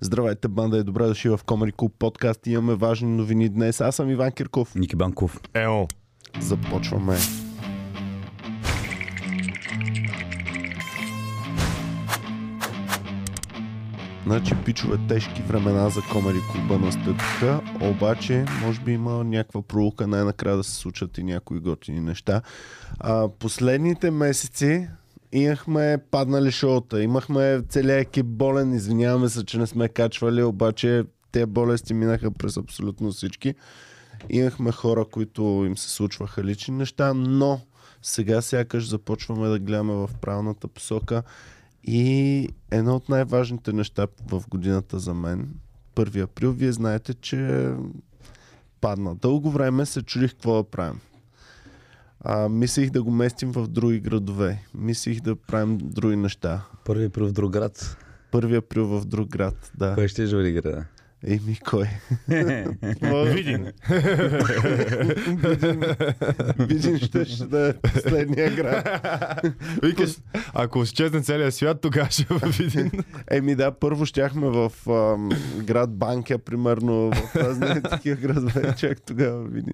Здравейте, банда е добре дошли в Комери Клуб подкаст. Имаме важни новини днес. Аз съм Иван Кирков. Ники Банков. Ео. Започваме. Значи, пичове, тежки времена за Комери Клуба настъпиха, обаче, може би има някаква пролука най-накрая да се случат и някои готини неща. А, последните месеци имахме паднали шоута, имахме целият екип болен, извиняваме се, че не сме качвали, обаче те болести минаха през абсолютно всички. Имахме хора, които им се случваха лични неща, но сега сякаш започваме да гледаме в правилната посока. И едно от най-важните неща в годината за мен, 1 април, вие знаете, че падна. Дълго време се чудих какво да правим. А, мислих да го местим в други градове. Мислих да правим други неща. Първи април в друг град. 1 април в друг град, да. Кой ще жури града? Еми, кой? Видин. Видин, Видин ще, ще да е последния град. Викаш, ако изчезне целият свят, тогава ще е Видин. Еми да, първо щяхме в ам, град Банкя, примерно, в разни такива градове, чак тогава види.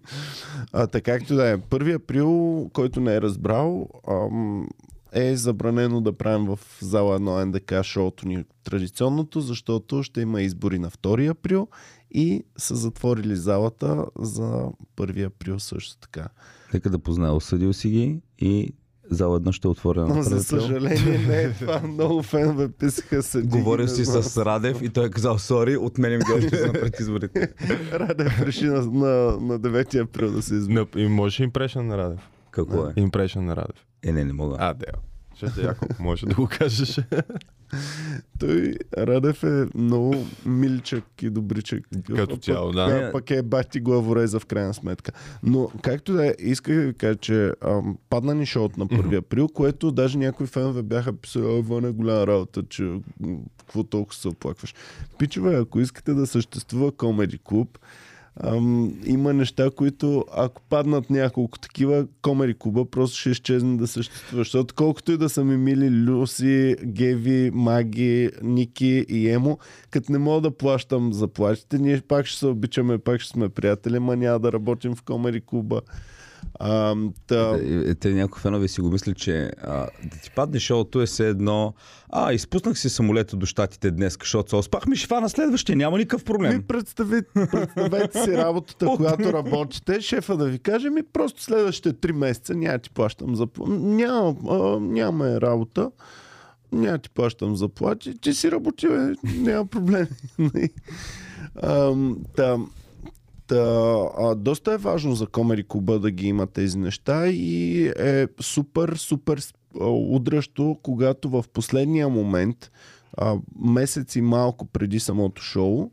А, така както да е. 1 април, който не е разбрал, ам, е забранено да правим в зала 1 НДК шоуто ни традиционното, защото ще има избори на 2 април и са затворили залата за 1 април също така. Нека да познае, осъдил си ги и зала едно ще е отворена. Но на за съжаление не е това. Много фенове писаха съди. Говорил си с Радев и той е казал, сори, отменим ги още за пред изборите. Радев реши на, на, на 9 април да се избори. Но, и можеш импрешън на Радев. Какво е? Импрешън на Радев. Е, не, не мога. А, да. Ще е яко, може да го кажеш. Той Радев е много миличък и добричък. Като Пък- цяло, да. А, пък е бати главореза в крайна сметка. Но както да е, исках да ви кажа, че ам, падна ни шоут на 1 април, което даже някои фенове бяха писали, ой, Ваня, голяма работа, че какво толкова се оплакваш. Пичове, ако искате да съществува Комеди Клуб, Ам, има неща, които ако паднат няколко такива, Комери Клуба просто ще изчезне да съществува. Защото колкото и да са ми мили Люси, Геви, Маги, Ники и Емо, като не мога да плащам заплатите, ние пак ще се обичаме, пак ще сме приятели, ма няма да работим в Комери Клуба. Ам, та, Е, е, Те някои фенове си го мислят, че а, да ти падне шоуто е все едно. А, изпуснах си самолета до щатите днес, защото се оспах ми ще фана следващия, няма никакъв Ми проблем. представете, представете си работата, От- която работите. Шефа да ви каже, ми просто следващите три месеца няма ти плащам за... Няма, а, нямаме работа. Няма ти плащам заплати. Ти си работи, бе. Няма проблем. Ам, Та, та, а, доста е важно за Комери Куба да ги има тези неща и е супер, супер а, удрящо, когато в последния момент, а, месец и малко преди самото шоу,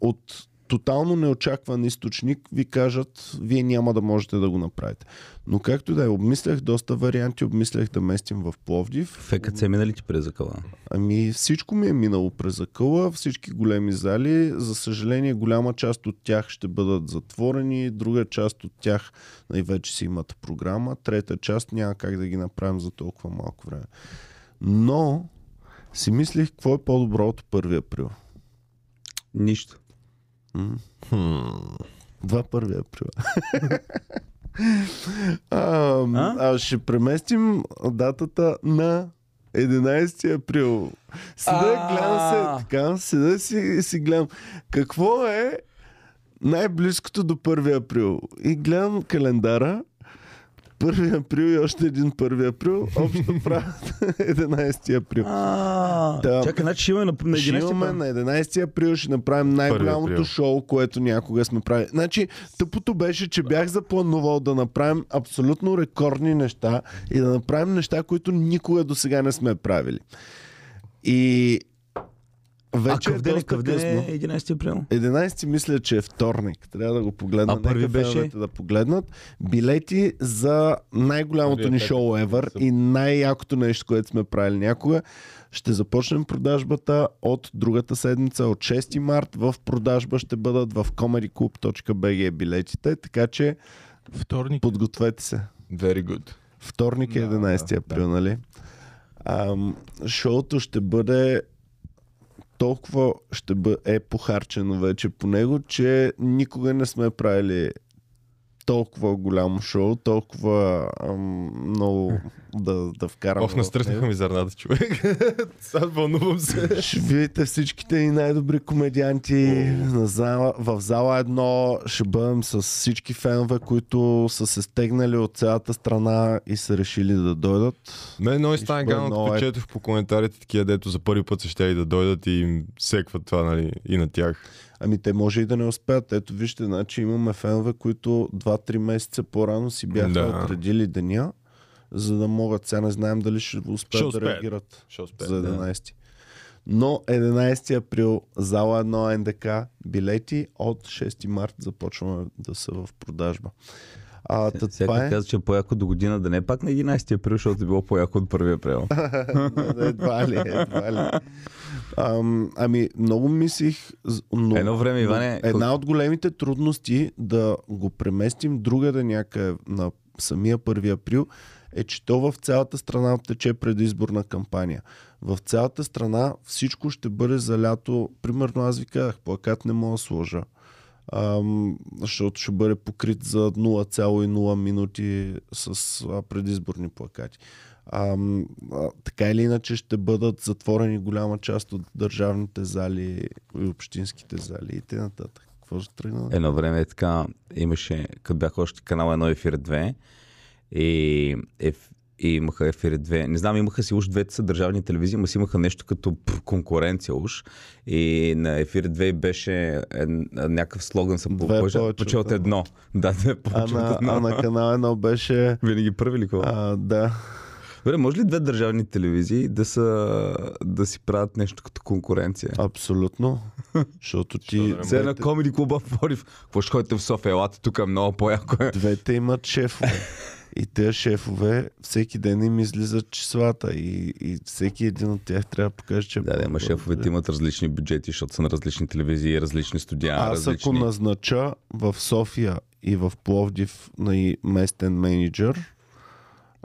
от тотално неочакван източник ви кажат, вие няма да можете да го направите. Но както да е, обмислях доста варианти, обмислях да местим в Пловдив. ФКЦ минали ти през закъла. Ами всичко ми е минало през закъла, всички големи зали. За съжаление, голяма част от тях ще бъдат затворени, друга част от тях най-вече си имат програма, трета част няма как да ги направим за толкова малко време. Но си мислих, какво е по-добро от 1 април. Нищо. Два 1 април. а, А? а? ще преместим датата на 11 април. Седа, гледам се, така, седа си, си гледам. Какво е най-близкото до 1 април? И гледам календара. 1 април и още един 1 април. Общо правят 11 април. А, Да. Чакай, значи ще имаме на, на Ще 11 имаме април. на 11 април, ще направим най-голямото шоу, което някога сме правили. Значи, тъпото беше, че бях запланувал да направим абсолютно рекордни неща и да направим неща, които никога до сега не сме правили. И вече е къв ден, е, доста къв ден е 11 април? 11 мисля, че е вторник. Трябва да го погледна. А първи Нека беше? да погледнат. Билети за най-голямото ни шоу ever и най-якото нещо, което сме правили някога. Ще започнем продажбата от другата седмица, от 6 март. В продажба ще бъдат в comedyclub.bg билетите, така че Вторник. подгответе се. Very good. Вторник е Да, 11 да, април, нали? Ам, шоуто ще бъде толкова ще бъ, е похарчено вече по него, че никога не сме правили толкова голямо шоу, толкова ам, много да, да вкараме. Ох, настръснаха ми зърната, човек. Сега вълнувам се. Ще видите всичките ни най-добри комедианти на зала, в зала едно. Ще бъдем с всички фенове, които са се стегнали от цялата страна и са решили да дойдат. Мен много И стана бъде гадно, много като е- четох по коментарите такива, дето за първи път са ще да дойдат и им секват това, нали, и на тях. Ами те може и да не успеят. Ето вижте, значи имаме фенове, които 2-3 месеца по-рано си бяха Да. отредили деня, за да могат. Сега не знаем дали ще успеят Ще да успеят. реагират Ще успеят, за да. 11. Но 11 април, зала 1 НДК, билети от 6 март започваме да са в продажба. А, Всяка това е... каза, че е по-яко до година, да не е пак на 11 април, защото е било по-яко от 1 април. едва ли, едва ли. Ам, ами, много мислих... Но, Едно време, Иване, но Една от големите трудности да го преместим другаде някъде на самия 1 април е, че то в цялата страна тече предизборна кампания. В цялата страна всичко ще бъде за лято. Примерно аз ви казах, плакат не мога да сложа. Ам, защото ще бъде покрит за 0,0 минути с а, предизборни плакати. А, така или иначе ще бъдат затворени голяма част от държавните зали и общинските зали и т.н. Какво ще тръгна? Едно време е така, имаше, като бях още канал 1 ефир 2 и, еф, и имаха ефир 2. Не знам, имаха си уж двете са държавни телевизии, но си имаха нещо като конкуренция уж. И на ефир 2 беше е, някакъв слоган съм повече повече от едно. Да, две А от едно. а на канал 1 беше... Винаги първи ли какво? А, да. Добре, може ли две държавни телевизии да, са, да си правят нещо като конкуренция? Абсолютно. Защото ти... Защо да не Сега на двете, комеди клуба в Пловдив. Какво ще ходите в София? Елате тук много по-яко е. двете имат шефове. И тези шефове всеки ден им излизат числата и, и всеки един от тях трябва да покаже, че... е Да, да, ама шефовете имат различни бюджети, защото са на различни телевизии, различни студия, Аз ако различни... назнача в София и в Пловдив на местен менеджер,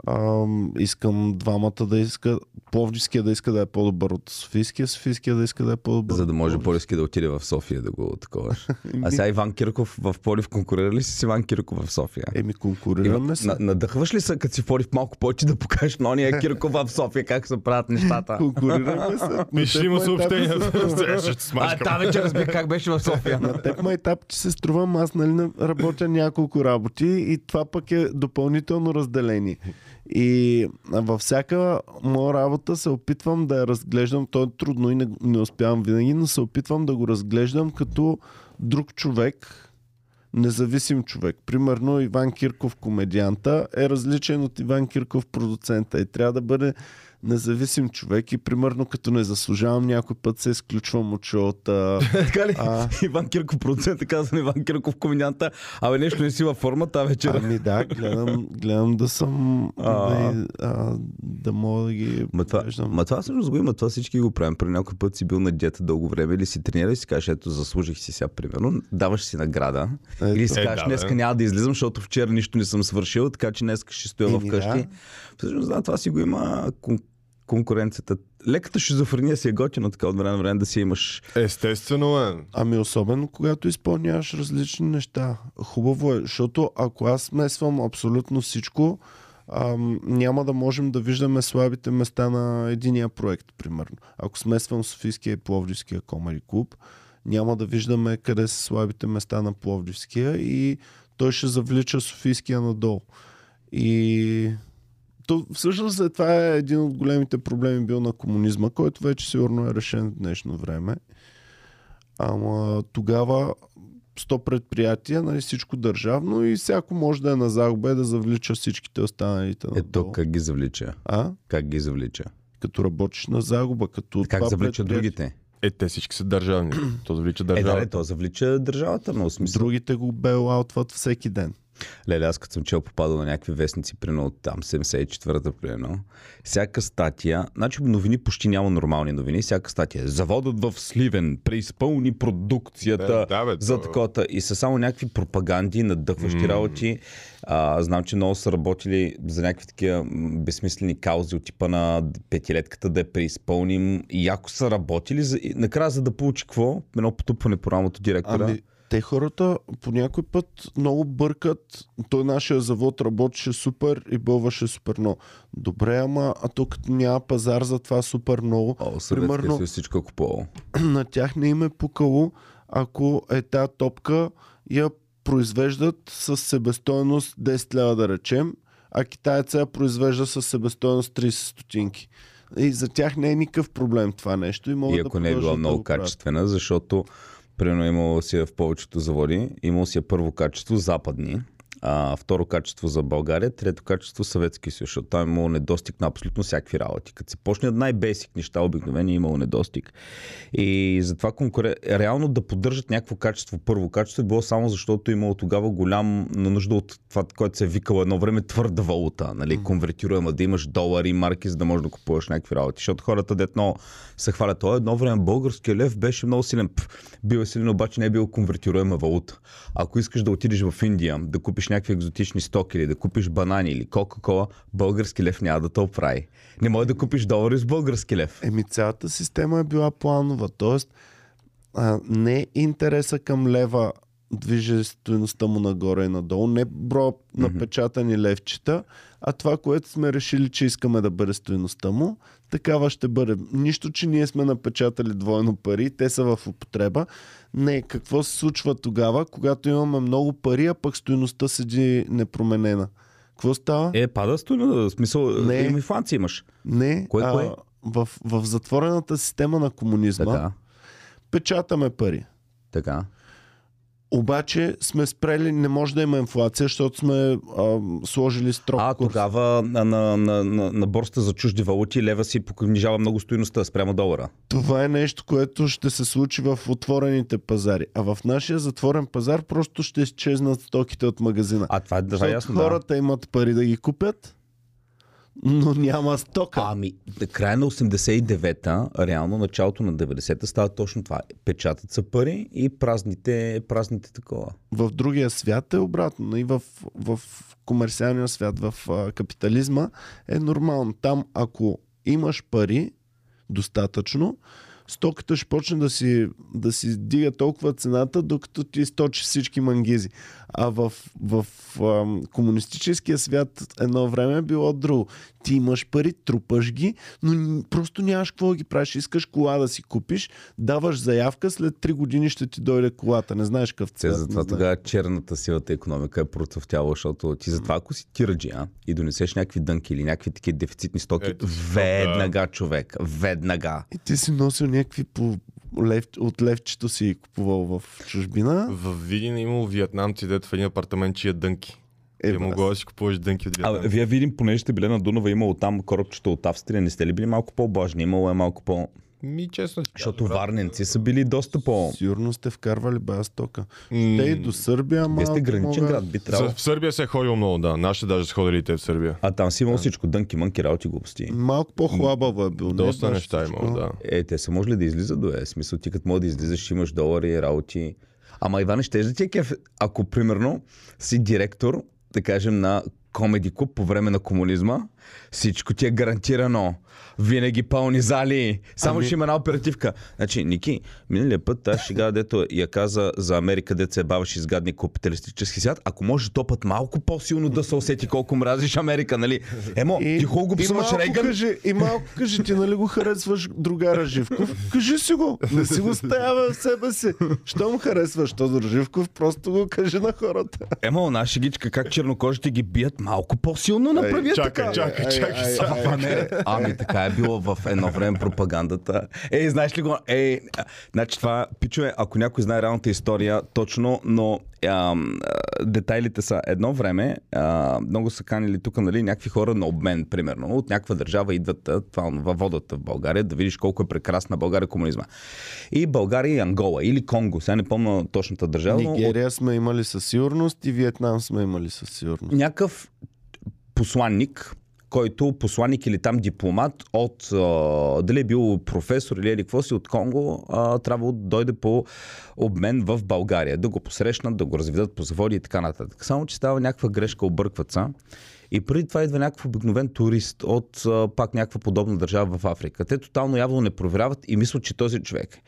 ам, искам двамата да иска, Пловдивския да иска да е по-добър от Софийския, Софийския да иска да е по-добър. За да може. Полевски да отиде в София да го такова. А сега Иван Кирков в Полив конкурира ли си с Иван Кирков в София? Еми, конкурираме се. На, надъхваш ли се, като си в Полив малко повече да покажеш на ония Кирков в София как се правят нещата? Конкурираме се. Ще има се ще А, та вече разбих как беше в София. На теб майтап ти се струвам, аз нали не- работя няколко работи и това пък е допълнително разделение. И във всяка моя работа се опитвам да я разглеждам, то е трудно и не, не успявам винаги, но се опитвам да го разглеждам като друг човек, независим човек. Примерно Иван Кирков, комедианта, е различен от Иван Кирков, продуцента и трябва да бъде независим човек и примерно като не заслужавам някой път се изключвам от шоута. така ли? А. Иван Кирков, продуцента, каза на Иван Кирков, комедианта. Абе, нещо не си във форма тази вечер. Ами да, гледам, гледам да съм А. да, а, да мога да ги Ма това, поглеждам. ма това всъщност го има, това всички го правим. При някой път си бил на диета дълго време или си тренирал и си кажеш, ето заслужих си сега, примерно, даваш си награда. Ето. или си Е, кажеш, да, днеска няма да излизам, защото вчера нищо не съм свършил, така че днес ще стоя Еми, вкъщи. да. Всъщност, да, това си го има конкуренцията. Леката шизофрения си е готина така от време на време да си имаш. Естествено, е. Ами особено когато изпълняваш различни неща. Хубаво е, защото ако аз смесвам абсолютно всичко, ам, няма да можем да виждаме слабите места на единия проект, примерно. Ако смесвам Софийския и Пловдивския комари клуб, няма да виждаме къде са слабите места на Пловдивския и той ще завлича Софийския надолу. И то, всъщност е, това е един от големите проблеми бил на комунизма, който вече сигурно е решен в днешно време. Ама тогава 100 предприятия, нали, всичко държавно и всяко може да е на загуба и да завлича всичките останалите Ето надолу. как ги завлича. А? Как ги завлича. Като работиш на загуба, като Как това завлича другите? Е, те всички са държавни. То завлича Е, да, държавата. не, то завлича държавата, но смисъл. Другите го бейлаутват всеки ден. Леле, аз като съм чел попадал на някакви вестници, примерно от там 74-та, примерно, всяка статия, значи новини почти няма нормални новини, всяка статия. Заводът в Сливен преизпълни продукцията Е, да, бе, за такова. И са само някакви пропаганди, надъхващи работи. А, знам, че много са работили за някакви такива безсмислени каузи от типа на петилетката да я преизпълним. И яко са работили. За... накрая, за да получи какво? Едно потупване по рамото директора. Ами, те хората по някой път много бъркат. Той нашия завод работеше супер и бълваше супер много. Добре, ама а тук няма пазар за това супер много. О, Примерно- съюз всичко купувало. на тях не им е пукало, ако е тази топка я произвеждат с себестойност 10 лева да речем, а китаеца я произвежда с себестойност 30 стотинки. И за тях не е никакъв проблем това нещо. И, могат И да ако не е била да много качествена, защото примерно имало си в повечето заводи, имало си е първо качество западни, а, второ качество за България, трето качество Съветски съюз, защото там е имало недостиг на абсолютно всякакви работи. Като се почне от най-бейсик неща, обикновено е имало недостиг. И затова конкурен... реално да поддържат някакво качество, първо качество е било само защото е имало тогава голям нужда от това, което се е викало едно време твърда валута, нали, конвертируема, да имаш долари, марки, за да можеш да купуваш някакви работи. Защото хората детно се хвалят, това едно време българския лев беше много силен. Бил е силен, обаче не е бил конвертируема валута. Ако искаш да отидеш в Индия, да купиш някакви екзотични стоки или да купиш банани или Кока-Кола, български лев няма да те оправи. Не може да купиш долари с български лев. Еми цялата система е била планова, т.е. не интереса към лева движи стоеността му нагоре и надолу, не броя напечатани левчета, а това, което сме решили, че искаме да бъде стоеността му, такава ще бъде. Нищо, че ние сме напечатали двойно пари, те са в употреба. Не, какво се случва тогава, когато имаме много пари, а пък стоеността седи непроменена? Какво става? Е, пада стоеност, в смисъл, Не. не. инфлация имаш. Не, Кое, а, кое? В, в затворената система на комунизма Така, печатаме пари. така. Обаче сме спрели, не може да има инфлация, защото сме а, сложили строг А, курс. тогава на, на, на, на, на борста за чужди валути лева си понижава много стоиността спрямо долара. Това е нещо, което ще се случи в отворените пазари. А в нашия затворен пазар просто ще изчезнат стоките от магазина. А това е да, Защото ясно, да. хората имат пари да ги купят, но няма стока. Ами, края на 89-та, реално началото на 90-та става точно това. Печатат са пари и празните, празните такова. в другия свят е обратно. И в, в комерциалния свят, в а, капитализма е нормално. Там, ако имаш пари достатъчно, стоката ще почне да си, да си дига толкова цената, докато ти източи всички мангизи. А в, в ам, комунистическия свят едно време е било друго. Ти имаш пари, трупаш ги, но просто нямаш какво да ги правиш. Искаш кола да си купиш, даваш заявка, след 3 години ще ти дойде колата. Не знаеш какъв Те, цвят. затова тогава черната силата економика е процъфтяла, защото ти затова, ако си тираджи, а, и донесеш някакви дънки или някакви такива дефицитни стоки, Ето, веднага човек, веднага. И ти си носил някакви по лев, от левчето си купувал в чужбина. В Видин е имало вьетнамци, дето в един апартамент чия дънки. Е, Е, брат. могло да си купуваш дънки от А, Вьетнам. вие видим, понеже сте били на Дунава, имало там корабчета от Австрия, не сте ли били малко по-бажни? Имало е малко по... Ми, честно ти Защото брат. варненци са били доста по... Сигурно сте вкарвали бая стока. М, Те и до Сърбия, ама... Вие сте граничен град, би трябвало. в Сърбия се е ходило много, да. Нашите даже са ходили те в Сърбия. А там си имал всичко, дънки, мънки, работи, глупости. Малко по-хлабаво е бил. не Доста баш неща е имало, да. Е, те са може ли да излизат до е? Смисъл, ти като може да излизаш, имаш долари, работи. Ама Иване, ще да ти е кеф, ако примерно си директор, да кажем, на комеди клуб по време на комунизма, всичко ти е гарантирано. Винаги пълни зали. Само Ами- ще има една оперативка. Значи, Ники, миналия път тази шега, дето я каза за Америка, дето се баваш изгадни капиталистически свят, ако може то път малко по-силно да се усети колко мразиш Америка, нали? Емо, И, ти хубаво го и, псуваш малко Рейган. кажи, и малко кажи, ти нали го харесваш другара Живков? Кажи си го. Не си го стаява в себе си. Щом харесваш Тодор Живков, просто го кажи на хората. Ема, она шегичка, как чернокожите ги бият малко по-силно направи така. чакай. Чакай, чакай Това не е. Ами така е било в едно време пропагандата. Ей, знаеш ли го? Ей, значи това, пичове, ако някой знае реалната история точно, но ам, детайлите са едно време, а, много са канили тук, нали, някакви хора на обмен, примерно, от някаква държава идват това, във водата в България, да видиш колко е прекрасна България комунизма. И България и Ангола, или Конго, сега не помня точната държава, но от Нигерия сме имали със сигурност и Виетнам сме имали със сигурност. някакъв посланник, който посланник или там дипломат от, а, дали е бил професор или еди какво си от Конго, а, трябва да дойде по обмен в България, да го посрещнат, да го разведат по заводи и така нататък. Само, че става някаква грешка, объркват се. И преди това идва някакъв обикновен турист от а, пак някаква подобна държава в Африка. Те тотално явно не проверяват и мислят, че този човек.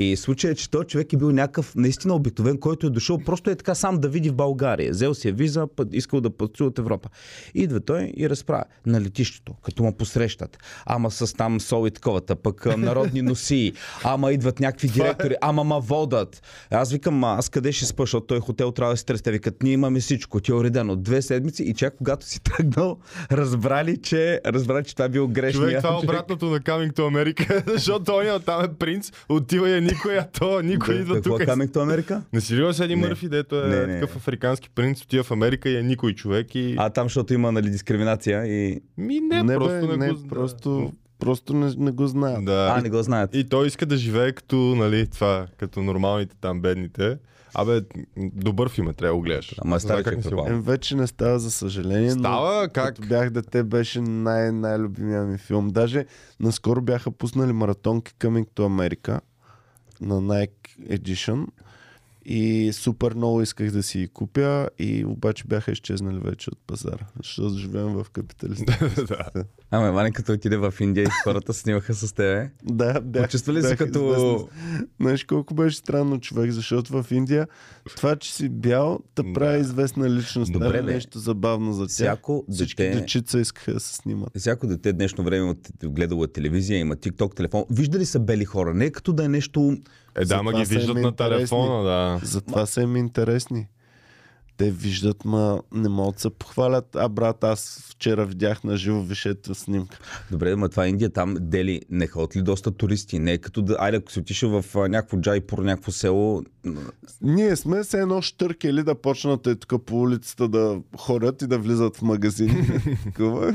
И случай е, че този човек е бил някакъв наистина обикновен, който е дошъл просто е така сам да види в България. Взел си е виза, искал да пътува от Европа. Идва той и разправя на летището, като му посрещат. Ама с там сол и таковата, пък народни носи, ама идват някакви директори, ама ма водат. Аз викам, аз къде ще спа, защото той хотел трябва да си тръсте. Викат, ние имаме всичко, ти е уредено. Две седмици и чак когато си тръгнал, разбрали, че, разбрали, че това е бил грешния. Човек, това е обратното на Coming to America, защото той там е принц, отива и е никой, а то никой идва Какво тук. е Coming to America? Не си ли Не. Мърфи, дето е Не, не. такъв африкански принц, отива в Америка и е никой човек и... А там, защото има нали, дискриминация и... Ми не, не, просто бе, не, не го... просто, просто не, не го знаят. Да. А, не го знаят. И той иска да живее като, нали, това, като нормалните там бедните. Абе, добър филм е, трябва да го гледаш. Ама е стар Знае как предполагам. Е, вече не става за съжаление, Става, но как? като бях дете беше най- най-любимия ми филм. Даже наскоро бяха пуснали маратонки Coming to America на Nike Edition и супер много исках да си ги купя и обаче бяха изчезнали вече от пазара, защото живеем в капиталистика. да. Ама Ваня, като отиде в Индия и хората снимаха с тебе. да, бях, Почувства ли се като... Знаеш колко беше странно човек, защото в Индия това, че си бял, те Да. прави известна личност. Добре, е нещо забавно за тях. Всяко Всички дете... дечица искаха да се снимат. Всяко дете днешно време гледало телевизия, има TikTok, телефон. Виждали са бели хора. Не е като да е нещо... Е, да, ма ги виждат на телефона, да. Затова са им интересни. Те виждат, ма не могат да се похвалят. А брат, аз вчера видях на живо вишето снимка. Добре, но това е Индия, там Дели не ходят ли доста туристи? Не е като да... Айде, ако си отишъл в някакво Джайпур, някакво село... Ние сме се едно штъркели да почнат е тук по улицата да ходят и да влизат в магазини.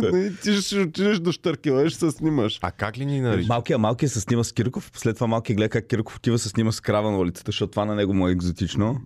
И ти ще отидеш до штъркела и ще се снимаш. А как ли ни наричат? Малкият, малкият се снима с Кирков, след това малкият гледа как Кирков отива се снима с крава на улицата, защото това на него му е екзотично.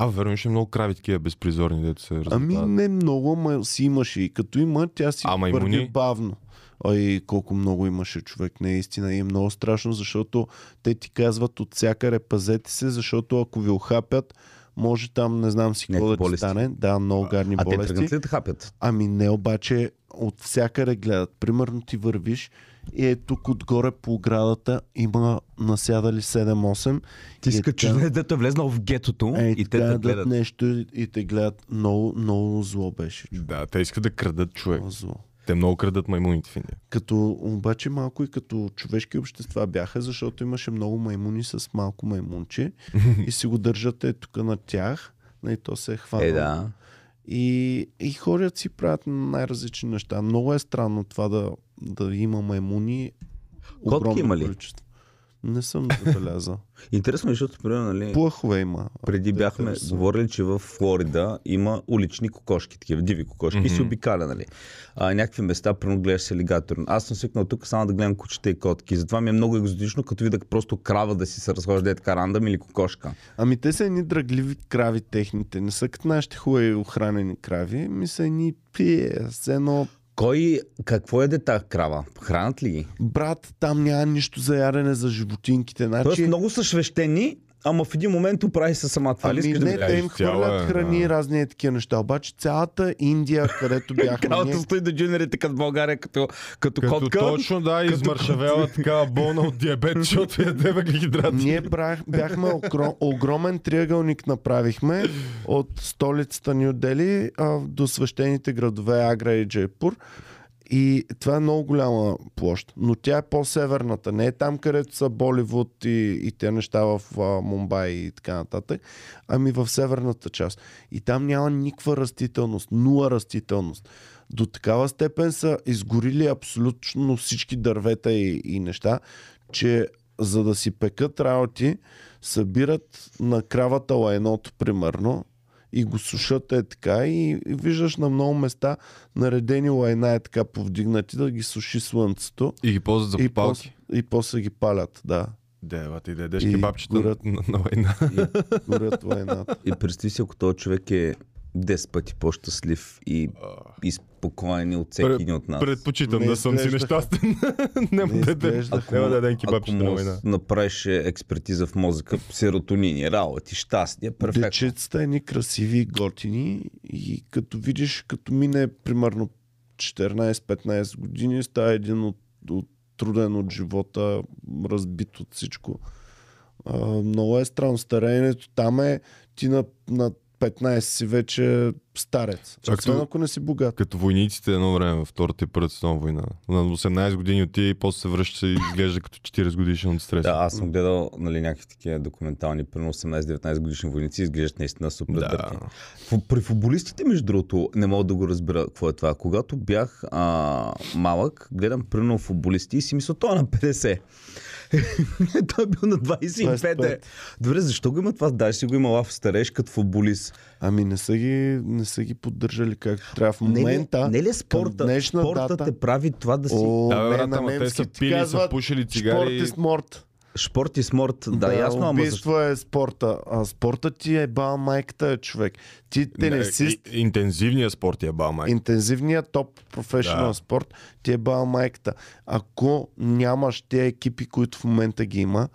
А, верно, ще много крави такива безпризорни, дето се Ами разлетават. не много, ама си имаше. И като има, тя си Ама върви имуни? бавно. Ай, колко много имаше човек, наистина. И е много страшно, защото те ти казват от всякъде пазете се, защото ако ви охапят, може там, не знам си какво да ти болести. стане. Да, много гадни А те болести. тръгнат ли да хапят? Ами не, обаче от всякъде гледат. Примерно ти вървиш и е тук отгоре по оградата има насядали 7-8. Ти и си е като човек, дето е влезнал в гетото Е, и те да гледат. нещо и, и те гледат. Много, много зло беше. човек. Да, те искат да крадат човек. Много зло. Те много крадат маймуните в Индия. Като, обаче малко и като човешки общества бяха, защото имаше много маймуни с малко маймунче и си го държат е тук на тях. И то се е хванало. Е, да. И, и ходят си правят най-различни неща. Много е странно това да, да има маймуни. Котки има ли? количество. Не съм забелязал. Интересно, е, защото, примерно, нали, Плъхове има. преди Те бяхме харесват. говорили, че в Флорида има улични кокошки, такива диви кокошки, и си обикаля, нали. А, някакви места, примерно гледаш с алигатор. Аз съм свикнал тук само да гледам кучета и котки. Затова ми е много екзотично, като видя просто крава да си се разхожда е така рандъм или кокошка. Ами те са едни дръгливи крави техните. Не са като нашите хубави охранени крави. Ми са едни пие. С едно Кой, какво е тази крава? Хранат ли ги? Брат, там няма нищо за ядене за животинките. Значи, Тоест много са свещени, ама в един момент оправи се сама. Това ами да не, ми те кажеш? им хвърлят е, храни и да. разни е такива неща. Обаче цялата Индия, където бяхме ние, Кравата стои до джунерите като България, като, като, Като котка. точно, да, измършавела такава болна от диабет, защото яде въглехидрати. ние брах, бяхме огром, огромен триъгълник направихме от столицата Нью Дели а, до свещените градове Агра и Джейпур. И това е много голяма площ, но тя е по-северната. Не е там, където са Боливуд и, и те неща в а, Мумбай и така нататък, ами в северната част. И там няма никаква растителност, нула растителност. до такава степен са изгорили абсолютно всички дървета и, и неща, че за да си пекат работи, събират на кравата лайното, примерно, и го сушат е така и, и виждаш на много места наредени лайна е така повдигнати да ги суши слънцето И ги ползват за и, попалки. после, и после ги палят, да. Дева, ти да ядеш И кебабчета горят. на, на война. Горят лайната. И представи си, ако този човек е 10 пъти по-щастлив и, и спокоен от всеки един от нас. Предпочитам Не да съм си нещастен. Не да изглежда. ядем- няма да ядем кебабчета на му направиш експертиза в мозъка, серотонини, работи, щастие, перфектно. Дечицата едни красиви и готини и като видиш, като мине примерно 14-15 години, става един от, от труден от живота, разбит от всичко. А, много е странно. Стареенето там е ти на, на 15 си вече старец. Освен ако не си богат. Като войниците едно време във Втората и Първата световна война. На 18 години отива и после се връща и изглежда като 40 годишен от стрес. Да, аз съм гледал нали, някакви такива документални, примерно 18-19 годишни войници, изглеждат наистина супер Да. Фу- При футболистите, между другото, не мога да го разбера какво е това. Когато бях а, малък, гледам примерно футболисти и си мисля, той е на 50. той е бил на 25. 25. Добре, защо го има това? Даже си го имала в стареж като футболист. Ами не са ги, не са ги поддържали както трябва. В Не ли, момента... не ли спорта, към днешна спорта дата- те прави това да си... О, Да, не, брат, на ама те са пили, са пушили Спорт цигари. и сморт. Спорт и сморт, да, ясно, ама защо? убийство е спорта. А спорта ти е бал майката, човек. Ти тенисист, И- Интензивният спорт е бал майка. интензивният топ професионал Да. спорт, ти е бал майката. Ако нямаш тези екипи, които в момента ги има,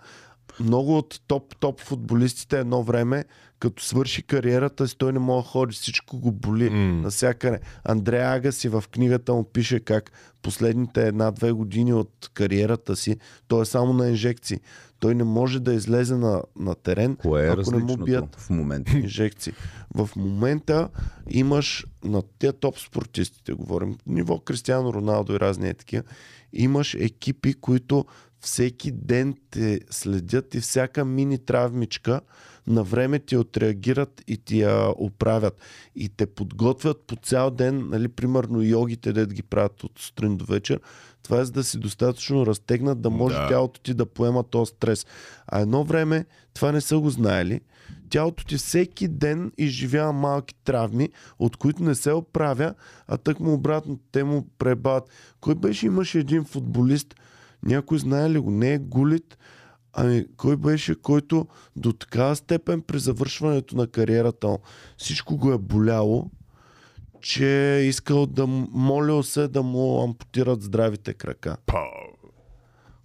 много от топ-топ футболистите едно време, като свърши кариерата си, той не може да ходи, всичко го боли. М. Насякъде. Андрея Агаси в книгата му пише как последните една-две години от кариерата си, той е само на инжекции. Той не може да излезе на, на терен, Кое е ако не му бият в момента? инжекции. В момента имаш на тези топ спортистите, говорим, ниво Кристиано Роналдо и разни е такива, имаш екипи, които всеки ден те следят и всяка мини травмичка на време ти отреагират и ти я оправят. И те подготвят по цял ден, нали, примерно йогите, да ги правят от сутрин до вечер. Това е за да си достатъчно разтегнат, да може Да. тялото ти да поема този стрес. А едно време това не са го знаели. Тялото ти всеки ден изживява малки травми, от които не се оправя, а тък му обратно те му пребават. Кой беше, имаше един футболист, някой знае ли го, не е Гулит, ами кой беше, който до такава степен при завършването на кариерата всичко го е боляло, че е искал да молил се да му ампутират здравите крака.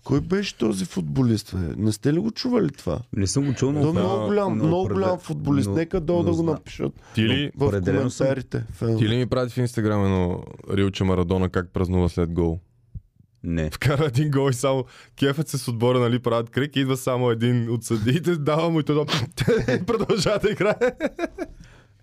Кой беше този футболист? Бе? Не сте ли го чували това? Не съм го чул, но... Той е да, много голям, но много голям футболист. но- Нека долу но да го напишат Ти ли, в съм. коментарите. Фен. ти ли ми прати в Инстаграм едно рилче Марадона как празнува след гол? Не. Вкара един гол и само кефът се с отбора, нали, правят крик, идва само един от съдиите, дава му и той продължава да играе.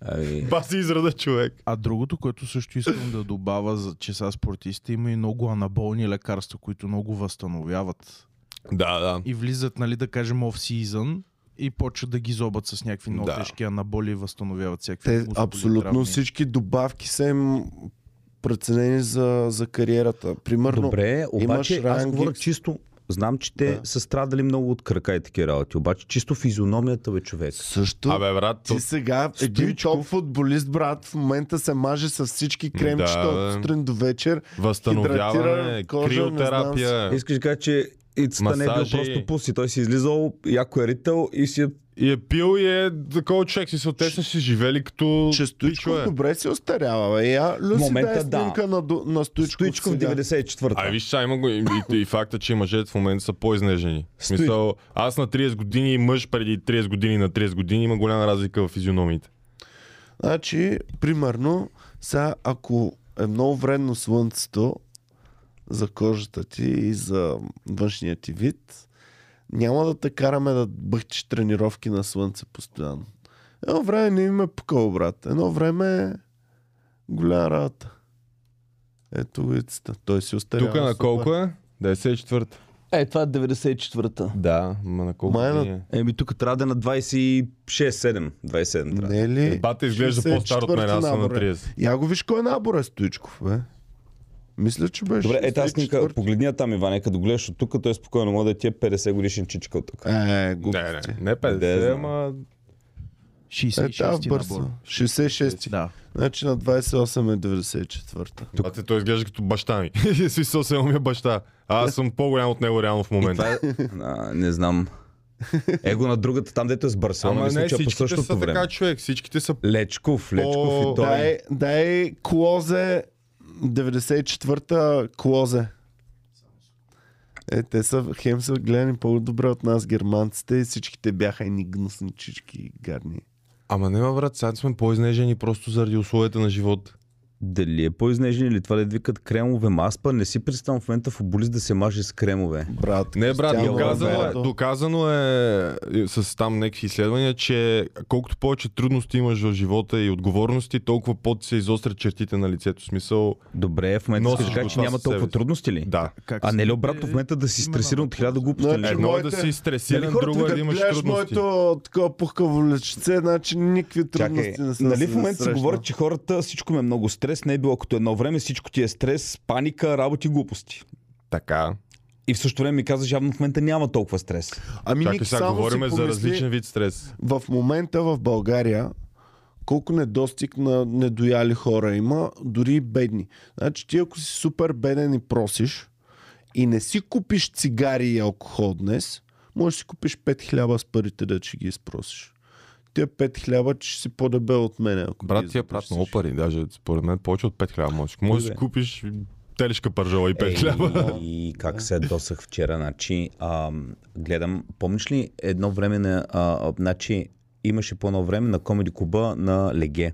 Ами, Баси израда човек. А другото, което също искам да добавя, за, че са спортисти, има и много анаболни лекарства, които много възстановяват. Да, да. И влизат, нали, да кажем, off-season и почват да ги зобат с някакви много Да. тежки анаболи и възстановяват всякакви Те абсолютно травми. всички добавки са им преценени за, за кариерата. Примерно, Добре, обаче имаш аз говоря чисто. Знам, че те Да. са страдали много от крака и такива работи. Обаче чисто физиономията бе човек. също Абе, брат, то... ти сега един топ футболист, брат, в момента се маже с всички кремчета Да, от сутрин до вечер. възстановяване, кожа, криотерапия. Искаш да кажа, че Ицата не е бил Масажи. просто пуси. Той си излизал, яко е рител и си е... И е пил и е такова човек си се те са си живели като Че Стоичков пичове. добре се остарява. Бе. Я, Люси, момента дай да. снимка на, до- на Стоичков, Стоичков сега. 94-та. Ай, виж, сега има го и, и, и факта, че мъжете в момента са по-изнежени. В смисъл, аз на 30 години и мъж преди 30 години на 30 години има голяма разлика в физиономиите. Значи, примерно, сега ако е много вредно слънцето за кожата ти и за външния ти вид, няма да те караме да бъхтиш тренировки на слънце постоянно. Едно време не им е пукало, брат. Едно време е голяма работа. Ето улицата. Той си остарява. Тук на колко е? 94-та. Е, това е 94-та. Да, ма на колко Май на- години е? Еми, тук трябва да е на 26-7. 27 трябва. Не е ли? Бата изглежда по-стар от мен, аз съм на 30. Я го виж кой набор е Стоичков, бе. Мисля, че беше. Добре, е тази снимка, 64-ти. погледни я там, Иване, като гледаш от тук, той спокойно може да ти е 50 годишен чичка от тук. Е, Не, глупости. не, не 50, Да, знам. ама... Е, 66 тя ти бърза. набор. 66-ти. Да. Значи на 28 е 94-та. Бате, той изглежда като баща ми. Смисъл се ми е баща. А аз съм по-голям от него реално в момента. това е, а, не знам. Его на другата, там дето е с Барселона, Ама мисля, не, че е по всичките същото са време. така човек. Всичките са... Лечков, Лечков О, и той. Дай, дай Клозе 94-та Клозе. Е, те са, хем са гледани по-добре от нас германците и всичките бяха едни гнусничички и гадни. Ама не, брат, сега сме по-изнежени просто заради условията на живот. Дали е по-изнежен или това да викат кремове маспа, не си представям в момента футболист да се маже с кремове. Брат, Не, брат, доказано е, доказано е е, с там някакви изследвания, че колкото повече трудности имаш в живота и отговорности, толкова по се изострят чертите на лицето. Смисъл, Добре, в момента ще кажа, че няма себе толкова си. трудности ли? да. Как А се- не ли обратно в момента да си стресиран от хиляда глупости? Значи? Едно е да си стресиран, Нали друго е да имаш трудности. моето такова пухкаво лечице, значи никакви трудности Чакай, не са нали се в момента се говори, че хората всичко им е много стрес, не е било като едно време, всичко ти е стрес, паника, работи, глупости. Така. И в същото време ми каза, явно в момента няма толкова стрес. Ами Чакай сега, само говорим си за помисли, различен вид стрес. в момента в България колко недостиг на недояли хора има, дори и бедни. Значи ти ако си супер беден и просиш и не си купиш цигари и алкохол днес, можеш да си купиш 5 хляба с парите да ще ги изпросиш. Тия 5 хляба че ще си по-дебел от мен. Ако Брат, ти е прат много пари. Даже според мен повече от 5 хляба можеш. Може да си купиш телешка пържола и 5 хляба. И как се досах вчера, значи, а, гледам, помниш ли едно време на, а, значи, имаше по едно време на комеди клуба на Леге.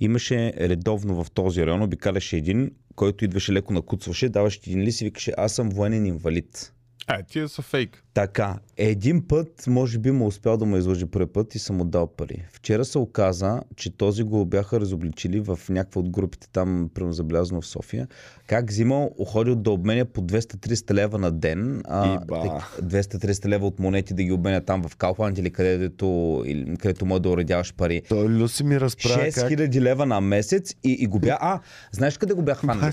Имаше редовно в този район, обикаляше един, който идваше леко накуцваше, даваше един лист и викаше, аз съм военен инвалид. Е, тия са фейк. Така, един път, може би му успял да му излъжи първи път и съм му дал пари. Вчера се оказа, че този го бяха разобличили в някаква от групите там, примерно забелязано в София, как взимал, ходил да обменя по 200-300 лева на ден, а, Иба. тек- 200-300 лева от монети да ги обменя там в Калфанд или където, или, където може да уредяваш пари. Той Люси ми разправя как... 6000 лева на месец и, и го бя... А, знаеш къде го бяха хванали?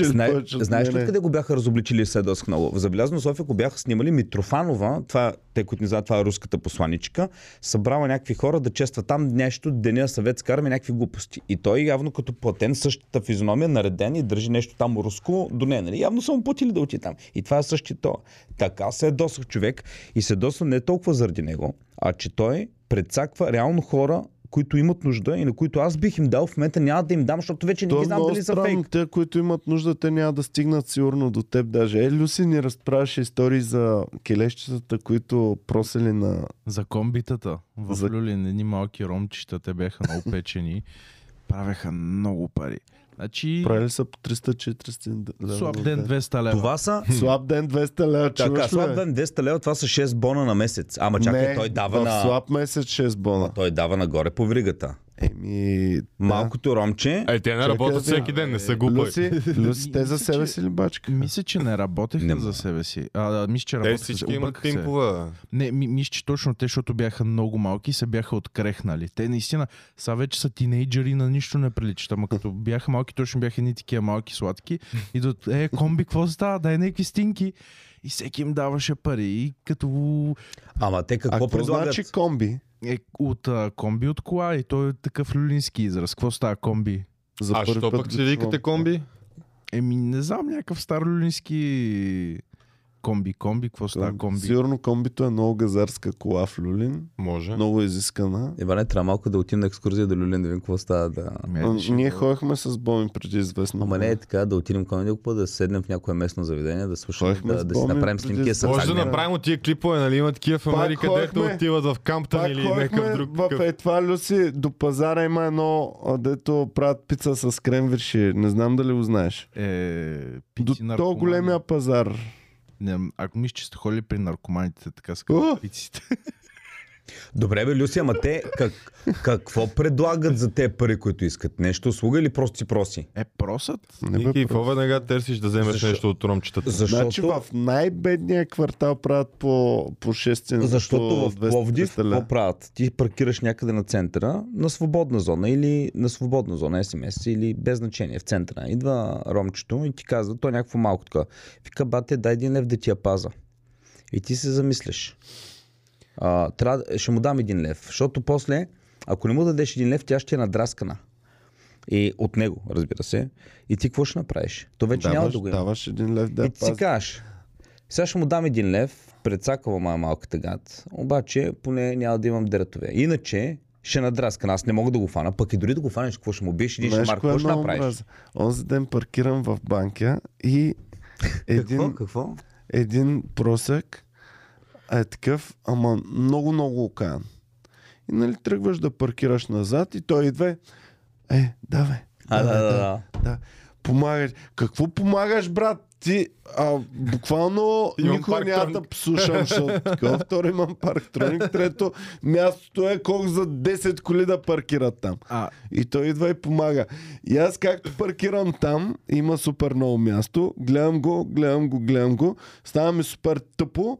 Зна... Знаеш ли къде го бяха разобличили след доск много? В Забелязано София го бяха снимали Митрофанова, това, те, които не знаят, това е руската посланичка, събрала някакви хора да чества там нещо, деня съветска армия, някакви глупости. И той явно като платен, същата физиономия, нареден и държи нещо там руско до нея. Нали? Явно са му платили да отиде там. И това е същия то. Така се досах човек и се досва не толкова заради него, а че той предсаква реално хора, които имат нужда и на които аз бих им дал, в момента няма да им дам, защото вече не То ги е знам дали са фейк. Те, които имат нужда, те няма да стигнат сигурно до теб даже. Е, Люси ни разправяше истории за келещицата, които просели на... За комбитата в За- Люлин, едни малки ромчета, те бяха много печени. Правеха много пари. Значи, Правили са по 300-400 лева. слаб ден 200 лева. Това са Слаб ден 200 лева. Ли, слаб ден 200 лева, това са 6 бона на месец. Ама чакай, той дава на... слаб месец 6 бона. Той дава нагоре по вригата. Еми... Малкото ромче, Е, те не работят да- всеки ден, не са Да. глупави. Люси, Люси, те за себе си ли бачка? Мисля, че не работеха Нема. за себе си. А, да, мисля, че Те работеха. всички за- имат пимпове. Не, ми, мисля, че точно те, защото бяха много малки, се бяха открехнали. Те наистина, сега вече са тинейджери, на нищо не приличат. Ама като бяха малки, точно бяха едни такива малки, сладки. Идват, е, комби, какво става? Дай някакви стинки. И всеки им даваше пари. И като ама те А какво какво предлагат? значи комби? е, от а, комби от кола и той е такъв люлински израз. Какво става комби? За А що пък си викате комби? Еми, не знам, някакъв стар люлински комби. Комби, какво става комби? Сигурно комбито е много газарска кола в Люлин. Може. Много изискана. Иване, трябва малко да отидем на екскурзия до Люлин, да видим какво става. Да... Ще Ние ходихме с Боми преди известно. Ама не е така, да отидем към някакво, да седнем в някое местно заведение, да слушаме, да, да си направим снимки. С Може да направим от тия клипове, нали има такива в Америка, дето ходихме- отиват в Камптън или някакъв друг. в е това, Люси, до пазара има едно, дето правят пица с кремвирши. Не знам дали го знаеш. Е, До то големия пазар. Не, ако мисля, че сте ходили при наркоманите, така са О! Добре, бе, Люси, ама те как, какво предлагат за те пари, които искат? Нещо услуга или просто си проси? Е, просът. Не бе, какво веднага търсиш да вземеш Защо? нещо от ромчетата? Защото, Значи в най-бедния квартал правят по, по 6 защото в 200 Пловдив какво правят? Ти паркираш някъде на центъра, на свободна зона или на свободна зона, СМС или без значение в центъра. Идва ромчето и ти казва, той е някакво малко така. Вика, бате, дай един лев да ти я паза. И ти се замисляш. А, трябва, ще му дам един лев, защото после, ако не му дадеш един лев, тя ще е надраскана. И от него, разбира се. И ти какво ще направиш? То вече няма Даваш, да го има. даваш един лев да И ти си пази. кажеш, сега ще му дам един лев, прецакава ма малката гад, обаче поне няма да имам дретове. Иначе ще надраскана. Аз не мога да го фана, пък и дори да го фанеш, какво ще му биеш един шамар, какво ще направиш? мразя? Онзи ден паркирам в банка и един, Какво? Какво? един просек е такъв, ама много, много окаян. И нали тръгваш да паркираш назад и той идва. Е, давай. А, да, давай, да, давай, да. да. Помагаш. Какво помагаш, брат? Ти, а, буквално никога няма да послушам, защото такова. Второ имам парктроник. Трето, мястото е колко за 10 коли да паркират там. А, И той идва и помага. И аз както паркирам там, има супер много място, гледам го, гледам го, гледам го, става ми супер тъпо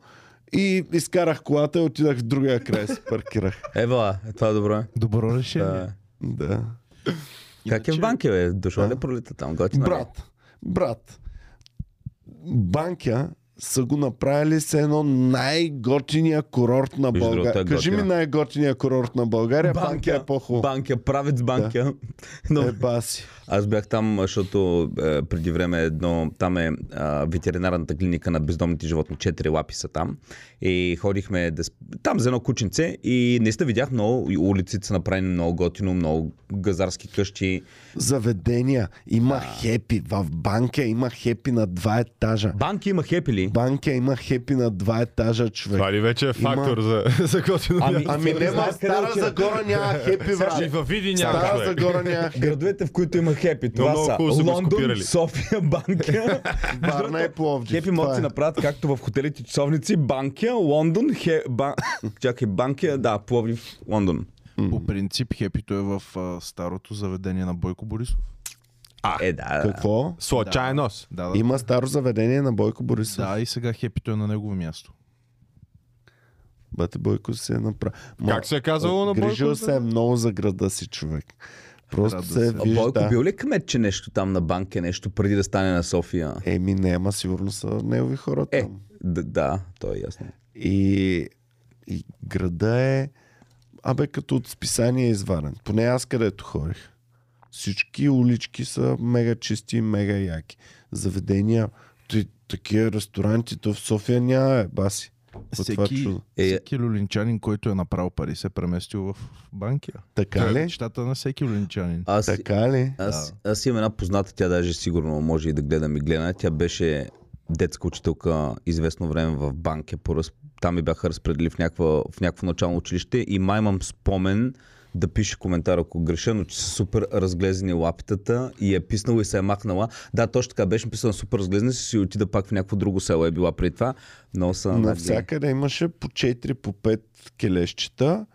и изкарах колата и отидах в другия край, се паркирах. Ева, е, това е добро. добро решение. Да. Да. Как е в банки, бе? Дошла ли пролита там? Готино ли? Брат, брат, банка са го направили с едно най-готиния курорт на другото, България. е Кажи ми най-готиния курорт на България, банка е по-хубаво. Банка, правец банка. Но, Е, баси. Аз бях там, защото е, преди време едно, там е а, ветеринарната клиника на бездомните животни, четири лапи са там. И ходихме да, там за едно кученце и наистина видях много, улиците са направени много готино, много газарски къщи. Заведения. Има хепи. В банка има хепи на два етажа. Банки има хепи ли? Банка има хепи на два етажа, човек. Това ли вече е Има- фактор за, за готино Ами? Ами не, ма, Знаеш къде Стара? Загора няма хепи, И брат. във Види няма Стара човек. Загора няма хепи. Градовете, в които има хепи, това много са Лондон. София, Банка. Варна и Пловдив. Хепи могат да си е. направят както в хотелите часовници, Банкия, Лондон, хе, бан... чакай, Банкия, да, Пловдив, Лондон. По принцип, хепито е в а, старото заведение на Бойко Борисов. Е, да. Какво? Случайен нос. Да, да. Има старо заведение на Бойко Борисов. Да, и сега хепито е на негово място. Бате Бойко се е направил. Как се е казало на Грижил Бойко? се е много за града си, човек. Просто Рада се се. А вижда. Бойко бил ли кметче нещо там на банка, нещо преди да стане на София? Еми, няма, сигурно са негови хора Е, там. да, да, то е ясно. И, и града е, абе, като от списание е изварен. Поне аз където ходих. Всички улички са мега чисти, мега яки. Заведения, т- такива ресторанти, то в София няма, е, баси. По Всеки. Е, всеки люлинчанин, който е направил пари, се е преместил в банкия. Така ли? Мечтата на всеки люлинчанин. Аз, Така ли? аз, аз имам една позната, тя даже сигурно може и да гледа ми гледа. Тя беше детска учителка известно време в. По раз... Там ми бяха разпределили в, някаква, в някакво начално училище и май имам спомен да пише коментар, ако греша, но че са супер разглезени лапитата и е писнала и се е махнала. Да, точно така беше написана супер разглезена, си си отида пак в някакво друго село е била преди това. Но са Навсякъде имаше по 4, по 5 келещчета.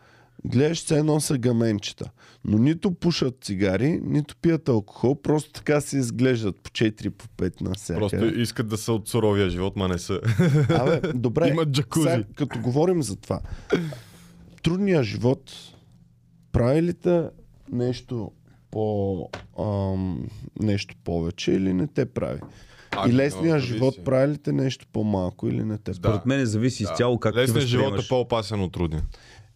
Гледаш се едно са гаменчета. Но нито пушат цигари, нито пият алкохол, просто така се изглеждат по 4, по 5 навсякъде. Просто искат да са от суровия живот, ма не са. Абе, добре. Имат джакузи. Сега, като говорим за това. Трудният живот прави ли те нещо по ам, нещо повече или не те прави? Ами, и лесният много живот зависи. прави ли те нещо по-малко или не те прави? Според мен зависи изцяло как ти Лесният живот е по-опасен от трудния.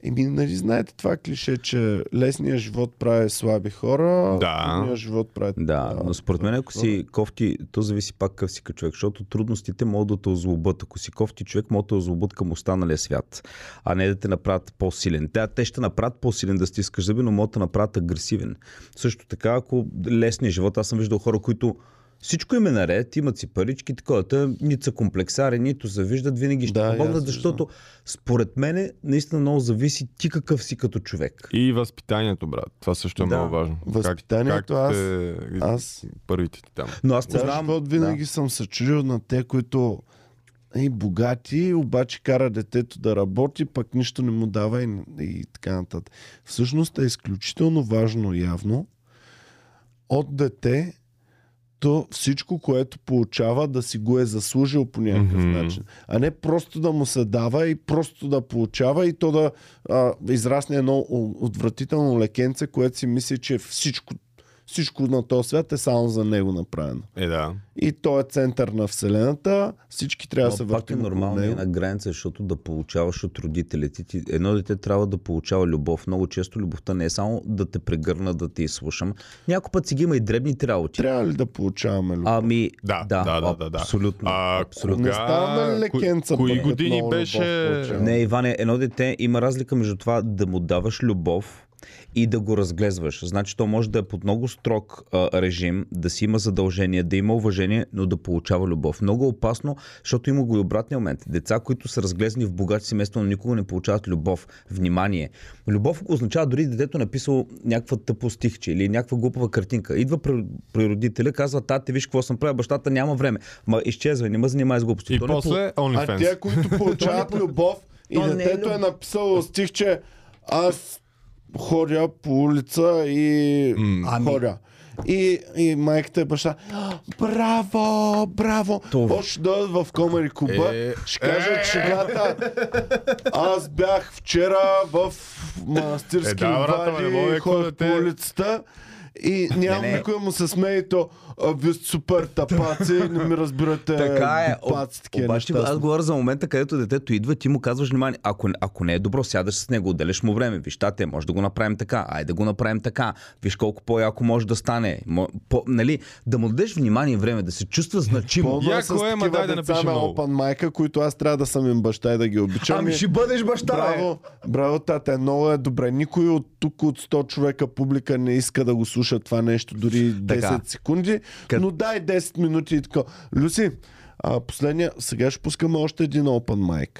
Еми, нали знаете това клише, че лесният живот прави слаби хора, Да. трудният живот прави... Да, но според мен ако си кофти, то зависи пак какъв си човек, защото трудностите могат да те озлобят. Ако си кофти човек, могат да те озлобят към останалия свят, а не да те направят по-силен. Те, те ще направят по-силен да стискаш зъби, но могат да направят агресивен. Също така, ако лесният живот, аз съм виждал хора, които всичко им е наред, имат си парички, такова, те нито са комплексари, нито се виждат, винаги ще Да, помогнат, защото според мен наистина много зависи ти какъв си като човек. И възпитанието, брат. Това също е Да. много важно. Възпитанието, как, как аз- те- аз- Първите ти там. Но аз познавам... живот винаги съм се чудил на те, които и богати, обаче кара детето да работи, пък нищо не му дава и, и така нататък. Всъщност е изключително важно явно от дете то всичко, което получава, да си го е заслужил по някакъв Мгм. начин. А не просто да му се дава и просто да получава и то да а, израсне едно отвратително лекенце, което си мисли, че всичко, всичко на този свят е само за него направено. Е, да. И той е център на Вселената, всички трябва да се пак е въртим около нормално него. една граница, защото да получаваш от родителите ти. Едно дете трябва да получава любов. Много често любовта не е само да те прегърна, да те изслушам. Някой път си ги има и дребните работи. Трябва ли да получаваме любов? Ами, Да, да, да, да, да, да. абсолютно. А, абсолютно. Не кога... ставаме ли лекенца, Кои години беше... любов? Не, Иване, едно дете има разлика между това да му даваш любов и да го разглезваш. Значи то може да е под много строг а, режим, да си има задължение, да има уважение, но да получава любов. Много опасно, защото има го и обратния момент. Деца, които са разглезени в богати семейства, но никога не получават любов, внимание. Любов означава дори детето написало някаква тъпо стихче или някаква глупава картинка. Идва при, при родителя, казва, тате, виж какво съм правил, бащата няма време. Ма изчезва, не ме занимай с глупости. И То не после А OnlyFans. тия, които получават любов и е детето е любов. написало стих, че аз ходя по улица и Ами- ходя. И, и майката и баща, браво, браво. Това. Да дойдат в Комари Куба, Е, ще кажат шегата. Аз бях вчера в манастирски Е, да, брат, ама не мога вали, ходя по улицата. И няма Не, не. никой му се смее и то, а, вие сте супер тапаци, не ми разбирате Така е. глупаци, такива Обаче неща. аз говоря за момента, където детето идва, ти му казваш внимание. Ако, ако не е добро, сядаш с него, отделяш му време. Виж, тате, може да го направим така. Айде да го направим така. Виж колко по-яко може да стане. Мо, по, нали, да му дадеш внимание и време, да се чувства значимо. Е Яко с е, ма дай да напишем на много. Open майка, които аз трябва да съм им баща и да ги обичам. Ами ще бъдеш баща. Браво, браво, тате, много е добре. Никой от тук от 100 човека публика не иска да го слуша това нещо дори 10 Така. секунди, Кът- но дай 10 минути и така. Люси, а, последния, сега ще пускаме още един Open mic.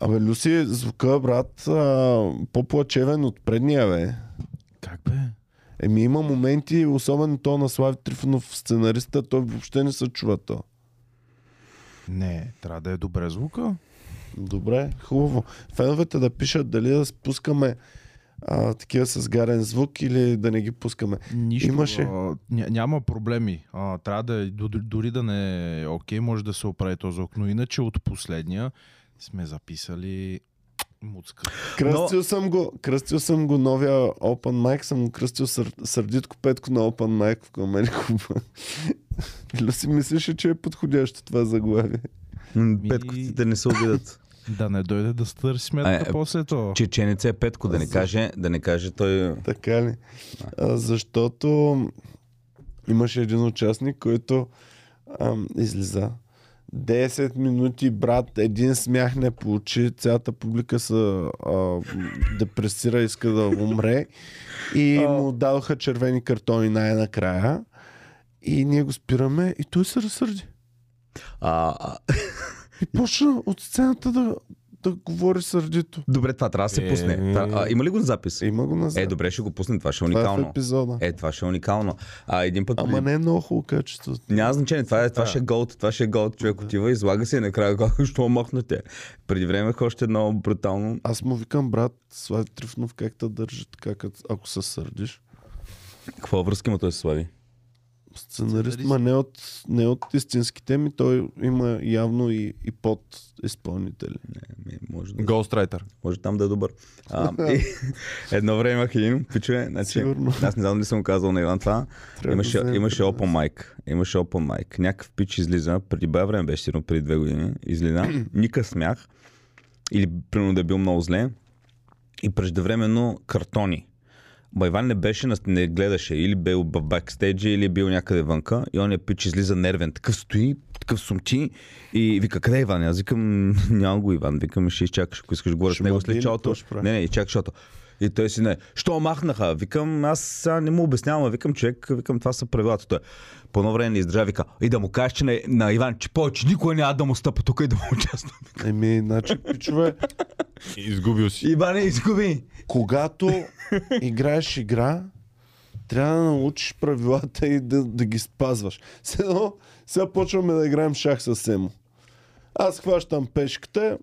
Абе, Люси, звука, брат, а, по-плачевен от предния, бе. Как бе? Еми има моменти, особено то на Слави Трифонов, сценариста, той въобще не се чува то. Не, трябва да е добре звука. Добре, хубаво. Феновете да пишат дали да спускаме а, такива с гарен звук или да не ги пускаме. Нищо. Имаше. А, ня, няма проблеми. А, трябва да дори да не е окей, може да се оправи този звук. Но иначе от последния сме записали муцка. Кръстил съм го, кръстил съм го новия Open Mic, съм го кръстил сър, Сърдитко Петко на Open Mic в Комери Куба. Или си мислеше, че е подходящо това заглавие? Ми- Петкотите не се обидат. Да не дойде да стърси сметка А, е, после това. Чеченец е Петко, да не каже, да не каже той... Така ли? А, защото имаше един участник, който ам, излиза. 10 минути, брат, един смях не получи, цялата публика се а, депресира, иска да умре и му дадоха червени картони най-накрая и ние го спираме и той се разсърди. А, а, И почна от сцената да, да говори сърдито. добре, това трябва да се Е, пусне. Това- а, има ли го на запис? Има го назад. Е, добре, ще го пуснем. Това ще е Това е в уникално. епизода. Е, това ще е уникално. А един път. Ама не е много хубаво качество. Няма значение, това, е, това ще е голд, това ще е голд, човек отива, излага се и накрая казва, що махнете. Преди време още едно брутално. Аз му викам, брат, Слави Трифнов, как те държи така, ако се сърдиш? Каква връзка има той с Слави? Сценарист, Сценарист. ма не от, не от истинските ми, той има явно и, и под изпълнители. Ми, може, да, Ghostwriter. може там да е добър. А, и, едно време имах един, пичове, значи, Сигурно. аз не знам дали съм казал на Иван това. Трябва Имаше, да имаше open mic. Имаше open mic. Някакъв пич излиза, преди бая време беше сигурно преди две години, излиза, никакъв смях, или примерно да е бил много зле, и преждевременно картони. Ма Иван не беше, не гледаше, или бил в бакстейджа, или бил някъде вънка, и он е пич излиза нервен, такъв стои, такъв сумчи, и вика, къде е Иван? Аз викам, няма го Иван, викам, ще изчакаш, ако искаш говоря с него след чалото. Не, не, изчакай, защото и той си не. Що махнаха? Викам, аз сега не му обяснявам, викам, човек, викам, това са правилата. Той по едно време не издържа, вика, и да му кажеш, че на, на Иван, че повече никой няма да му стъпа тук и да му участва. Еми, значи, пичове, Изгубил си. Иван, изгуби. когато играеш игра, трябва да научиш правилата и да, да ги спазваш. Сега, сега почваме да играем шах с Семо. аз хващам пешката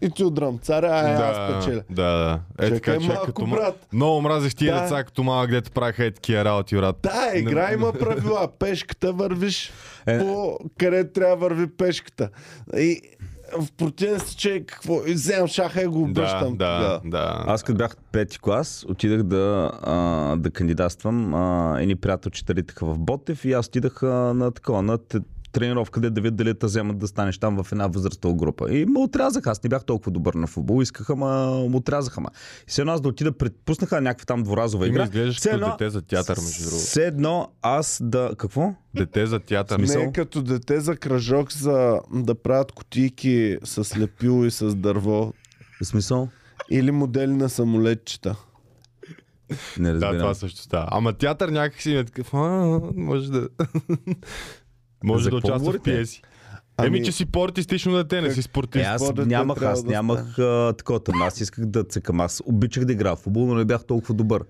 и ти удрам царя, а е, аз печеля. да, да. Е, Чакай така, че малко, като брат. Много мразих тия Да. деца, като малък дете правиха е такива работи, брат. Да, игра има правила. Пешката вървиш Е. по къде трябва да върви пешката. И в противен случай, какво? Вземам шаха и го Да, обръщам. да, да. Аз като бях пети клас, отидах да, а, да кандидатствам. А, едни приятелчета литаха в Ботев и аз отидах а, на такова, на тренировка, де да видят дали те вземат да станеш там в една възрастова група. И ме отрязаха. Аз не бях толкова добър на футбол. Искаха, ма ме отрязаха. Ма. И все едно аз да отида, предпуснаха някаква там дворазова Ти игра. изглеждаш Все като едно- дете за театър, между другото. Все едно аз да... Какво? Дете за театър. Не Смисъл? е като дете за кръжок за да правят кутийки с лепило и с дърво. В смисъл? Или модели на самолетчета. Не Да, разбирам. това също става. Ама театър някакси е такъв, а, може да... може За да участва в пиеси. Ами- Еми, че си по-артистично дете, не си Е, спортист. аз Какво дете нямах, аз да нямах а, такова. Аз исках да цъкам. Аз обичах да играя в футбол, но не бях толкова добър.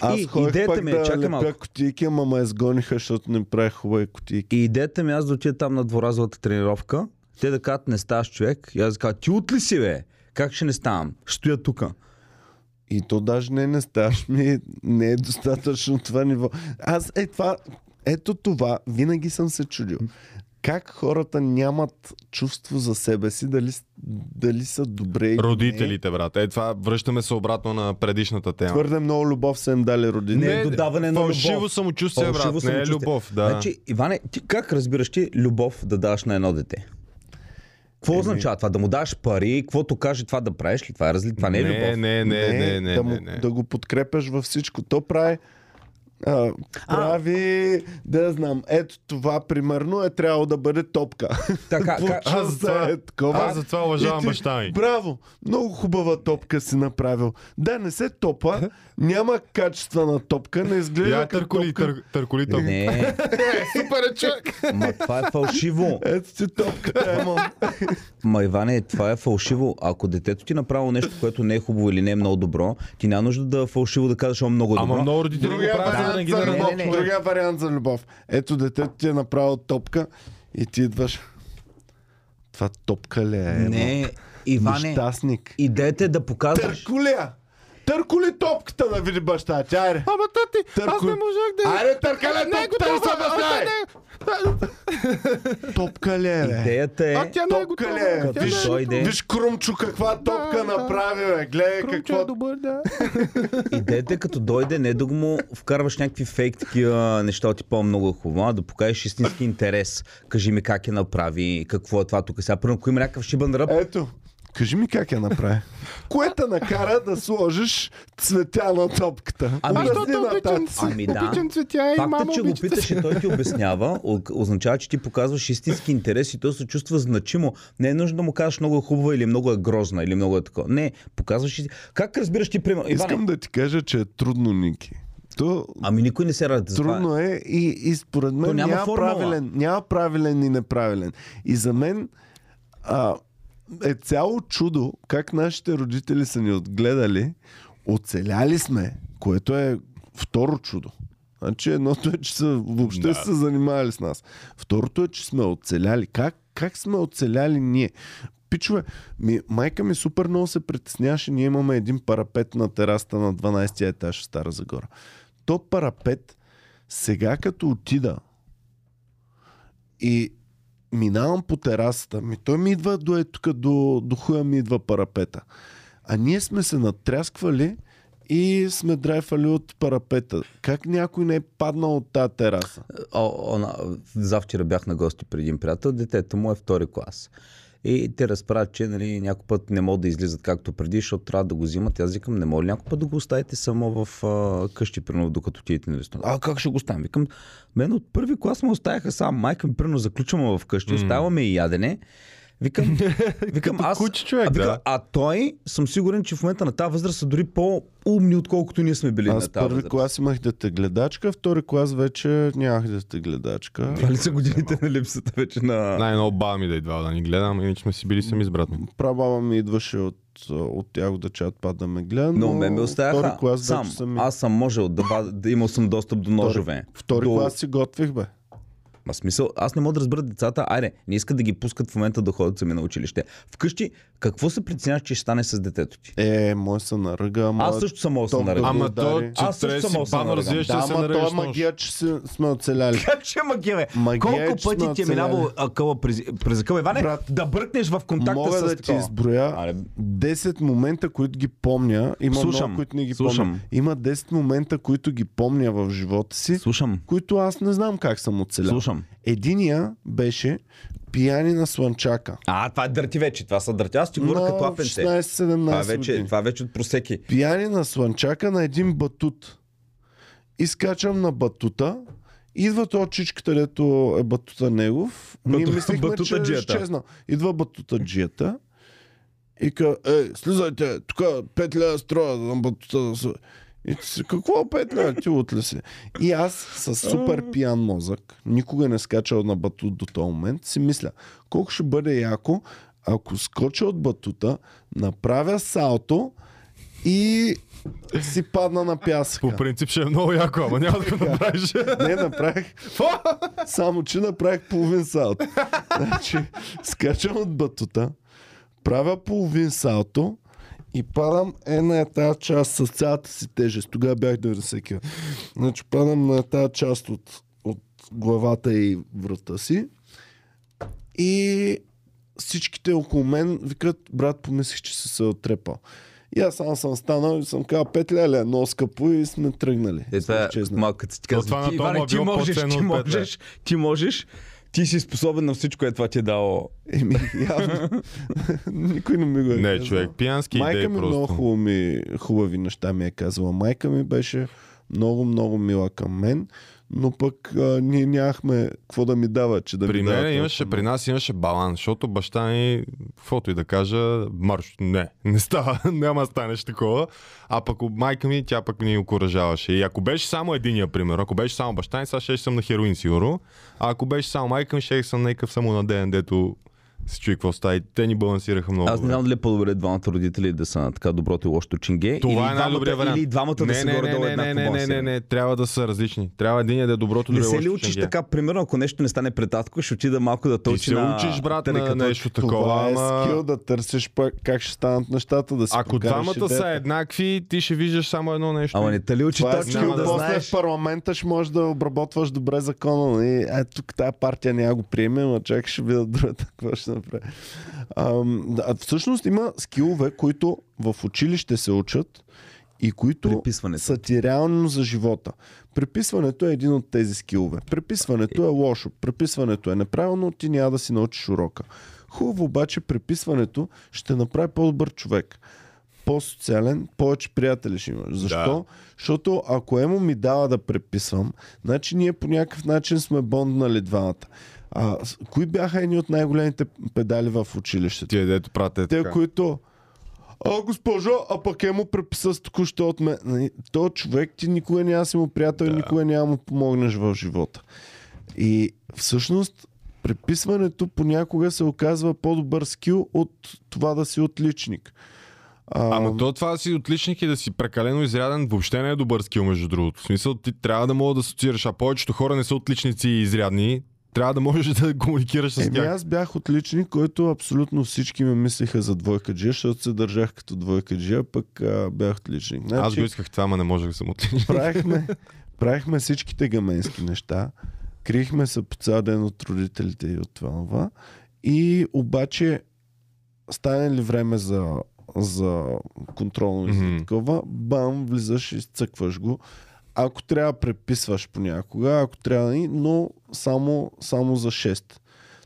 Аз и идеята пак ми е, да чакай малко. кутийки, ама ме изгониха, защото не правих хубави кутийки. И идеята ми е аз да отида там на дворазовата тренировка, те да кажат не ставаш човек. И аз да кажа, ти от ли си бе? Как ще не ставам? Ще Стоя тука. И то даже не, не ставаш ми, не е достатъчно това ниво. Аз е това, ето това, винаги съм се чудил. Как хората нямат чувство за себе си, дали, дали са добре или Родителите, брат. Е, това връщаме се обратно на предишната не. тема. Твърде много любов са им дали родители. Не е додаване на любов. самочувствие, брат. Не е любов, да. Значи, Иване, ти как разбираш ти любов да даваш на едно дете? Какво означава това? Да му даваш пари, каквото каже това да правиш ли? Това, е разли... това не е любов. не, не, не, не, не, да, му, не, не. да го подкрепяш във всичко. То прави а, прави, да я знам, ето това примерно е трябвало да бъде топка. Така, как- Аз затова- е такова. аз затова уважавам И ти, баща ми. Браво! Много хубава топка си направил. Да, не се топа, няма качествена топка, не изглежда Я като търколи, топка. тър, търколи топ. Не, Супер е човек! ма това е фалшиво. Ето ти топката, емо. Ма Иване, това е фалшиво. Ако детето ти направило нещо, което не е хубаво или не е много добро, ти няма нужда да е фалшиво да кажеш, о, много е добро. Ама много родители го правят, за да не любов. Не, не, не. Другия вариант за любов. Ето детето ти е направил топка и ти идваш. Това топка ли е? Не, Иване, Нещастник. идеята е да показваш... Търколия! Търколи топката да види баща ти, айде! Ама тати, аз Търко- не можах да... Айде, търкале Не е топката да се още Топка ли е, бе? Идеята е... А тя не е Топка готова. ли е? Като Виж, Крумчо каква топка да. направи, бе. Гледай Крумчо какво... е добър, да. Идеята е като дойде, не да му вкарваш някакви фейк такива неща, от типа много е хубаво, а да покажеш истински интерес. Кажи ми как я направи, какво е това тук. Сега, примерно, ако има някакъв шибан ръб, Ето, кажи ми как я направи. Кое те накара да сложиш цветя на топката? Ами, Защото обичам. Ами да. обичам цветя и Факта, мама че го питаш и той ти обяснява, означава, че ти показваш истински интерес и той се чувства значимо. Не е нужно да му кажеш много е хубава или много е грозна или много е такова. Не, показваш и... Как разбираш ти, примерно, Иване? Искам да ти кажа, че е трудно, Ники. То Ами никой не се това. трудно е и, и според То мен няма няма, формула. правилен, няма правилен и неправилен. И за мен а, е цяло чудо как нашите родители са ни отгледали, оцеляли сме, което е второ чудо. Значи едното е, че са, въобще Да. са се занимавали с нас. Второто е, че сме оцеляли. Как, как сме оцеляли ние? Пичове, ми, майка ми супер много се притесняваше. Ние имаме един парапет на тераста на 12 етаж в Стара Загора. То парапет, сега като отида и минавам по терасата, ми той ми идва до е до, до хуя ми идва парапета. А ние сме се натрясквали и сме драйфали от парапета. Как някой не е паднал от тази тераса? О, о, завчера бях на гости при един приятел, детето му е втори клас. И те разправят, че нали, някой път не могат да излизат както преди, защото трябва да го взимат. Аз викам, не ли някой път да го оставите само в а, къщи, примерно, докато отидете на ресторант. А как ще го оставим? Викам, мен от първи клас ме оставяха сам. Майка ми, примерно, заключваме в къщи, оставяме и ядене. Викам, викам аз. куче човек, а, викам, да. а той съм сигурен, че в момента на тази възраст са дори по-умни, отколкото ние сме били Аз на тази първи възраст. клас имах дете гледачка, втори клас вече нямах дете гледачка. Това ли са годините на липсата вече на... Най-много баба ми да идва да ни гледам, иначе сме си били сами с брат ми. Прабаба ми идваше от, от ягода чат пад да ме гледа, но, Но ме ме втори оставяха клас сам. съм... Аз съм можел да, ба- да имал съм достъп до ножове. Втори до... клас си готвих, бе. Ма смисъл, аз не мога да разбера децата, айде, не искат да ги пускат в момента да ходят сами на училище. Вкъщи, какво се притесняваш, че ще стане с детето ти? Е, мой се наръга, ама... Аз също съм мога да се наръгам. Ама то, че Аз също трябва да съм си осъм бано на развиеш, Да, се ама то е магия, че се- сме оцеляли. Как ще е магия, бе? Магия е, Колко пъти ти е минавал акъла през, през акъла, Иване, Брат, да бръкнеш в контакта Мога с да ти изброя Аре, 10 момента, които ги помня. Има Слушам, много, които не ги слушам. помня. Има 10 момента, които ги помня в живота си, Слушам, които аз не знам как съм оцелял. слушам. Единия беше пияни на слънчака. А, това е дърти вече. Това са дърти. Аз ти говоря като апенце. Това 16-17 вече, години. това вече от просеки. Пияни на слънчака на един батут. Изкачам на батута. Идва то чичката, дето е батута негов. Ние мислихме, че е батутаджията. изчезнал. Идва батутаджията и ка, е, слизайте, тук 5 лева строя на батута. Да се-» И ти си, какво 5 лева, ти утли си? И аз с супер пиян мозък, никога не скачал на батут до този момент, си мисля, колко ще бъде яко, ако скоча от батута, направя салто и си падна на пясъка. По принцип ще е много яко, ама няма да го направиш. Не, направих. Само, че направих половин салто. Значи, скачам от батута, правя половин салто и падам е на тази част с цялата си тежест. Тогава бях 90 кг. Значи падам на тази част от, от главата и врата си. И всичките около мен викат, брат, помислих, че си се отрепал. И аз само съм станал и съм казал, пет леля, много скъпо и сме тръгнали. Е, това е малко ти казвам, ти, Иване, ти било можеш, ти можеш, ти можеш, ти си способен на всичко, е това ти е дало. Еми, явно. Никой не ми го е Не, казал. човек, пиянски Майка идеи ми много просто. хубави, ми, хубави неща ми е казала. Майка ми беше много, много мила към мен, но пък а, ние нямахме какво да ми дава, че да При ми дава. имаше, при нас имаше баланс, защото баща ми, каквото и да кажа, марш, не, не става, няма станеш такова. А пък майка ми, тя пък ни окоръжаваше. И ако беше само единия, пример, ако беше само баща ми, сега ще съм на хероин сигурно. А ако беше само майка ми, ще съм някакъв само на ден, дето се чуи какво става. И те ни балансираха много. Аз не знам дали е по-добре двамата родители да са на така доброто и лошото чинге. Това или е най-добрият вариант. Или двамата да не, са не, горе не, долу не, не, не, не, не, трябва да са различни. Трябва един да е доброто, Не другия се ли учиш ченге. така, примерно, ако нещо не стане татко, ще отида малко да точи на учиш, брат, на нещо такова, Това е скил да търсиш пък как ще станат нещата, да си Ако двамата са еднакви, ти ще виждаш само едно нещо. Ама не те ли учи Това е точно скил, да да после знаеш? в парламента ще можеш да обработваш добре закона. Е, тук тази партия няма го приеме, но чакай ще видя другата какво ще направи. Да, всъщност има скилове, които в училище се учат и които са ти реално за живота. Преписването е един от тези скилове. Преписването е лошо. Преписването е неправилно, ти няма да си научиш урока. Хубаво обаче преписването ще направи по-добър човек. По-социален, повече приятели ще имаш. Защо? Да. Защото ако Емо ми дава да преписвам, значи ние по някакъв начин сме бонднали двамата. А, кои бяха едни от най-големите педали в училището? Тия дето правят е Те, така. които а, госпожо, а пък е му преписа с току-що от мен. Нали, То човек ти никога няма си му приятел, да. никога няма му помогнеш в живота. И всъщност преписването понякога се оказва по-добър скил от това да си отличник. А, Ама то това да си отличник и да си прекалено изряден въобще не е добър скил, между другото. В смисъл, ти трябва да мога да асоциираш, а повечето хора не са отличници и изрядни. Трябва да можеш да комуникираш с Еми тях. аз бях отличник, който абсолютно всички ме мислиха за двойка джия, защото се държах като двойка джия, пък а, бях отличник. Значи, Аз го исках това, ама не можех да съм отличник. правихме, правихме всичките гаменски неща, крихме се по цял ден от родителите и от това, това. И обаче стане ли време за, за контролно и за Мгм. такова, бам, влизаш и цъкваш го. Ако трябва, преписваш понякога, ако трябва, но само, само за 6.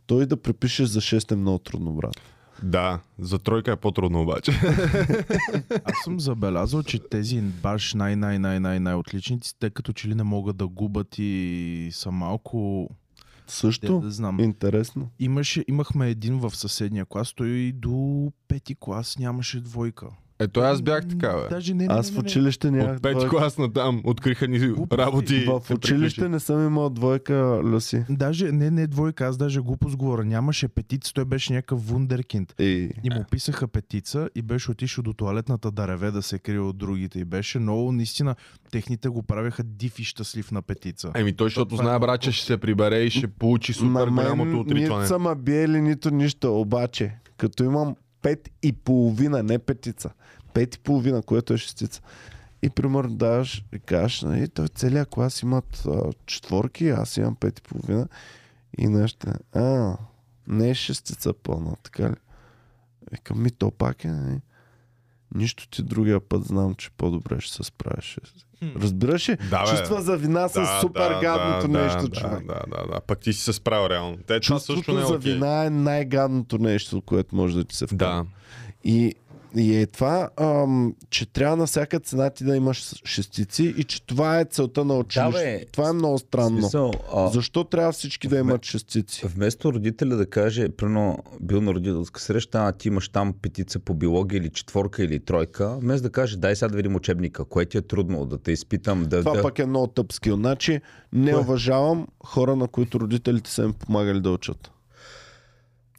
Той да препишеш за 6 е много трудно, брат. Да, за тройка е по-трудно обаче. Аз съм забелязал, че тези баш най-най-най-най-най отличници, те като че ли не могат да губят и са малко... Де, Също да знам. интересно. Имаше, имахме един в съседния клас, той и до пети клас нямаше двойка. Ето аз бях така, бе. Даже не, не, Аз не, в не, не. училище нямах От пети двойка. клас на там откриха ни Глупости. работи. В се училище не съм имал двойка, Люси. Даже не, не двойка, аз даже глупост говоря. Нямаше петица, той беше някакъв вундеркинд. И... И му писаха петица и беше отишъл до туалетната да реве да се крие от другите. И беше много, наистина, техните го правеха див и щастлив на петица. Еми той, защото Това е знае, брат, че ще се прибере и ще получи супер На голямото мен отричване. нито са ма биели, нито нищо. Обаче, като имам пет и половина, не петица, пет и половина, което е шестица. И примерно даваш и кажеш, нали, той целият клас имат а, четворки, аз имам пет и половина. И нещо, а, не е шестица пълна, така ли? Викам, ми то пак е, нали? Нищо ти другия път знам, че по-добре ще се справиш. Разбираш ли? Да, бе. Чувства за вина с супер гадното нещо, да, човек. Да, да, да. Пък ти си се справил реално. Те, това също Чувството не е за окей. вина е най-гадното нещо, което може да ти се вкара. Да. И, и е това, ам, че трябва на всяка цена ти да имаш шестици и че това е целта на училището. бе. това е много странно. Смисъл, а, Защо трябва всички да имат шестици? Вместо родителя да каже, примерно бил на родителска среща, а ти имаш там петица по биология или четворка или тройка, вместо да каже, дай сега да видим учебника, кое ти е трудно да те изпитам, да... Това да... пък е много тъп скил. Значи не Кое? уважавам хора, на които родителите са им помагали да учат.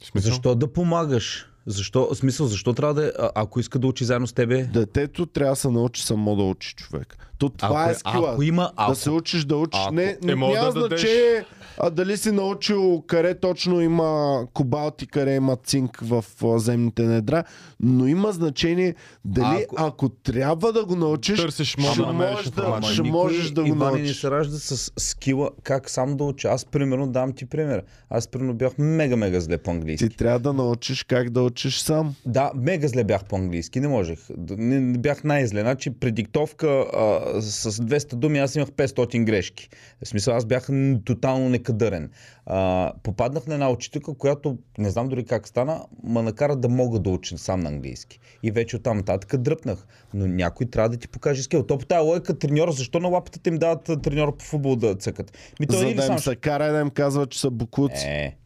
Смисъл? Защо да помагаш? Защо, смисъл, защо трябва да, а- ако иска да учи заедно с тебе? Детето трябва да се научи само да учи човек. То това ако, е скила. ако има, ако, Да се учиш да учиш. ако- не, е, не, мога няма да дадеш- значение а, дали си научил къде точно има кобалт и къде има цинк в а, земните недра, но има значение дали ако, Ако- трябва да го научиш, Търсиш, ще, можеш да, информация. ще можеш да го Ивани не научиш. се ражда с скила как сам да уча. Аз, примерно, дам ти пример. Аз, примерно, бях мега-мега зле по-английски. Ти трябва да научиш как да учиш сам. Да, мега зле бях по-английски, не можех. Не, не бях най-зле. Значи при диктовка а, с 200 думи аз имах 500 грешки. В смисъл аз бях тотално некадърен. А, попаднах на една учителка, която не знам дори как стана, ма накара да мога да уча сам на английски. И вече оттам нататък дръпнах. Но някой трябва да ти покаже скил. То по тази логика треньор, защо на лапата им дават треньор по футбол да цъкат? Ми той За да им се кара и да им казва, че са букуци. Е.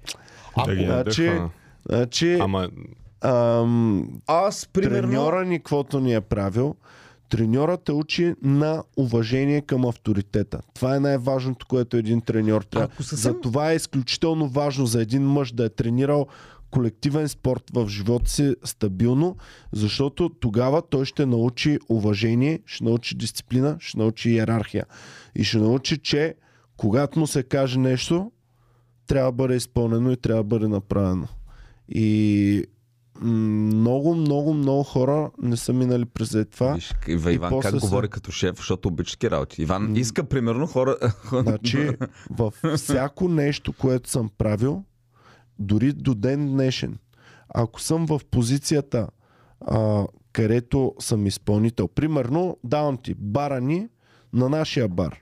Да ги Значи, значи Ама ам, Аз, примерно... треньора ни, каквото ни е правил, треньорът те учи на уважение към авторитета. Това е най-важното, което един треньор трябва. Съвсем- За това е изключително важно за един мъж да е тренирал колективен спорт в живота си стабилно, защото тогава той ще научи уважение, ще научи дисциплина, ще научи иерархия. И ще научи, че когато му се каже нещо, трябва да бъде изпълнено и трябва да бъде направено. И много, много, много хора не са минали през това. Виж, Ива, Иван после как са- говори като шеф, защото обича такива работи. Иван иска примерно хора... Значи, във всяко нещо, което съм правил, дори до ден днешен, ако съм в позицията, а, където съм изпълнител, примерно, давам ти бара ни на нашия бар.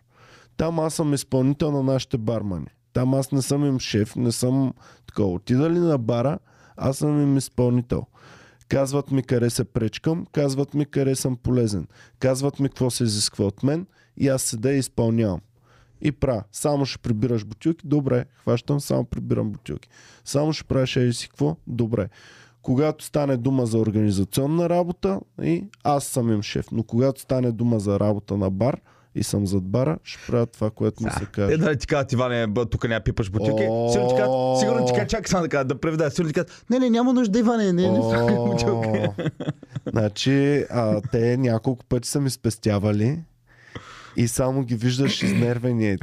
Там аз съм изпълнител на нашите бармани. Там аз не съм им шеф, не съм такова. Отидали на бара, аз съм им изпълнител. Казват ми къде се пречкам, казват ми къде съм полезен. Казват ми какво се изисква от мен и аз седа и изпълнявам. И пра. Само ще прибираш бутилки, добре. Хващам, само прибирам бутилки. Само ще правиш еди си какво, добре. Когато стане дума за организационна работа, и аз съм им шеф. Но когато стане дума за работа на бар и съм зад бара, ще правя това, което ми се каже. да ти кажат, Иване, тук няма пипаш бутилки. Сигурно ти кажат, сигурно ти кажат, чакай само да да преведа. Сигурно ти кажат, не, не, няма нужда, Иване, не, не. О, Значи, а, те няколко пъти са ми спестявали и само ги виждаш изнервени.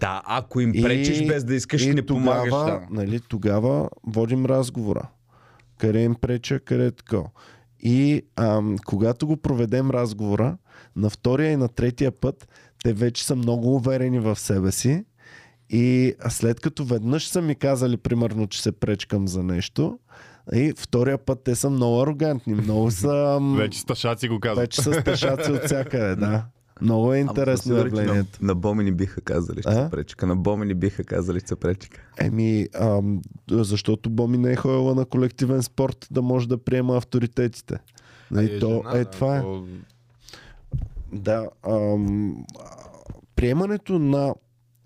Да, ако им пречиш без да искаш, и не помагаш. Тогава, Да. нали, тогава водим разговора. Къде им преча, къде е такова. И ам, когато го проведем разговора, на втория и на третия път, те вече са много уверени в себе си. И след като веднъж са ми казали, примерно, че се пречкам за нещо, и втория път те са много арогантни, много са... вече сташаци го казват. вече са стъшаци от всякъде, да. Много е интересно явлението. На, на Боми ни биха казали, че А? се пречка. На Боми ни биха казали, че се пречка. Еми, ам, защото Боми не е ходила на колективен спорт да може да приема авторитетите. Нали, то, е, това е. Да, ам, а, приемането на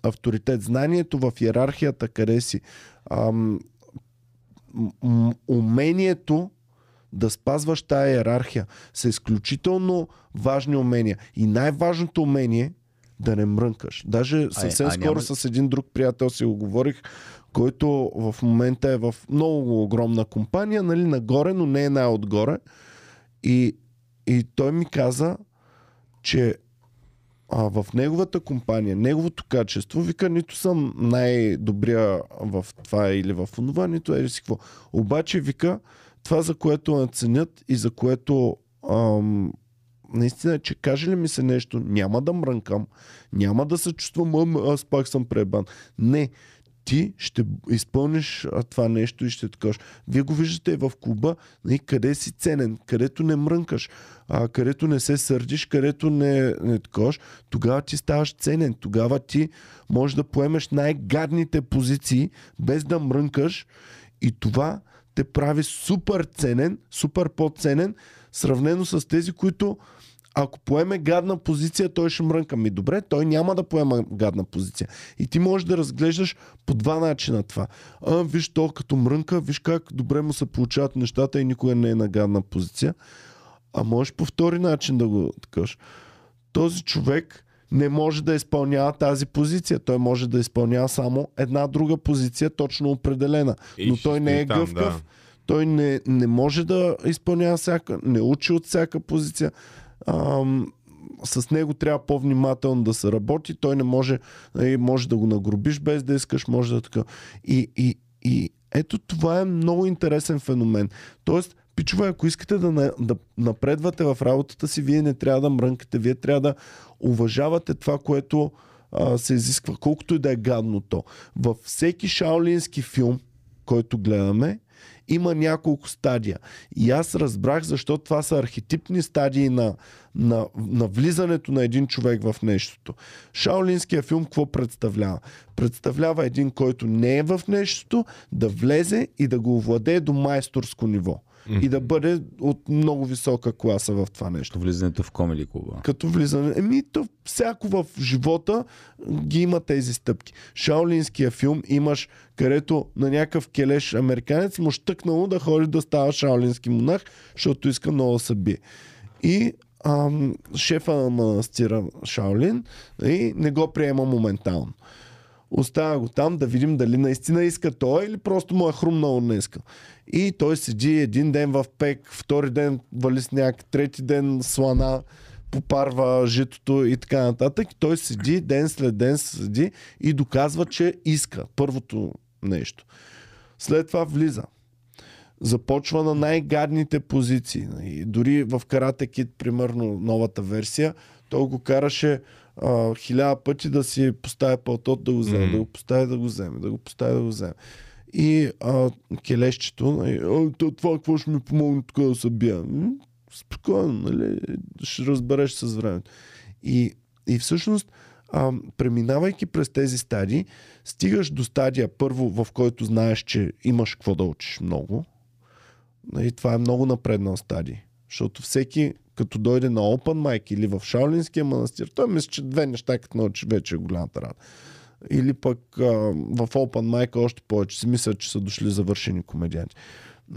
авторитет, знанието в иерархията къде си, ам, умението да спазваш тая иерархия са изключително важни умения. И най-важното умение да не мрънкаш. Даже съвсем а скоро няма- с един друг приятел си го говорих, който в момента е в много огромна компания, нали, нагоре, но не е най-отгоре. И, и той ми каза, че а, в неговата компания, неговото качество, вика, нито съм най-добрия в това или в това, нито е си какво. Обаче, вика, това за което ме ценят и за което ам, наистина, че каже ли ми се нещо, няма да мрънкам, няма да се чувствам, «Ам, аз пак съм пребан. Не, ти ще изпълниш това нещо и ще такаш. Вие го виждате в клуба, нали, къде си ценен, където не мрънкаш, където не се сърдиш, където не, не такаш, тогава ти ставаш ценен. Тогава ти можеш да поемеш най-гадните позиции, без да мрънкаш и това те прави супер ценен, супер по-ценен, сравнено с тези, които ако поеме гадна позиция, той ще мрънка. Ми добре, той няма да поема гадна позиция. И ти можеш да разглеждаш по два начина това. А, виж то като мрънка, виж как добре му се получават нещата и никога не е на гадна позиция. А можеш по втори начин да го такаш. Този човек не може да изпълнява тази позиция. Той може да изпълнява само една друга позиция, точно определена. Но той не е там, гъвкав. да. Той не, не може да изпълнява всяка, не учи от всяка позиция. С него трябва по-внимателно да се работи. Той не може, нали, може да го нагробиш без да искаш, може да така. И, и, и ето това е много интересен феномен. Тоест, пичове, ако искате да, на- да напредвате в работата си, вие не трябва да мрънкате, вие трябва да уважавате това, което а, се изисква, колкото и да е гадно то. Във всеки шаолински филм, който гледаме, има няколко стадия. И аз разбрах защо това са архетипни стадии на, на, на влизането на един човек в нещото. Шаолинския филм какво представлява? Представлява един, който не е в нещото, да влезе и да го овладее до майсторско ниво. И да бъде от много висока класа в това нещо Като влизането в комеди клуба. като влизане. Еми, то всяко в живота ги има тези стъпки. Шаолинския филм имаш, където на някакъв келеш американец му щъкнало да ходи да става шаолински монах, защото иска много да се бие. И ам, шефа на манастира Шаолин и не го приема моментално. Оставя го там да видим дали наистина иска той или просто му е хрумнало днеска. И той седи един ден в пек, втори ден вали сняг, трети ден слана, попарва житото и така нататък. И той седи ден след ден седи и доказва, че иска първото нещо. След това влиза. Започва на най-гадните позиции. И дори в Карате Кид, примерно новата версия, той го караше а, хиляда пъти да си поставя пълтот да го вземе, Мгм. да го поставя да го вземе, да го поставя да го вземе. И а, келещето, нали, «А, то това какво ще ми помогне тук да се бия? М, Спокойно, нали? Ще разбереш с времето. И, и всъщност, а, преминавайки през тези стадии, стигаш до стадия първо, в който знаеш, че имаш какво да учиш много. И това е много напреднал стадий. Защото всеки, като дойде на Open Mic или в Шаолинския манастир, той мисли, че две неща, като научи, вече е голямата работа. Или пък а, в Open Mic още повече си мислят, че са дошли завършени комедианти.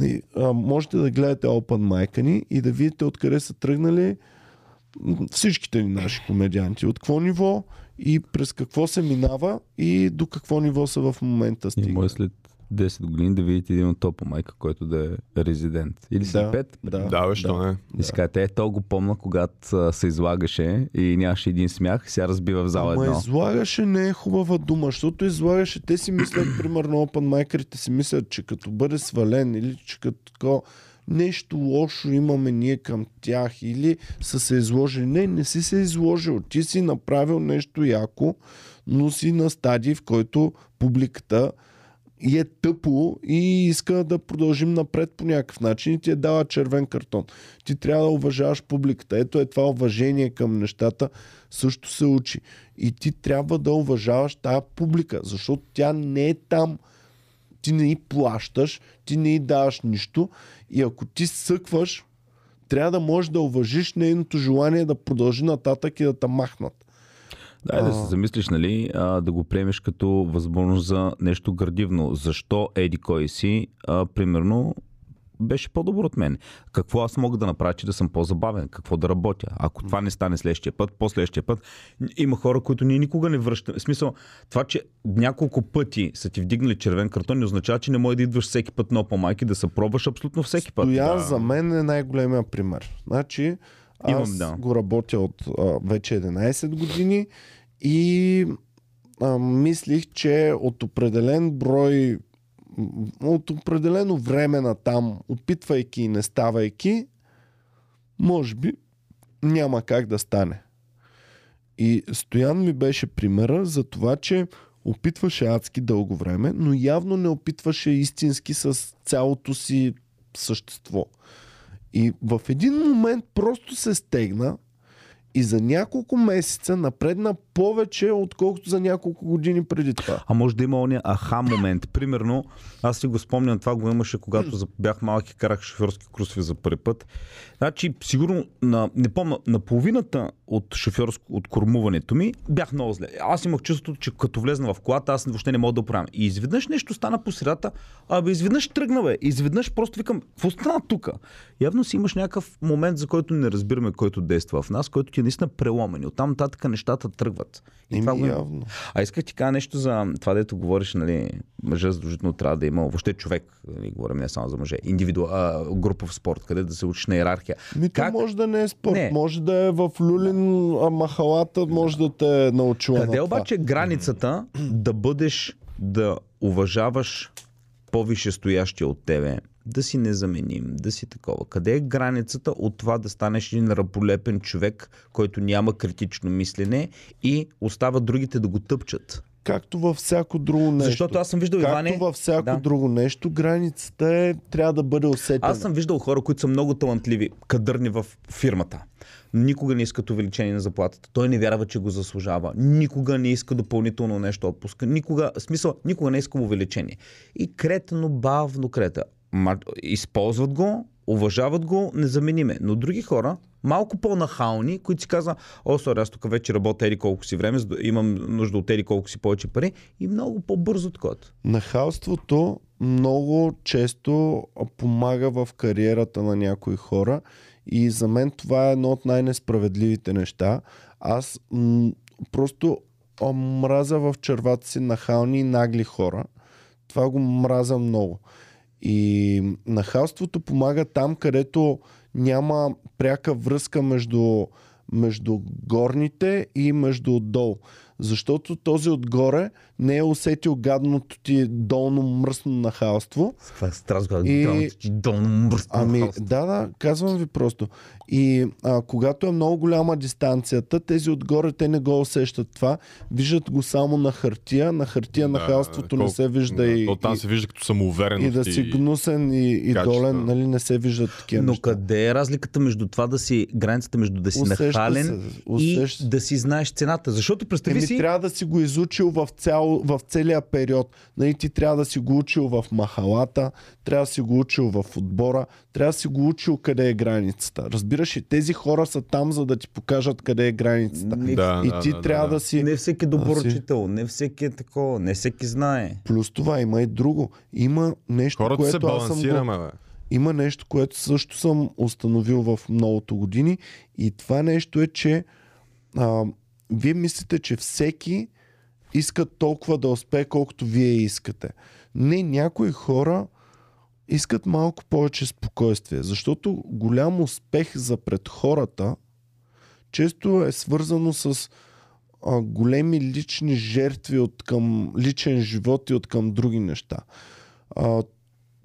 И, а, можете да гледате Open Mic ни и да видите откъде са тръгнали всичките ни наши комедианти. От какво ниво и през какво се минава и до какво ниво са в момента И стигнали. може след 10 години да видите един от топа майка, който да е резидент. Или след Да, 5. да, Да, бе, що не? И си казвате, е, то го помна, когато се излагаше и нямаше един смях, сега разбива в зала Ама едно. излагаше не е хубава дума, защото излагаше, те си мислят, примерно, опен майкерите си мислят, че като бъде свален или че като такова, нещо лошо имаме ние към тях или са се изложили. Не, не си се изложил. Ти си направил нещо яко, но си на стадий, в който публиката и е тъпо и иска да продължим напред по някакъв начин и ти е дала червен картон. Ти трябва да уважаваш публиката. Ето е това уважение към нещата също се учи. И ти трябва да уважаваш тая публика, защото тя не е там. Ти не й плащаш, ти не й даваш нищо и ако ти съкваш, трябва да можеш да уважиш нейното желание да продължи нататък и да те махнат. Да, и да А. се замислиш, нали, а, да го приемеш като възможност за нещо градивно. Защо еди кой си, а, примерно, беше по-добър от мен. Какво аз мога да направя, че да съм по-забавен? Какво да работя? Ако това не стане следващия път, последващия път, има хора, които ние никога не връщаме. В смисъл, това, че няколко пъти са ти вдигнали червен картон, не означава, че не може да идваш всеки път на Open майки да се пробваш абсолютно всеки път. Стоян за мен е най-големия пример. Значи, аз Имам, да. го работя от а, вече 11 години и а, мислих, че от определен брой от определено време на там, опитвайки и не ставайки, може би няма как да стане. И Стоян ми беше примера за това, че опитваше адски дълго време, но явно не опитваше истински с цялото си същество. И в един момент просто се стегна и за няколко месеца напредна повече, отколкото за няколко години преди това. А може да има ония аха момент. Примерно, аз си го спомням, това го имаше, когато бях малък и карах шофьорски курсове за първи път. Значи, сигурно, на, не помня, на половината от шофьорско, от кормуването ми бях много зле. Аз имах чувството, че като влезна в колата, аз въобще не мога да оправям. И изведнъж нещо стана по средата, абе изведнъж тръгна, бе. Изведнъж просто викам, какво стана тук? Явно си имаш някакъв момент, за който не разбираме, който действа в нас, който ти е наистина преломен. И Оттам нататък нещата тръгват. И това го явно. А исках ти кажа нещо за това, дето говориш, нали, мъжа задължително трябва да има, въобще човек, нали, говорим не само за мъже, индивиду, а, групов спорт, къде да се учиш на иерархия. Ми Как- може да не е спорт, Не. може да е в Люлин, махалата може да те е научила Къде на това. обаче е границата да бъдеш, да уважаваш по-висше стоящия от тебе, да си незаменим, да си такова. Къде е границата от това да станеш един раболепен човек, който няма критично мислене и остава другите да го тъпчат? Както във всяко друго нещо. Защото аз съм виждал Както Иване... във всяко Да. друго нещо, границата е, трябва да бъде усетена. Аз съм виждал хора, които са много талантливи, кадърни в фирмата. Никога не искат увеличение на заплатата. Той не вярва, че го заслужава. Никога не иска допълнително нещо отпуска. Никога, смисъл, никога не иска увеличение. И кретно, бавно крета. Използват го, уважават го, незамениме. Но други хора, малко по-нахални, които си казват, о, сори, аз тук вече работя ери колко си време, имам нужда от ери колко си повече пари и много по-бързо такова. Нахалството много често помага в кариерата на някои хора и за мен това е едно от най-несправедливите неща. Аз м- просто а, мразя в червата си нахални и нагли хора. Това го мразя много. И нахалството помага там, където няма пряка връзка между, между горните и между отдолу. Защото този отгоре не е усетил гадното ти долно мръсно нахалство. Това е страшно, И- и... долно мръсно Ами, нахалство. да, да, казвам ви просто. И а, когато е много голяма дистанцията, тези отгоре те не го усещат това. Виждат го само на хартия. На хартия нахалството не колко- се вижда да, и, То там и, се вижда като самоувереност. и да си гнусен и, и качество. долен, нали, не се виждат такива Но неща. къде е разликата между това да си, границата между да си Усеща нахален се, усеща и да си знаеш цената? Защото представи Еми, си... трябва да си го изучил в, цял, в целия период. Нали, ти трябва да си го учил в махалата, трябва да си го учил в отбора, трябва да си го учил къде е границата. Разбираш ли, тези хора са там, за да ти покажат къде е границата. Не, Да, И да, ти да, трябва да, да, си... не всеки добър А, си- учител, не всеки е такова, не всеки знае. Плюс това има и друго. Има нещо, Хората се което аз съм го... Има нещо, което също съм установил в многото години и това нещо е, че а, вие мислите, че всеки иска толкова да успее, колкото вие искате. Не, някои хора искат малко повече спокойствие, защото голям успех за пред хората често е свързано с а, големи лични жертви от към личен живот и от към други неща. А,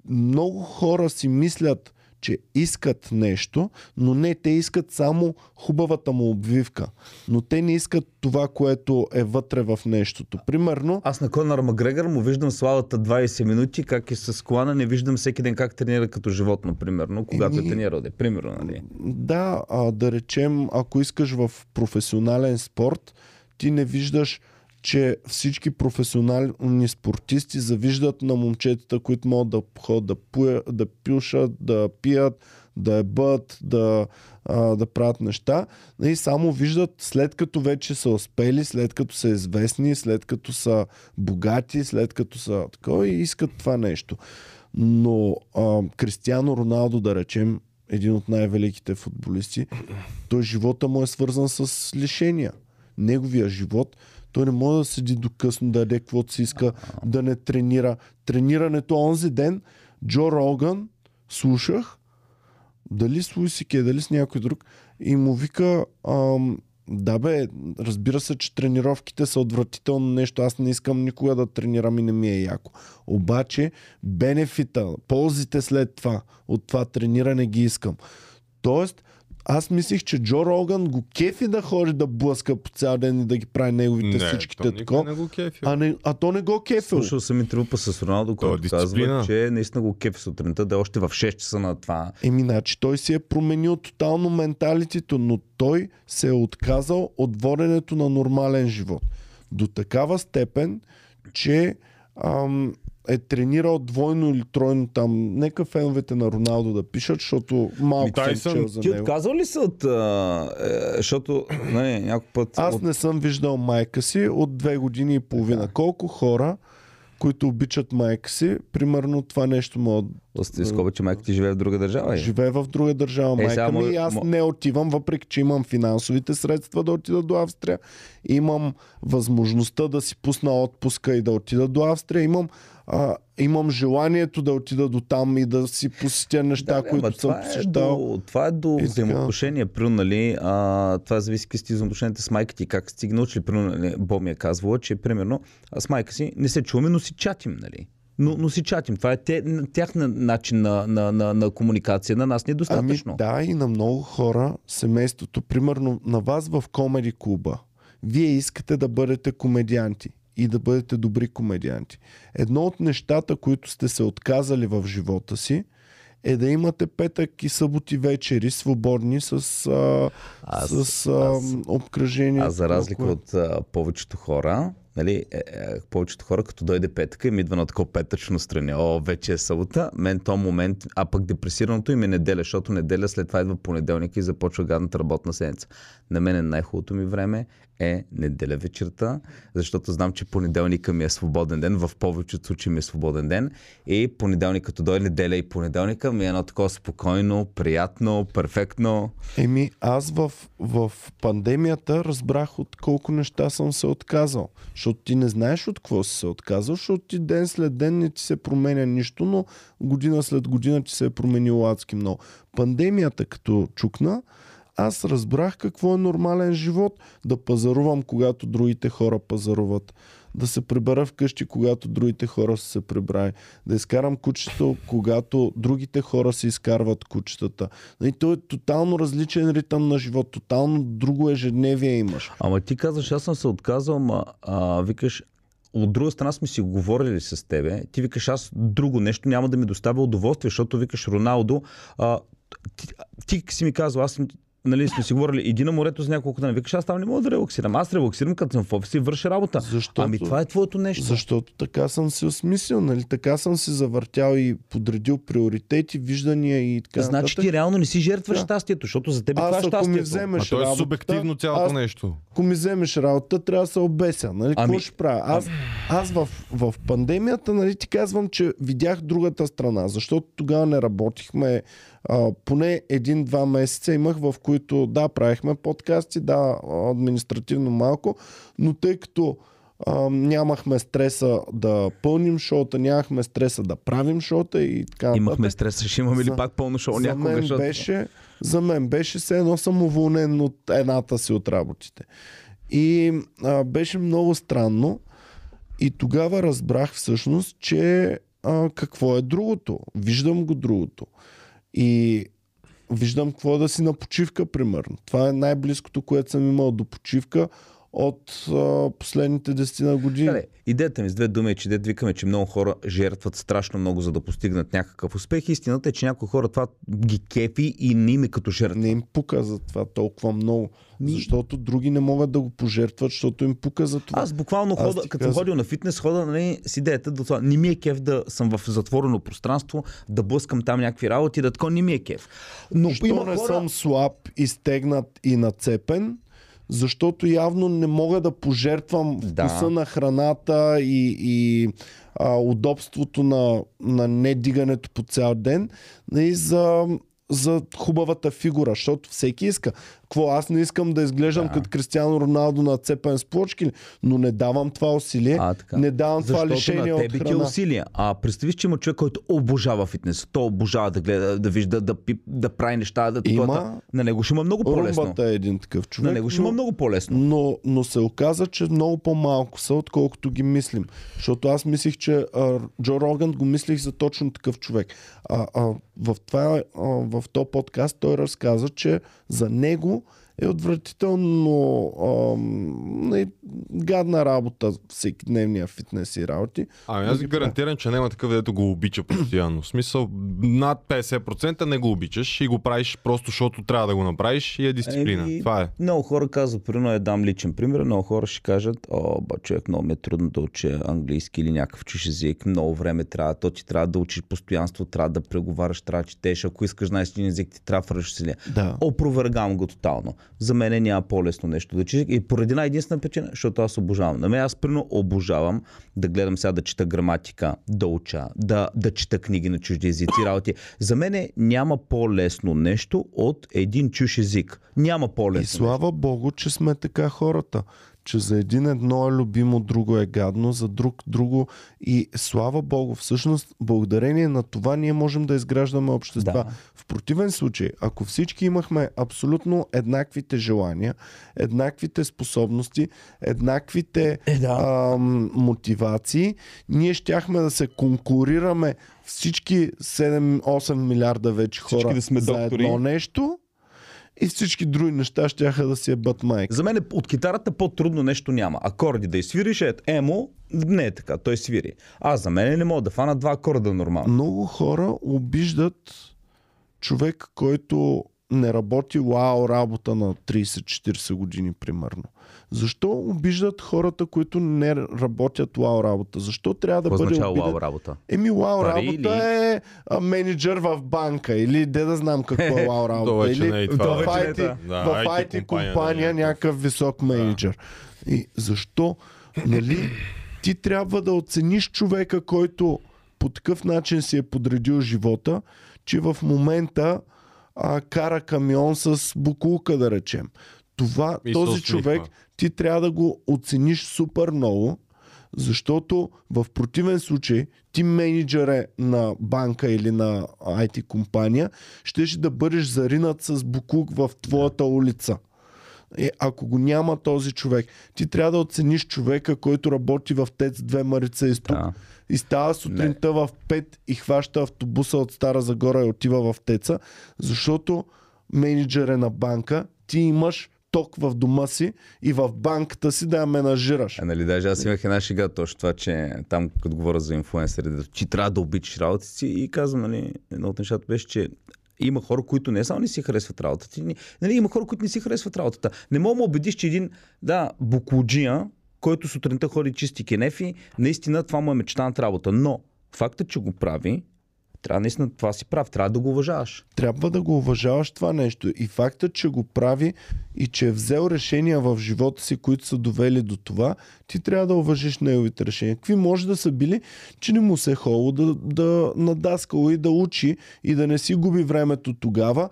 много хора си мислят, че искат нещо, но не, те искат само хубавата му обвивка. Но те не искат това, което е вътре в нещото. Примерно, Аз на Конор Макгрегор му виждам славата 20 минути, как е с колана, не виждам всеки ден как тренира като животно, примерно, когато е Еми- тренирал. Де, примерно, нали? да, а, да речем, ако искаш в професионален спорт, ти не виждаш че всички професионални спортисти завиждат на момчетата, които могат да ходят да, да пюшат, да пият, да ебат, да, а, да правят неща. И само виждат след като вече са успели, след като са известни, след като са богати, след като са такова и искат това нещо. Но а, Кристиано Роналдо, да речем, един от най-великите футболисти, той живота му е свързан с лишения. Неговия живот, той не може да седи до късно, да яде каквото си иска, да не тренира. Тренирането онзи ден, Джо Роган, слушах, дали с Луисике, дали с някой друг, и му вика, ам, да бе, разбира се, че тренировките са отвратително нещо. Аз не искам никога да тренирам и не ми е яко. Обаче, бенефита, ползите след това, от това трениране ги искам. Тоест, аз мислих, че Джо Роган го кефи да ходи да блъска по цял ден и да ги прави неговите Не, всичките никой не го кефи. А, не, а то не го кефил. Слушал съм интервю па с Роналдо, То е който дисциплина. казва, че наистина го кефи сутринта, да е още в 6 часа на това. Еми, значи той си е променил тотално менталитето, но той се е отказал от воденето на нормален живот. До такава степен, че ам, е тренирал двойно или тройно там. Нека феновете на Роналдо да пишат, защото малко Ми, съм Тайсън, чел за Ти него. отказал ли се от... А, е, защото, не, някой път... Аз от... не съм виждал майка си от две години и половина. Колко хора, които обичат майка си, примерно това нещо могат Остави скоба, че майка ти живее в друга държава. Е. Живее в друга държава Е, майка сега ми и аз мо- не отивам, въпреки че имам финансовите средства да отида до Австрия. Имам възможността да си пусна отпуска и да отида до Австрия. Имам, а, имам желанието да отида до там и да си посетя неща, Да, които съм е посещал. до, това е до взаимоотношения, примерно, нали, а, това зависи какви сте взаимоотношенията с майка ти, как сте ги научили, примерно, нали, Бо ми е казвала, че, примерно, с майка си не се чуваме, но си чатим, нали. Но, но си чатим. Това е те, тяхна начин на, на, на, на комуникация. На нас не е Ами достатъчно. да, и на много хора, семейството, примерно на вас в комеди клуба, вие искате да бъдете комедианти и да бъдете добри комедианти. Едно от нещата, които сте се отказали в живота си, е да имате петък и съботи вечери свободни с, а, Аз- с а, аз- обкръжение. А за разлика от а, повечето хора, нали, е, е, повечето хора, като дойде петъка, им идва на такова петъчно страни. О, вече е събота. Мен то момент, а пък депресираното им е неделя, защото неделя след това идва понеделник и започва гадната работна седмица. На мен е най-хубавото ми време е неделя вечерта, защото знам, че понеделника ми е свободен ден, в повечето случаи ми е свободен ден и понеделник, като дойде неделя и понеделника ми е едно такова спокойно, приятно, перфектно. Еми, аз в, в пандемията разбрах от колко неща съм се отказал. Защото ти не знаеш от какво си се отказал, защото ти ден след ден не ти се променя нищо, но година след година ти се е променило адски много. Пандемията като чукна, аз разбрах какво е нормален живот. Да пазарувам, когато другите хора пазаруват. Да се прибера вкъщи, когато другите хора са се прибрали. Да изкарам кучето, когато другите хора се изкарват кучетата. И то е тотално различен ритъм на живот. Тотално друго ежедневие имаш. Ама ти казваш, аз съм се отказал, ама а, викаш, от друга страна сме си говорили с тебе. Ти викаш, аз друго нещо няма да ми доставя удоволствие, защото викаш Роналдо. А, ти, ти си ми казал, аз нали, сме си говорили, иди на морето за няколко дни. Викаш, аз там не мога да релаксирам. Аз релаксирам, като съм в офиса и върша работа. Защото- Ами това е твоето нещо. Защото така съм се осмислил, нали? Така съм си завъртял и подредил приоритети, виждания и така Значи нататък. ти реално не си жертваш Да. щастието, защото за теб това е ако ми щастието. А вземеш то е работата, субективно цялото аз нещо. ако ми вземеш работа, трябва да се обеся. Нали? Какво Ами- ще правя? Аз, аз в, в пандемията нали, ти казвам, че видях другата страна, защото тогава не работихме. А, поне един-два месеца имах, в които да, правихме подкасти, да, административно малко, но тъй като а, нямахме стреса да пълним шоута, нямахме стреса да правим шоута и така нататък. Имахме стрес, ще имаме ли За- пак пълно шоу за някога? мен, защото- беше, за мен беше все едно съм уволнен от едната си от работите. И а, беше много странно. И тогава разбрах всъщност, че а, какво е другото. Виждам го другото. И виждам какво да си на почивка, примерно. Това е най-близкото, което съм имал до почивка от а, последните десетина години. Дале, идеята ми с две думи е, че дет викаме, че много хора жертват страшно много, за да постигнат някакъв успех. Истината е, че някои хора това ги кефи и не им е като жертва. Не им пука за това толкова много. Защото други не могат да го пожертват, защото им пука за това. Аз буквално Аз хода, като съм казвам. ходил на фитнес, хода нали, с идеята да това. Не ми е кеф да съм в затворено пространство, да блъскам там някакви работи, да тако не ми е кеф. Но Що има не хора... съм слаб, изтегнат и нацепен, защото явно не мога да пожертвам Да. вкуса на храната и, и а, удобството на, на недигането по цял ден и за, за хубавата фигура, защото всеки иска. Какво, аз не искам да изглеждам Да. като Кристиано Роналдо на цепен с плочки, но не давам това усилие, А, така. не давам това Защото лишение на от тебе ти е храна. усилия. А представиш, че има човек, който обожава фитнес. Той обожава да гледа, да вижда, да, пи, да прави неща. Да, Има- това- На него ще има много по-лесно. Румбата е един такъв човек. На него ще но- има много по-лесно. но, но се оказа, че много по-малко са, отколкото ги мислим. Защото аз мислих, че а, Джо Роган го мислих за точно такъв човек. А, а, в, това, а, в този подкаст той разказа, че за него е отвратително а, не, гадна работа всеки дневния фитнес и работи. Ами аз ви гарантирам, че няма такъв, дето го обича постоянно. В смисъл, над 50% не го обичаш и го правиш просто, защото трябва да го направиш и е дисциплина. Еми, Това е. Много хора казват, примерно я дам личен пример, много хора ще кажат, о, ба, човек, много ми е трудно да уча английски или някакъв чуж език, много време трябва, то ти трябва да учиш постоянство, трябва да преговаряш, трябва да четеш, ако искаш един език, ти трябва да. Да. Опровергавам го тотално. За мен няма по-лесно нещо да учиш и поради една единствена причина, защото аз обожавам. На мен аз примерно обожавам да гледам сега да чета граматика, да уча, да, да чета книги на чужди езици, работи. За мен няма по-лесно нещо от един чуж език. Няма по-лесно. И слава Богу, че сме така хората. Че за един едно е любимо, друго е гадно, за друг друго. И слава Богу, всъщност, благодарение на това ние можем да изграждаме общества. Да. В противен случай, ако всички имахме абсолютно еднаквите желания, еднаквите способности, еднаквите Е, да. ам, мотивации, ние щяхме да се конкурираме всички 7-8 милиарда вече Всички хора да сме за доктори. едно нещо и всички други неща ще да си е бът майка. За мен е- от китарата по-трудно нещо няма. Акорди да изсвириш, е емо, не е така, той свири. Аз за мен не мога да фана два акорда нормално. Много хора обиждат човек, който не работи вау работа на 30-40 години, примерно. Защо обиждат хората, които не работят вау работа? Защо трябва да Какво бъде означава обиден? вау работа? Еми, вау Пари работа или- е а, менеджер в банка или де да знам какво е вау работа. Или не е в е IT. Да, в IT компания компания да някакъв висок менеджер. И защо? Нали? Ти трябва да оцениш човека, който по такъв начин си е подредил живота, че в момента а, кара камион с букулка, да речем. Това, И този човек ти трябва да го оцениш супер много, защото в противен случай ти менеджер е на банка или на IT компания, щеш да бъдеш заринат с букук в твоята улица. Е, ако го няма този човек, ти трябва да оцениш човека, който работи в ТЕЦ 2 Марица изток Да. И става сутринта в 5 и хваща автобуса от Стара Загора и отива в Теца, защото менеджер е на банка, ти имаш ток в дома си и в банката си да я менажираш. А, нали, даже аз имах една шега точно това, че там, като говоря за инфлуенсъри, че трябва да обичаш работата си и казвам, нали, едно от нещата беше, че има хора, които не само не си харесват работата нали, има хора, които не си харесват работата. Не мога да убедиш, че един, да, буклуджия, който сутринта ходи чисти кенефи, наистина това му е мечтаната работа. Но фактът, че го прави, трябва наистина това си прав, трябва да го уважаваш. Трябва да го уважаваш това нещо. И фактът, че го прави и че е взел решения в живота си, които са довели до това, ти трябва да уважиш неговите решения. Какви може да са били, че не му се е холо да, да надаскало и да учи и да не си губи времето тогава,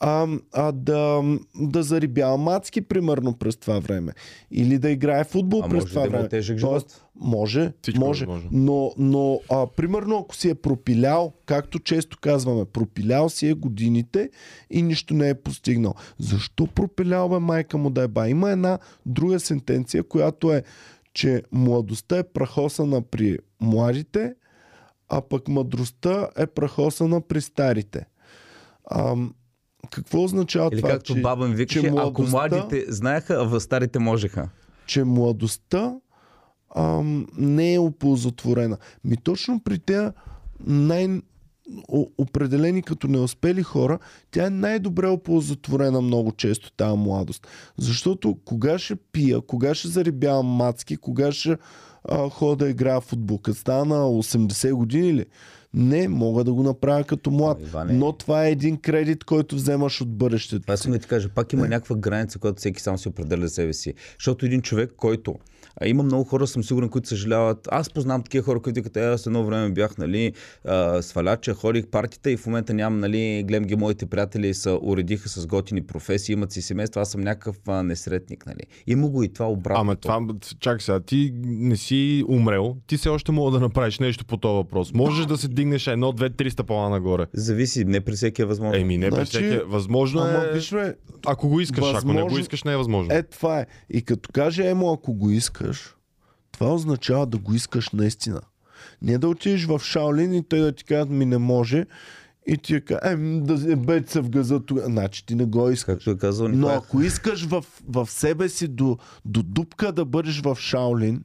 а, а да, да зарибява мацки, примерно, през това време. Или да играе футбол А през може това да време. тежък Тоест, живот. може, Всичко е може. възможно. Но, но а, примерно, ако си е пропилял, както често казваме, пропилял си е годините и нищо не е постигнал. Защо пропилял бе майка му да е ба? Има една друга сентенция, която е, че младостта е прахосана при младите, а пък мъдростта е прахосана при старите. Ам, какво означава Или това? както че, баба ми викаше, че ако младостта- младите знаеха, а старите можеха. че младостта ам, не е оползотворена. Ми точно при тези най- определени като неуспели хора, тя е най-добре оползотворена много често тази младост. Защото кога ще пия, кога ще зарибявам мацки, кога ще а, ходя да играя в футбол, като стана на 80 години ли? Не, мога да го направя като млад. Иване- Но това е един кредит, който вземаш от бъдещето. Това искам да ти кажа, пак има някаква граница, която всеки сам си определя за себе си. Защото един човек, който а, има много хора, съм сигурен, които съжаляват. Аз познавам такива хора, които казват, «Е, аз едно време бях, нали, а, сваляча, ходих партията и в момента нямам, нали, гледам ги моите приятели са уредиха с готини професии, имат си семейства, аз съм някакъв а, несретник, нали. Има го и това обратно. Ама това, чакай сега, ти не си умрел, ти все още мога да направиш нещо по този въпрос. Можеш да се дигнеш едно, две, три стъпала нагоре. Зависи, не при всеки е възможно. Еми, не Значи, значи, всеки. Възможно Ама е, виж, бе, ако го искаш, ако не го възможно- искаш, не е възможно. Е, това е. И като каже Емо, ако го искаш, това означава да го искаш наистина. Не да отидеш в Шаолин и той да ти кажат ми не може и ти е кажа, е, да бе се в газа тогава. Значи ти не го искаш. Както е казал Но ако искаш в, в себе си до, до дупка да бъдеш в Шаолин,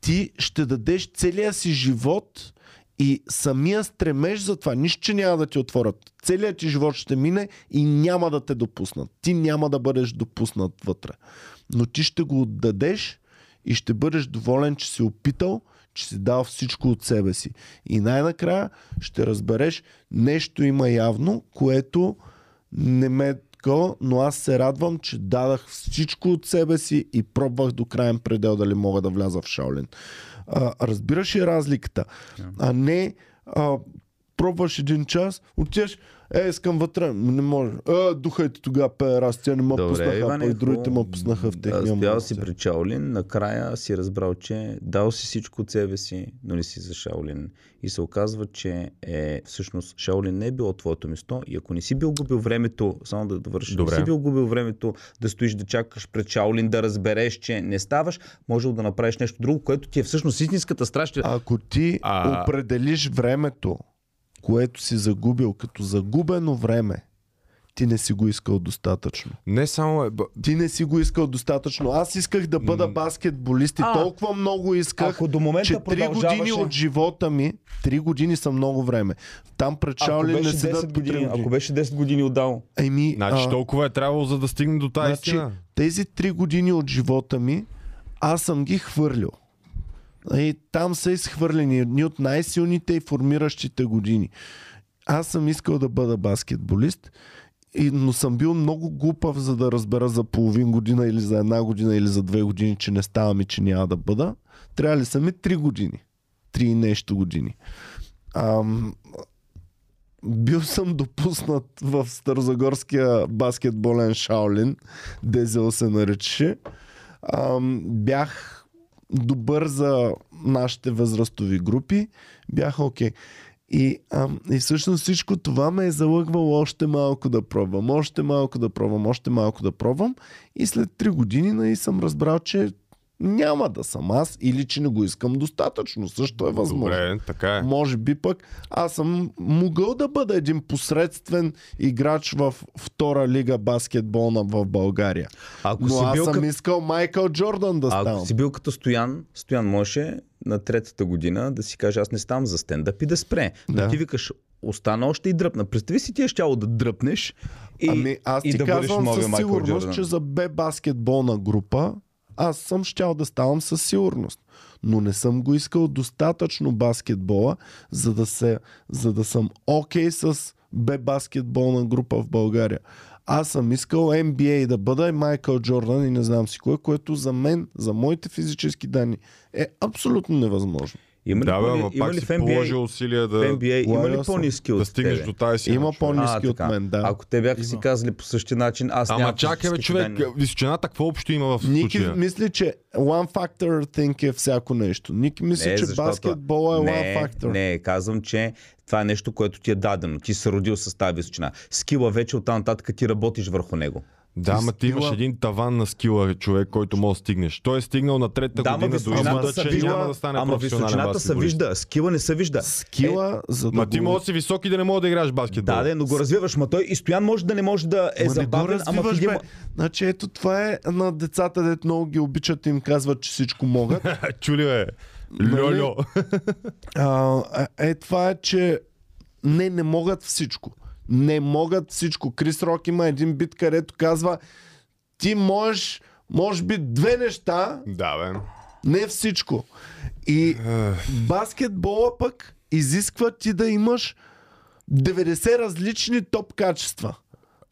ти ще дадеш целия си живот и самия стремеж за това. Нищо, че няма да ти отворят. Целият ти живот ще мине и няма да те допуснат. Ти няма да бъдеш допуснат вътре. Но ти ще го отдадеш и ще бъдеш доволен, че си опитал, че си дал всичко от себе си. И най-накрая ще разбереш, нещо има явно, което не ме е такова, но аз се радвам, че дадах всичко от себе си и пробвах до крайен предел дали мога да вляза в Шаолин. А, разбираш ли разликата? А не а, пробваш един час, отиваш, е, искам вътре, не може. Е, духайте тогава пе раз, тя не ме Добре, пуснаха, Иване, а другите ме пуснаха в техния Стоял мозък. си при Чаолин, накрая си разбрал, че дал си всичко от себе си, но не си за Шаолин. И се оказва, че е, всъщност Шаолин не е било твоето место и ако не си бил губил времето, само да довършиш, не си бил губил времето да стоиш да чакаш пред Шаолин, да разбереш, че не ставаш, може да направиш нещо друго, което ти е всъщност истинската страст. че- Ако ти А- определиш времето, което си загубил като загубено време, ти не си го искал достатъчно. Не само е... Ти не си го искал достатъчно. Аз исках да бъда баскетболист и А, толкова много исках, Ако до момента че три продължаваше... години от живота ми, три години са много време. Там пред Шаолин не седат 10 по три години, години. ако беше 10 години отдал, Еми, Значи а, толкова е трябвало, за да стигне до тази значи, истина. тези три години от живота ми, аз съм ги хвърлил. И там са изхвърлени едни от най-силните и формиращите години. Аз съм искал да бъда баскетболист, и, но съм бил много глупав, за да разбера за половин година или за една година или за две години, че не ставам и че няма да бъда. Трябва ли са ми три години. Три нещо години. Ам, бил съм допуснат в Старозагорския баскетболен Шаолин, Дезел се наричаше. Ам, бях добър за нашите възрастови групи. Бях окей. И, ам, и всъщност всичко това ме е залъгвало още малко да пробвам, още малко да пробвам, още малко да пробвам. И след три години нали, съм разбрал, че няма да съм аз или че не го искам достатъчно. Също е възможно. Добре, така е. Може би пък аз съм могъл да бъда един посредствен играч в втора лига баскетболна в България. ако Но си аз бил съм като... искал Майкъл Джордан да Ако ставам. си бил като Стоян, Стоян можеше на третата година да си каже аз не ставам за стендъп и да спре. Да. Да. ти викаш остана още и дръпна. Представи си ти е щяло да дръпнеш и, Ами аз и ти да бъдеш казвам със сигурност, Джордан. че за Б баскетболна група аз съм щял да ставам със сигурност. Но не съм го искал достатъчно баскетбола, за да, се, за да съм окей okay с Б баскетболна група в България. Аз съм искал NBA да бъда и Майкъл Джордан и не знам си кое, което за мен, за моите физически данни е абсолютно невъзможно. Има ли, Да, бе, по- ама има пак ли си в NBA, положил усилия да, NBA има ли по-низки от да стигнеш тебе? до тази си. Има по-ниски А, от така. мен, да. Ако те бяха си казали по същия начин, аз Ама чакай, бе, човек, данни. височината какво общо има в Ники случая? мисли, че one factor think е всяко нещо. Ники мисли, че защото- баскетбол е не, one factor. Не, казвам, че това е нещо, което ти е дадено. Ти се родил с тази височина. Скила вече оттам нататък ти работиш върху него. Да, ама ти имаш един таван на скила, човек, който може да стигнеш. Той е стигнал на третата Да, година до извода, че вижда, няма да стане ама професионален височината се вижда, скила не се вижда. Скила, за да Ма ти го... може да си висок и да не може да играеш баскетбол. Да, да, но го развиваш, ма той и Стоян може да не може да е Ма забавен, ама един... бе. Значи ето това е на децата, дето много ги обичат и им казват, че всичко могат. Чули. Нали? Льо-льо. а, е, е това е, че не, не могат всичко. Не могат всичко. Крис Рок има един бит, където казва ти можеш, може би две неща, Да, бе. не всичко. И баскетбола пък изисква ти да имаш 90 различни топ качества.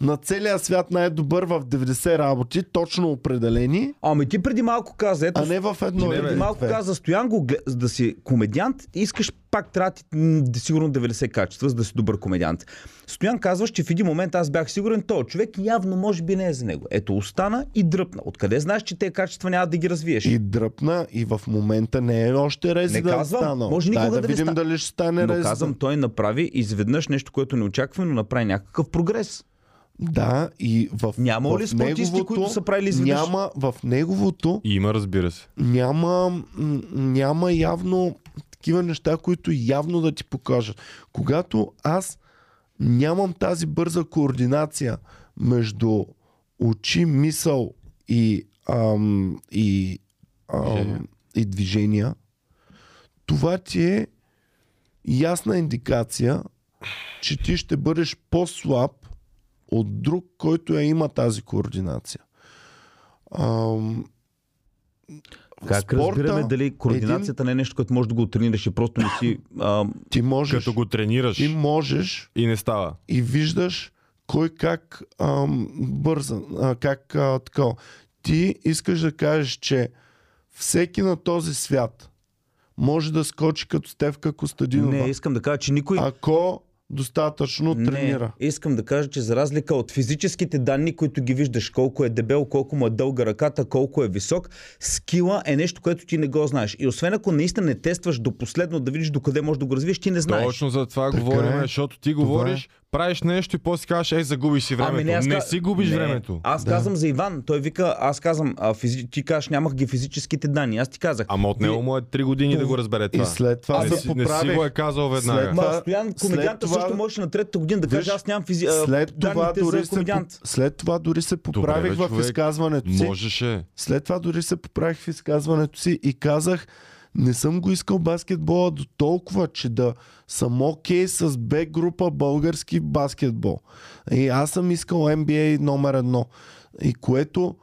На целия свят най-добър в 90 работи, точно определени, Ами ти преди малко каза, ето, а не в едно преди или малко две. каза, Стоян го да си комедиант, искаш пак да ти да сигурно 90 качества, за да си добър комедиант. Стоян казваш, че в един момент аз бях сигурен, този човек явно може би не е за него. Ето, остана и дръпна. Откъде знаеш, че тези качества няма да ги развиеш? И дръпна и в момента не е още резидент казвам, станал. може Дай никога да да не видим ста- дали ще стане Но резидент. казвам, той направи изведнъж нещо, което не очаква, но направи някакъв прогрес. Да, и в, Няма ли спортисти, неговото, които са правили изведнъж? Няма, в неговото Има, разбира се. няма, няма явно такива неща, които явно да ти покажат. Когато аз нямам тази бърза координация между очи, мисъл и, ам, и, ам, и движения, това ти е ясна индикация, че ти ще бъдеш по-слаб от друг, който я има тази координация. Ам, Как спорта, разбираме дали координацията не е нещо, което можеш да го тренираш и просто не си... А, Ти можеш, Като го тренираш ти можеш и не става. и виждаш кой как ам, бърза, а, как а, такова. Ти искаш да кажеш, че всеки на този свят може да скочи като Стевка Костадинова, не, искам да кажа, че никой... ако достатъчно тренира. Не, искам да кажа, че за разлика от физическите данни, които ги виждаш, колко е дебел, колко му е дълга ръката, колко е висок, скила е нещо, което ти не го знаеш. И освен ако наистина не тестваш до последно да видиш докъде можеш да го развиеш, ти не знаеш. Точно за това Така говорим, е. защото ти Това говориш, правиш нещо и после кажеш, ей, загубиш си времето. Ами не, аз не си губиш не, времето. Аз Да. казвам за Иван. Той вика, аз казвам, а, физи... ти кажеш, нямах ги физическите данни. Аз ти казах. Ама от него му е 3 години да го разбере И това. след това не, се си, не си го е казал веднага. След Ма, това- Стоян, след комедианта това- също можеше на третата година да каже, аз нямам физи... След това, данните дори за се, след това дори се поправих бе, в човек. изказването си. Можеше. След това дори се поправих в изказването си и казах, не съм го искал баскетбола до толкова, че да съм окей с Б група български баскетбол. И аз съм искал NBA номер едно. И което,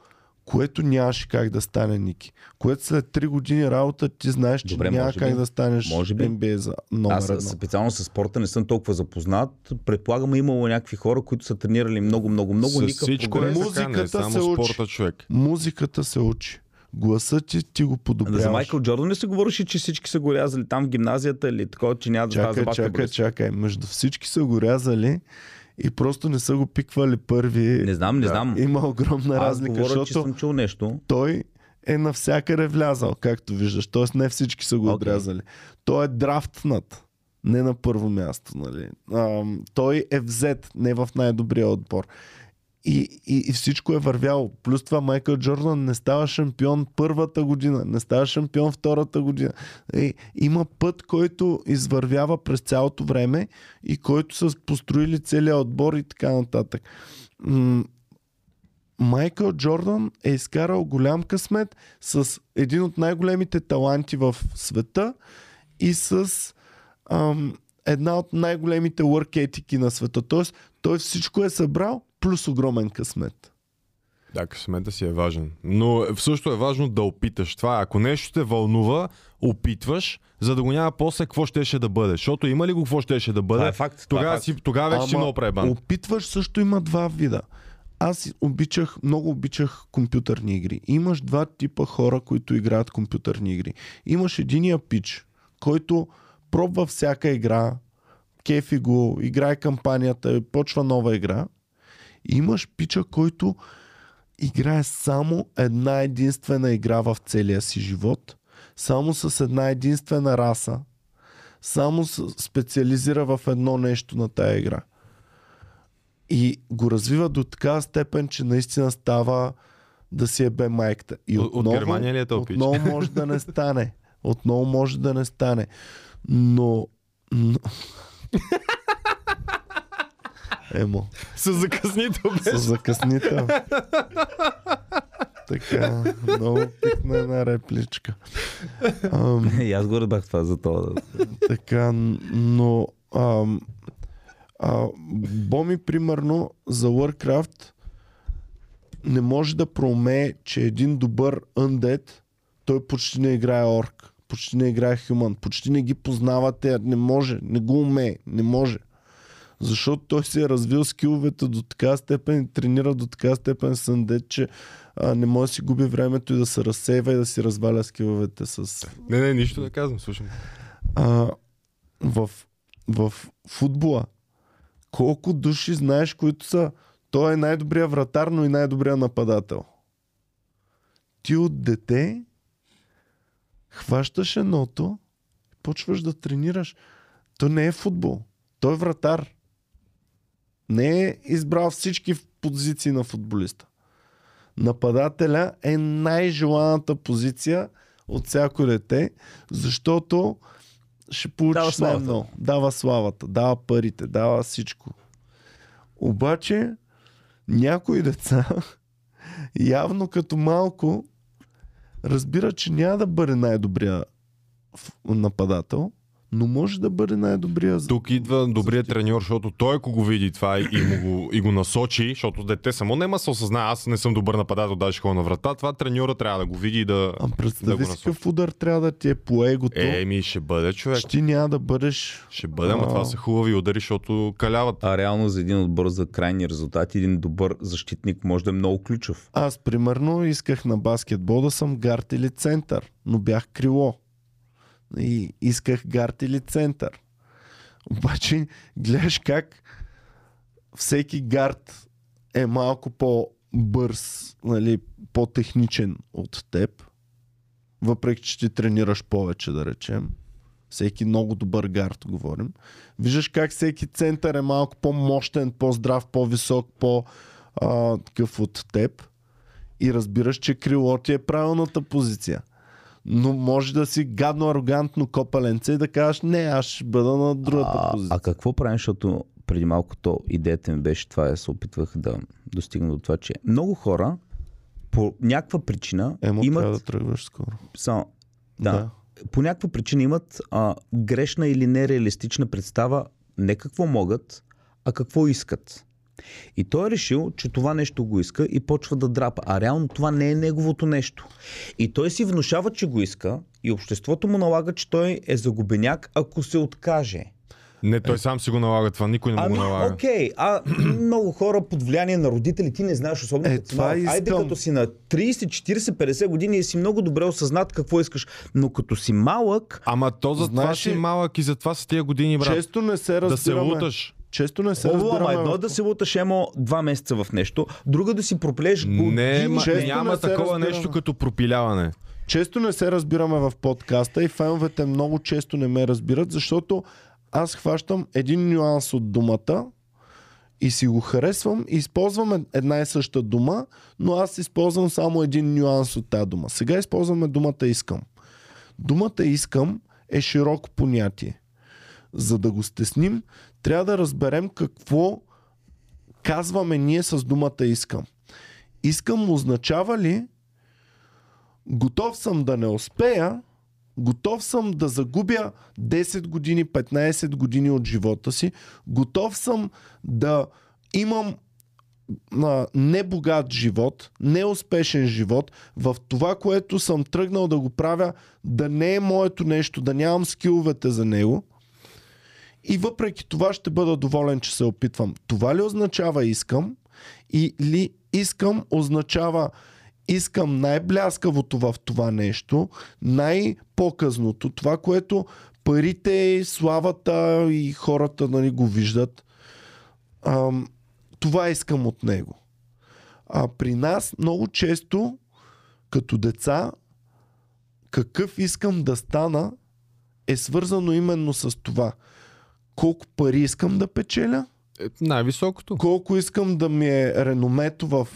което нямаше как да стане, Ники. Което след 3 години работа ти знаеш, че Добре, няма може как би. да станеш Може би. NBA за номер Аз едно. специално с спорта не съм толкова запознат. Предполагам, имало някакви хора, които са тренирали много, много, много. С никакъв всичко е прогрес. така, не Музиката само се учи. спорта човек. Музиката се учи. Гласът ти, ти го подобряваш. За Майкъл Джордан не се говореше, че всички са го рязали там в гимназията или такова, че няма да става за Чакай, чакай, чакай. Между всички са го рязали и просто не са го пиквали първи. Не знам, не знам. Има огромна Аз разлика, говоря, че защото съм чул нещо. той е навсякъде влязал, както виждаш. Тоест не всички са го Окей. отрязали. Той е драфтнат. Не на първо място, нали? А, той е взет, не в най-добрия отбор. И, и, и всичко е вървяло. Плюс това Майкъл Джордан не става шампион първата година, не става шампион втората година. Е, има път, който извървява през цялото време и който са построили целият отбор и така нататък. Майкъл Джордан е изкарал голям късмет с един от най-големите таланти в света и с ам, една от най-големите work етики на света. Тоест, той всичко е събрал плюс огромен късмет. Да, късмета си е важен. Но също е важно да опиташ. Това, е, ако нещо те вълнува, опитваш, за да го няма после какво щеше да бъде. Защото има ли го какво щеше да бъде? Това е факт. Това е Тогава, факт. си, тогава вече си много пребан. опитваш също има два вида. Аз обичах, много обичах компютърни игри. Имаш два типа хора, които играят компютърни игри. Имаш единия пич, който пробва всяка игра, кефи го, играе кампанията, почва нова игра. Имаш пича, който играе само една единствена игра в целия си живот, само с една единствена раса, само специализира в едно нещо на тая игра. И го развива до такава степен, че наистина става да си е бе майката. И От- от отново, Германия ли е пич? отново може да не стане. Отново може да не стане. Но... но... Емо, С закъснител с закъснител. така, много пикна една репличка. Ам, И аз го разбрах това за това. така, но ам, а, Боми, примерно, за Warcraft не може да проумее, че един добър undead, той почти не играе орк. почти не играе хюман, почти не ги познавате, не може, не го умее, не може. Защото той си е развил скиловете до така степен и тренира до така степен съндет, че а, не може да си губи времето и да се разсейва и да си разваля скиловете с... Не, не, нищо не казвам, слушам. А, в, в футбола колко души знаеш, които са той е най-добрият вратар, но и най-добрият нападател. Ти от дете хващаш едното, почваш да тренираш. То не е футбол. Той е вратар. Не е избрал всички позиции на футболиста. Нападателя е най-желаната позиция от всяко дете, защото ще получиш Дава славата. най-много. Дава славата, дава парите, дава всичко. Обаче, някои деца, явно като малко, разбира, че няма да бъде най-добрия нападател, но може да бъде най-добрия. Тук идва добрият треньор, защото той ако го види това и, му го, и го насочи, защото дете само няма се осъзнае, аз не съм добър нападател, даже ходя на врата, това треньора трябва да го види и да... А да представи го си какъв удар трябва да ти е по егото, Еми, ще бъде човек. ти няма да бъдеш... Ще бъде, ама това са хубави удари, защото каляват. А реално за един отбор за крайни резултати, един добър защитник може да е много ключов. Аз, примерно, исках на баскетбол да съм гард или център, но бях крило. И исках гард или център. Обаче, гледаш как всеки гард е малко по-бърз, нали, по-техничен от теб. Въпреки, че ти тренираш повече, да речем. Всеки много добър гард, говорим. Виждаш как всеки център е малко по-мощен, по-здрав, по-висок, по- а, такъв от теб и разбираш, че крило ти е правилната позиция. Но може да си гадно, арогантно копаленце и да кажеш, не, аз ще бъда на другата А, позиция. а какво правим, защото преди малко то идеята ми беше това, я се опитвах да достигна до това, че много хора по някаква причина Емо, имат... да тръгваш скоро. Само, да, по някаква причина имат а, грешна или нереалистична представа не какво могат, а какво искат. И той е решил, че това нещо го иска и почва да драпа. А реално това не е неговото нещо. И той си внушава, че го иска и обществото му налага, че той е загубеняк, ако се откаже. Не, той сам си го налага това, никой не му Ами, го налага. окей, а много хора под влияние на родители, ти не знаеш, особено Е, като си това малък. Айде искам. като си на 30, 40, 50 години и си много добре осъзнат какво искаш, но като си малък, Ама то за това си малък и за това са тия години, брат. Често не се да се разбираме. луташ. Често не се ама разбираме. едно е да се луташ емо два месеца в нещо, друго да си проплеш. Не, ма, Често няма не такова разбираме. нещо като пропиляване. Често не се разбираме в подкаста и феновете много често не ме разбират, защото аз хващам един нюанс от думата и си го харесвам и използваме една и съща дума, но аз използвам само един нюанс от тази дума. Сега използваме думата искам. Думата искам е широко понятие. За да го стесним, трябва да разберем какво казваме ние с думата искам. Искам означава ли готов съм да не успея, готов съм да загубя 10 години, 15 години от живота си, готов съм да имам небогат живот, неуспешен живот, в това, което съм тръгнал да го правя, да не е моето нещо, да нямам скиловете за него. И въпреки това ще бъда доволен, че се опитвам. Това ли означава искам? Или искам означава искам най-бляскавото в това нещо, най-показното, това, което парите, славата и хората нали, го виждат. Ам, това искам от него. А при нас много често, като деца, какъв искам да стана, е свързано именно с това. Колко пари искам да печеля, Е, най-високото. колко искам да ми е реномето в,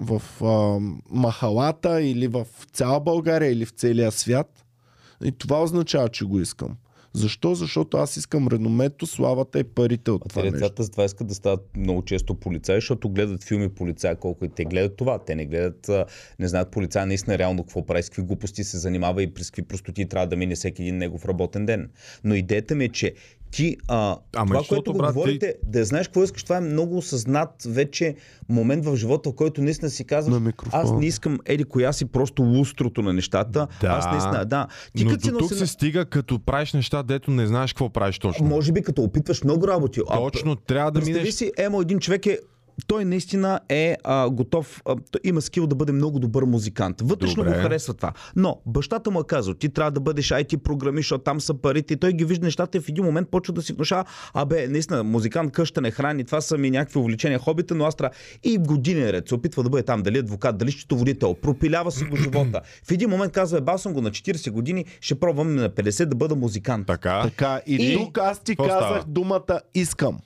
в а, махалата или в цяла България или в целия свят. И това означава, че го искам. Защо? Защото аз искам реномето, славата и парите от А това децата с това искат да стават много често полицаи, защото гледат филми полицаи, колко и те гледат това. Те не гледат, не знаят полицай наистина реално какво прави, с какви глупости се занимава и през какви простоти трябва да мине всеки един негов работен ден. Но идеята ми е, че Ти, а, Ама това, защото, което го брат, ти- говорите, да знаеш какво искаш, това е много осъзнат вече момент в живота, в който наистина си казваш, аз не искам еди коя си просто лустрото на нещата. Да. Аз наистина, да. Ти Но като до тук на се стига, като правиш неща, дето не знаеш какво правиш точно. Може би като опитваш много работи. А, Точно, трябва да минеш... си, емо, един човек е той наистина е а, готов, а, има скил да бъде много добър музикант. Вътрешно Добре. го харесва това. Но бащата му е казал, ти трябва да бъдеш IT програмист, защото там са парите. И той ги вижда нещата и в един момент почва да си внушава, абе, наистина, музикант къща не храни, това са ми някакви увлечения, хобита, но аз трябва и години ред се опитва да бъде там, дали адвокат, дали счетоводител, пропилява си го живота. В един момент казва, е, бал съм го на 40 години, ще пробвам на 50 да бъда музикант. Така. Така, и, И- тук аз ти Какво казах става? думата искам.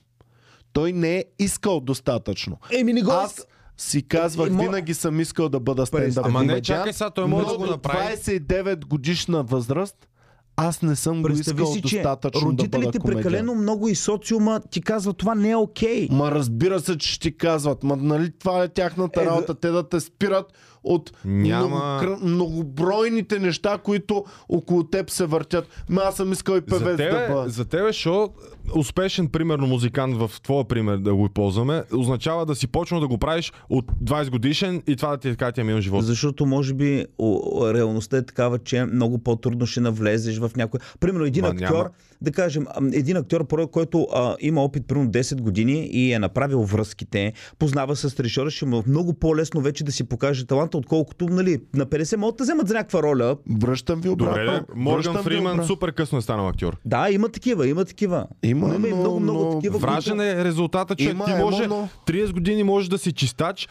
Той не е искал достатъчно. Еми, не го Аз си казвах, И мо- винаги съм искал да бъда стендъп Ама не, чакай сега, той може да го направи. 29 годишна възраст аз не съм го Представи искал си, че достатъчно да бъда родителите комедиант. прекалено много и социума ти казва това не е окей. Ма разбира се, че ще ти казват. Ма нали това е тяхната Е, работа, те да те спират от Няма- многокр- многобройните неща, които около теб се въртят. Ма аз съм искал и певец За да тебе, бъда. за тебе, шо успешен, примерно, музикант в твоя пример да го ползваме, означава да си почнал да го правиш от 20 годишен и това да ти е така ти е минал живот. Защото може би о, реалността е такава, че много по-трудно ще навлезеш в някой. Примерно един Ма, актьор, няма. Да кажем, един актьор, който а, има опит примерно 10 години и е направил връзките, познава с режисьора, ще му е много по-лесно вече да си покаже таланта, отколкото нали, на 50 могат да вземат за някаква роля. Връщам ви обратно. Добре, Морган Фриман супер късно е станал актьор. Да, има такива, има такива. Има, но има и но- много, много но такива. Вражен които- е резултата, че Има, ти може но- 30 години можеш да си чистач,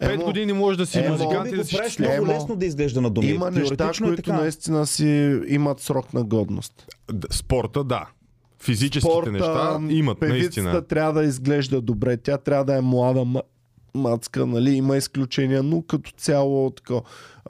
5 Емо, години можеш да си емо, музикант и да си щастлив. много лесно да изглежда на думи. Има неща, е които така. наистина си имат срок на годност. Спорта, да. Физическите Спорта, неща имат певицата наистина. трябва да изглежда добре. Тя трябва да е млада ма- мацка, нали? Има изключения, но като цяло така,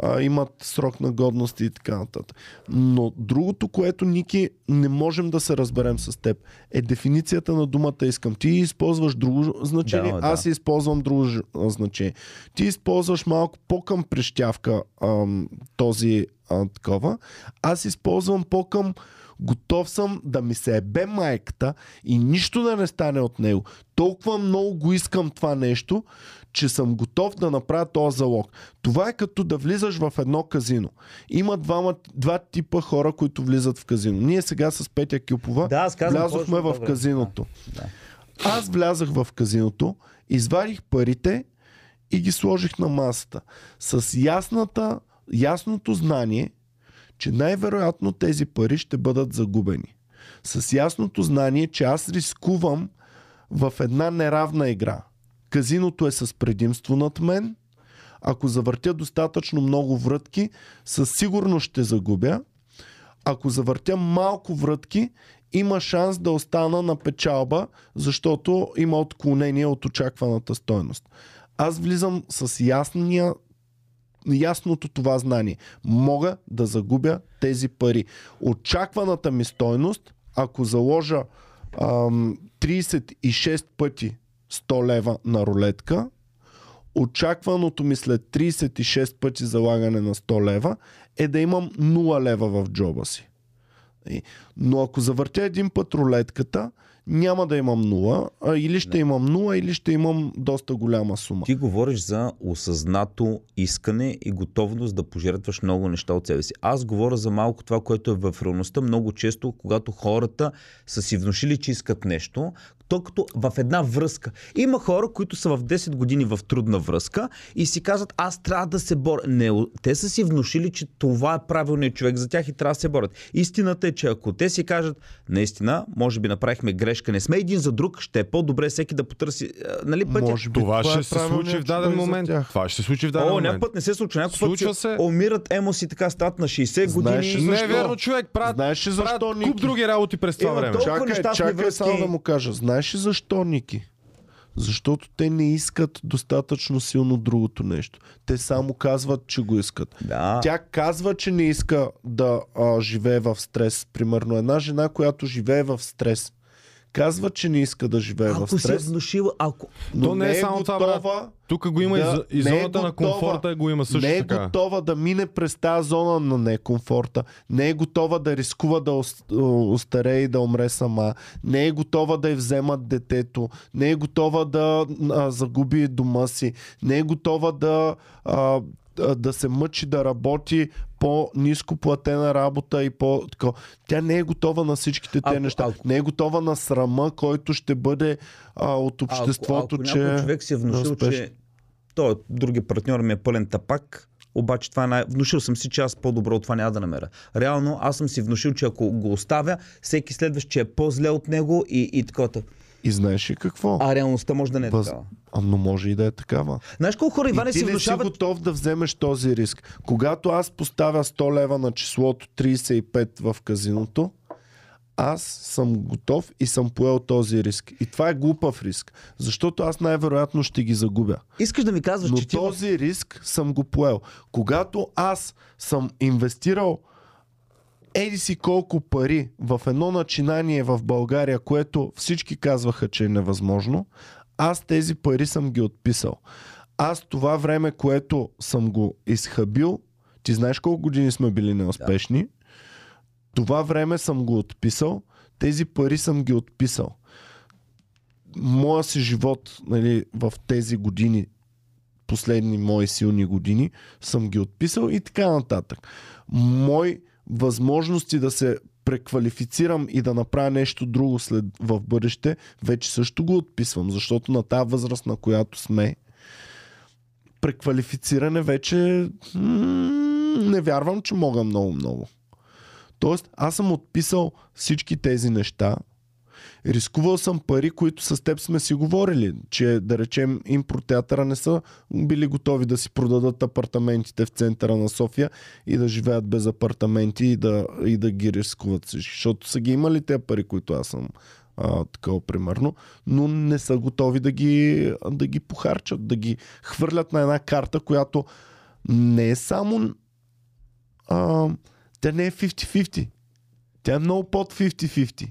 а, имат срок на годност и така нататък. Но другото, което, Ники, не можем да се разберем с теб, е дефиницията на думата искам. Ти използваш друго значение, Да, да. аз използвам друго значение. Ти използваш малко по-към прищявка ам, този а, такова. Аз използвам по-към готов съм да ми се ебе майката и нищо да не стане от него. Толкова много го искам това нещо, че съм готов да направя този залог. Това е като да влизаш в едно казино. Има двама, два типа хора, които влизат в казино. Ние сега с Петя Кюпова Да, аз казвам влязохме в това, казиното. Да. Аз влязах в казиното, извадих парите и ги сложих на масата. С ясната, ясното знание, че най-вероятно тези пари ще бъдат загубени. С ясното знание, че аз рискувам в една неравна игра. Казиното е с предимство над мен. Ако завъртя достатъчно много врътки, със сигурност ще загубя. Ако завъртя малко врътки, има шанс да остана на печалба, защото има отклонение от очакваната стойност. Аз влизам с ясния ясното това знание. Мога да загубя тези пари. Очакваната ми стойност, ако заложа ам, 36 пъти 100 лева на рулетка, очакваното ми след 36 пъти залагане на 100 лева е да имам 0 лева в джоба си. Но ако завъртя един път рулетката, няма да имам 0, а или ще имам 0, или ще имам доста голяма сума. Ти говориш за осъзнато искане и готовност да пожертваш много неща от себе си. Аз говоря за малко това, което е в реалността много често, когато хората са си внушили, че искат нещо, то като в една връзка. Има хора, които са в 10 години в трудна връзка и си казват, аз трябва да се боря. Не, те са си внушили, че това е правилният човек за тях и трябва да се борят. Истината е, че ако те си кажат, наистина, може би направихме грешка, не сме един за друг, ще е по-добре всеки да потърси нали, пътя. Може би Това ще е се случи в даден за момент. Това ще се случи в даден О, момент. някой път не се случва. Някой Случва път се. умират емос и така стават на 60 Знаеш години. Не е верно, човек. Правят, Знаеш ли защо, правят Ники? куп други работи през това Има време. Чакай, чакай връзки. само да му кажа. Знаеш ли защо, Ники? Защото те не искат достатъчно силно другото нещо. Те само казват, че го искат. Да. Тя казва, че не иска да а, живее в стрес. Примерно една жена, която живее в стрес, казва, че не иска да живее в Ако си е стрес, внушил, ако... но То не е само това, брат. готова, Тук го има Да, и, за- и не е зоната на готова. комфорта го има също не е така. готова да мине през тази зона на некомфорта, не е готова да рискува да ос- остарее и да умре сама, не е готова да й вземат детето, не е готова да а, загуби дома си, не е готова да, а, да се мъчи да работи по-низко платена работа и по. Тя не е готова на всичките Ако- неща. ако- Не е готова на срама, който ще бъде а, от обществото, ако, ако че... някой човек си е внушил, че той, другия партньор ми е пълен тапак, обаче това е най... Внушил съм си, че аз по-добро от това няма да намеря. Реално аз съм си внушил, че ако го оставя, всеки следващ, че е по-зле от него и, и такова. И знаеш ли какво? А реалността може да не е Въз... такава. А, но може и да е такава. Знаеш колко хора, Иване, и ти си не си внушават... готов да вземеш този риск. Когато аз поставя 100 лева на числото 35 в казиното, аз съм готов и съм поел този риск. И това е глупав риск, защото аз най-вероятно ще ги загубя. Искаш да ми казваш, Но че ти... този риск съм го поел. Когато аз съм инвестирал еди си колко пари в едно начинание в България, което всички казваха, че е невъзможно, аз тези пари съм ги отписал. Аз това време, което съм го изхабил, ти знаеш колко години сме били неуспешни, това време съм го отписал, тези пари съм ги отписал. Моя си живот нали, в тези години, последни мои силни години, съм ги отписал и така нататък. Мои възможности да се преквалифицирам и да направя нещо друго след, в бъдеще, вече също го отписвам, защото на тази възраст, на която сме, преквалифициране вече не вярвам, че мога много-много. Тоест, аз съм отписал всички тези неща, Рискувал съм пари, които с теб сме си говорили, че да речем импротеатъра не са били готови да си продадат апартаментите в центъра на София и да живеят без апартаменти и да, и да ги рискуват. Защото са ги имали тези пари, които аз съм а, такова примерно, но не са готови да ги, да ги похарчат, да ги хвърлят на една карта, която не е само а, тя не е 50-50. Тя е много под 50-50.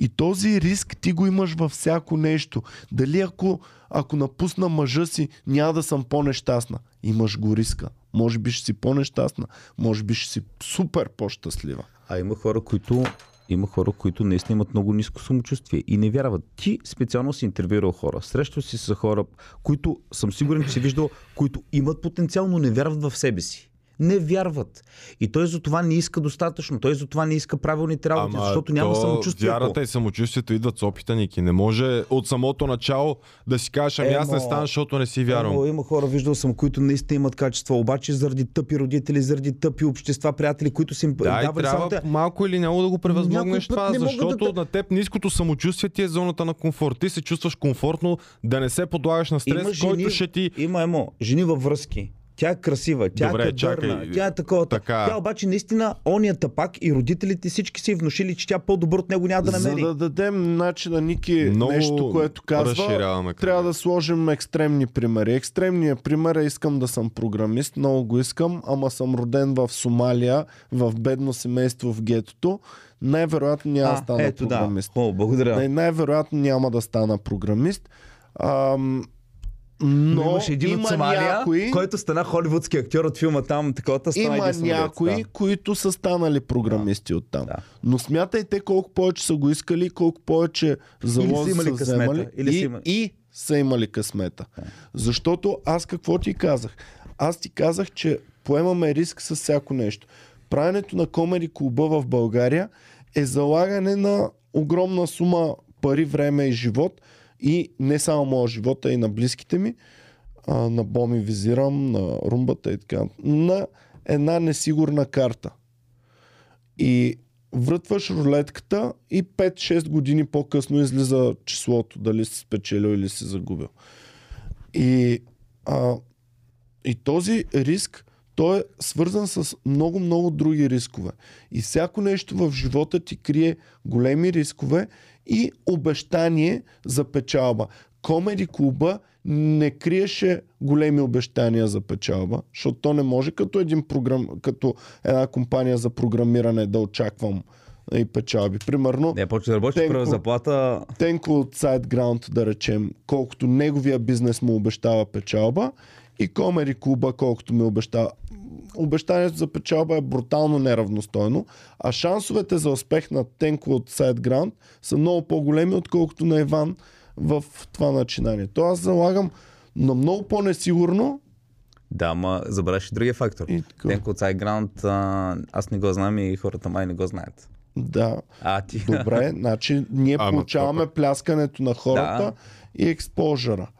И този риск ти го имаш във всяко нещо. Дали ако, ако напусна мъжа си, няма да съм по-нещастна. Имаш го риска. Може би ще си по-нещастна. Може би ще си супер по-щастлива. А има хора, които има хора, които наистина имат много ниско самочувствие и не вярват. Ти специално си интервюирал хора. Срещал си с хора, които съм сигурен, че си виждал, които имат потенциал, но не вярват в себе си. Не вярват. И той за това не иска достатъчно. Той за това не иска правилните работи, защото няма самочувствие. Вярата и самочувствието идват с опита, Ники. Не може от самото начало да си кажеш, ами аз не Емо, стана, защото не си вярвам. Има, има хора, виждал съм, които наистина имат качества, обаче заради тъпи родители, заради тъпи общества, приятели, които са им Да, давали трябва те. малко или много да го превъзмогнеш това, защото да на теб ниското самочувствие ти е зоната на комфорт. Ти се чувстваш комфортно да не се подлагаш на стрес, Има жени, който ще ти... има емо, жени във връзки. Тя е красива, тя Добре, е кадърна, чакай. тя е такова. Така. Тя обаче наистина, ония тапак и родителите всички й внушили, че тя по-добър от него няма да намери. За да дадем начин на Ники Много нещо, което казва, трябва да сложим екстремни примери. Екстремният пример е искам да съм програмист, много го искам, ама съм роден в Сомалия, в бедно семейство в гетото. Най-вероятно няма да а, стана ето да. програмист. О, благодаря. Най- най-вероятно няма да стана програмист. Ам, но, Но имаше един има от Сомалия, някои, който стана холивудски актьор от филма там, такова стана има някои, да. които са станали програмисти оттам. Да. Но смятайте колко повече са го искали, колко повече залози имали са късмета, вземали или и, са имали- и са имали късмета. Защото аз какво ти казах? Аз ти казах, че поемаме риск с всяко нещо. Правенето на комери клуба в България е залагане на огромна сума пари, време и живот и не само моя живот, а и на близките ми, а, на Боми визирам, на румбата и така, на една несигурна карта. И врътваш рулетката и 5-6 години по-късно излиза числото, дали си спечелил или си загубил. И, а, и този риск, той е свързан с много-много други рискове. И всяко нещо в живота ти крие големи рискове и обещание за печалба. Комеди клуба не криеше големи обещания за печалба, защото то не може като, един програм, като една компания за програмиране да очаквам и печалби. Примерно, Не, почва да работи Тенко. първа заплата. Тенко от SiteGround, да речем, колкото неговия бизнес му обещава печалба и Комери клуба, колкото ми обещава. Обещанието за печалба е брутално неравностойно, а шансовете за успех на Тенко от SiteGround са много по-големи, отколкото на Иван в това начинание. То аз залагам на много по-несигурно Да, ма забравяш и другия фактор. и така. Тенко от а, аз не го знам и хората май не го знаят. Да, А ти. добре, значи ние Ама получаваме пляскането на хората Да. и експожера.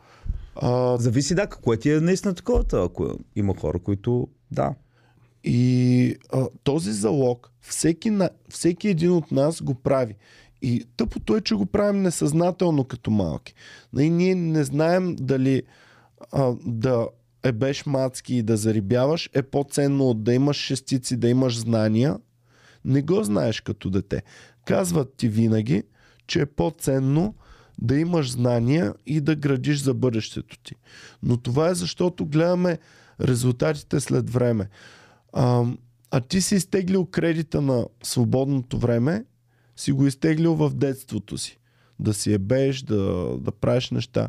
А, Зависи да, какво ти е наистина такова. Ако има хора, които да. И а, този залог всеки, на, всеки един от нас го прави. И тъпото е, че го правим несъзнателно като малки. Нали, ние не знаем дали а, да ебеш мацки и да зарибяваш е по-ценно от да имаш шестици, да имаш знания. Не го знаеш като дете. Казват ти винаги, че е по-ценно да имаш знания и да градиш за бъдещето ти. Но това е защото гледаме резултатите след време. А, а ти си изтеглил кредита на свободното време, си го изтеглил в детството си. Да си ебееш, да, да правиш неща.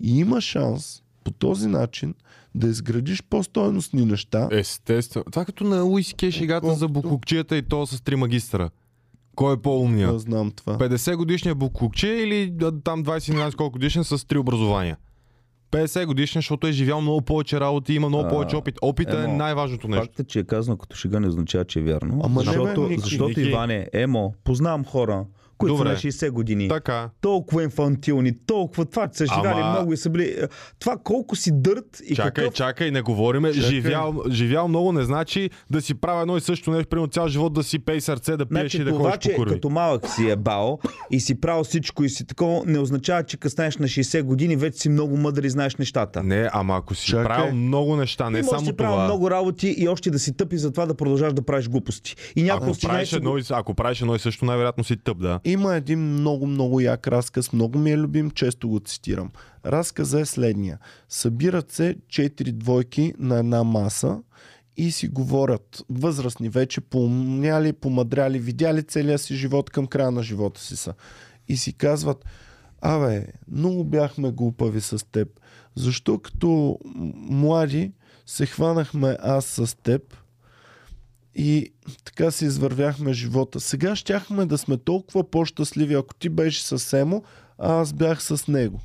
И има шанс по този начин да изградиш по-стойностни неща. Естествено. Това като на Луис Кей шегата за буклукчията и то с три магистра. Кой е по-умния? Да знам това. 50 годишния буклукче или там 20 колко годишен с три образования? 50 годишен, защото е живял много повече работи, има много А, повече опит. Опита е емо, най-важното нещо. Фактът, че е казано като шега не означава, че е вярно. Ама не, бе, защото, Ники. защото Ники. Иване, Емо, познавам хора, които Добре. са на 60 години. Така. Толкова инфантилни, толкова това, че са живяли Ама- много и са били... Това колко си дърт и Чакай, какъв... чакай, не говориме. Чакай. Живял, живял много не значи да си правя едно и също нещо, примерно цял живот да си пей сърце, да пиеш Значи и да това, ходиш по курви. като малък си е бал и си правил всичко и си такова, не означава, че къснеш на 60 години вече си много мъдър и знаеш нещата. Не, ама ако си Чакай. правил много неща, не и можеш да само си правил това. много работи и още да си тъпи за това да продължаваш да правиш глупости. И някой Ако правиш, 14 едно, и- ако правиш едно и също, най-вероятно си тъп, да. Има един много, много як разказ, много ми е любим, често го цитирам. Разказа е следния. Събират се четири двойки на една маса и си говорят. Възрастни вече, поумняли, помадряли, видяли целия си живот към края на живота си са. И си казват, абе, много бяхме глупави с теб. Защо като млади се хванахме аз с теб и така си извървяхме живота. Сега щяхме да сме толкова по-щастливи, ако ти беше с Емо, а аз бях с него.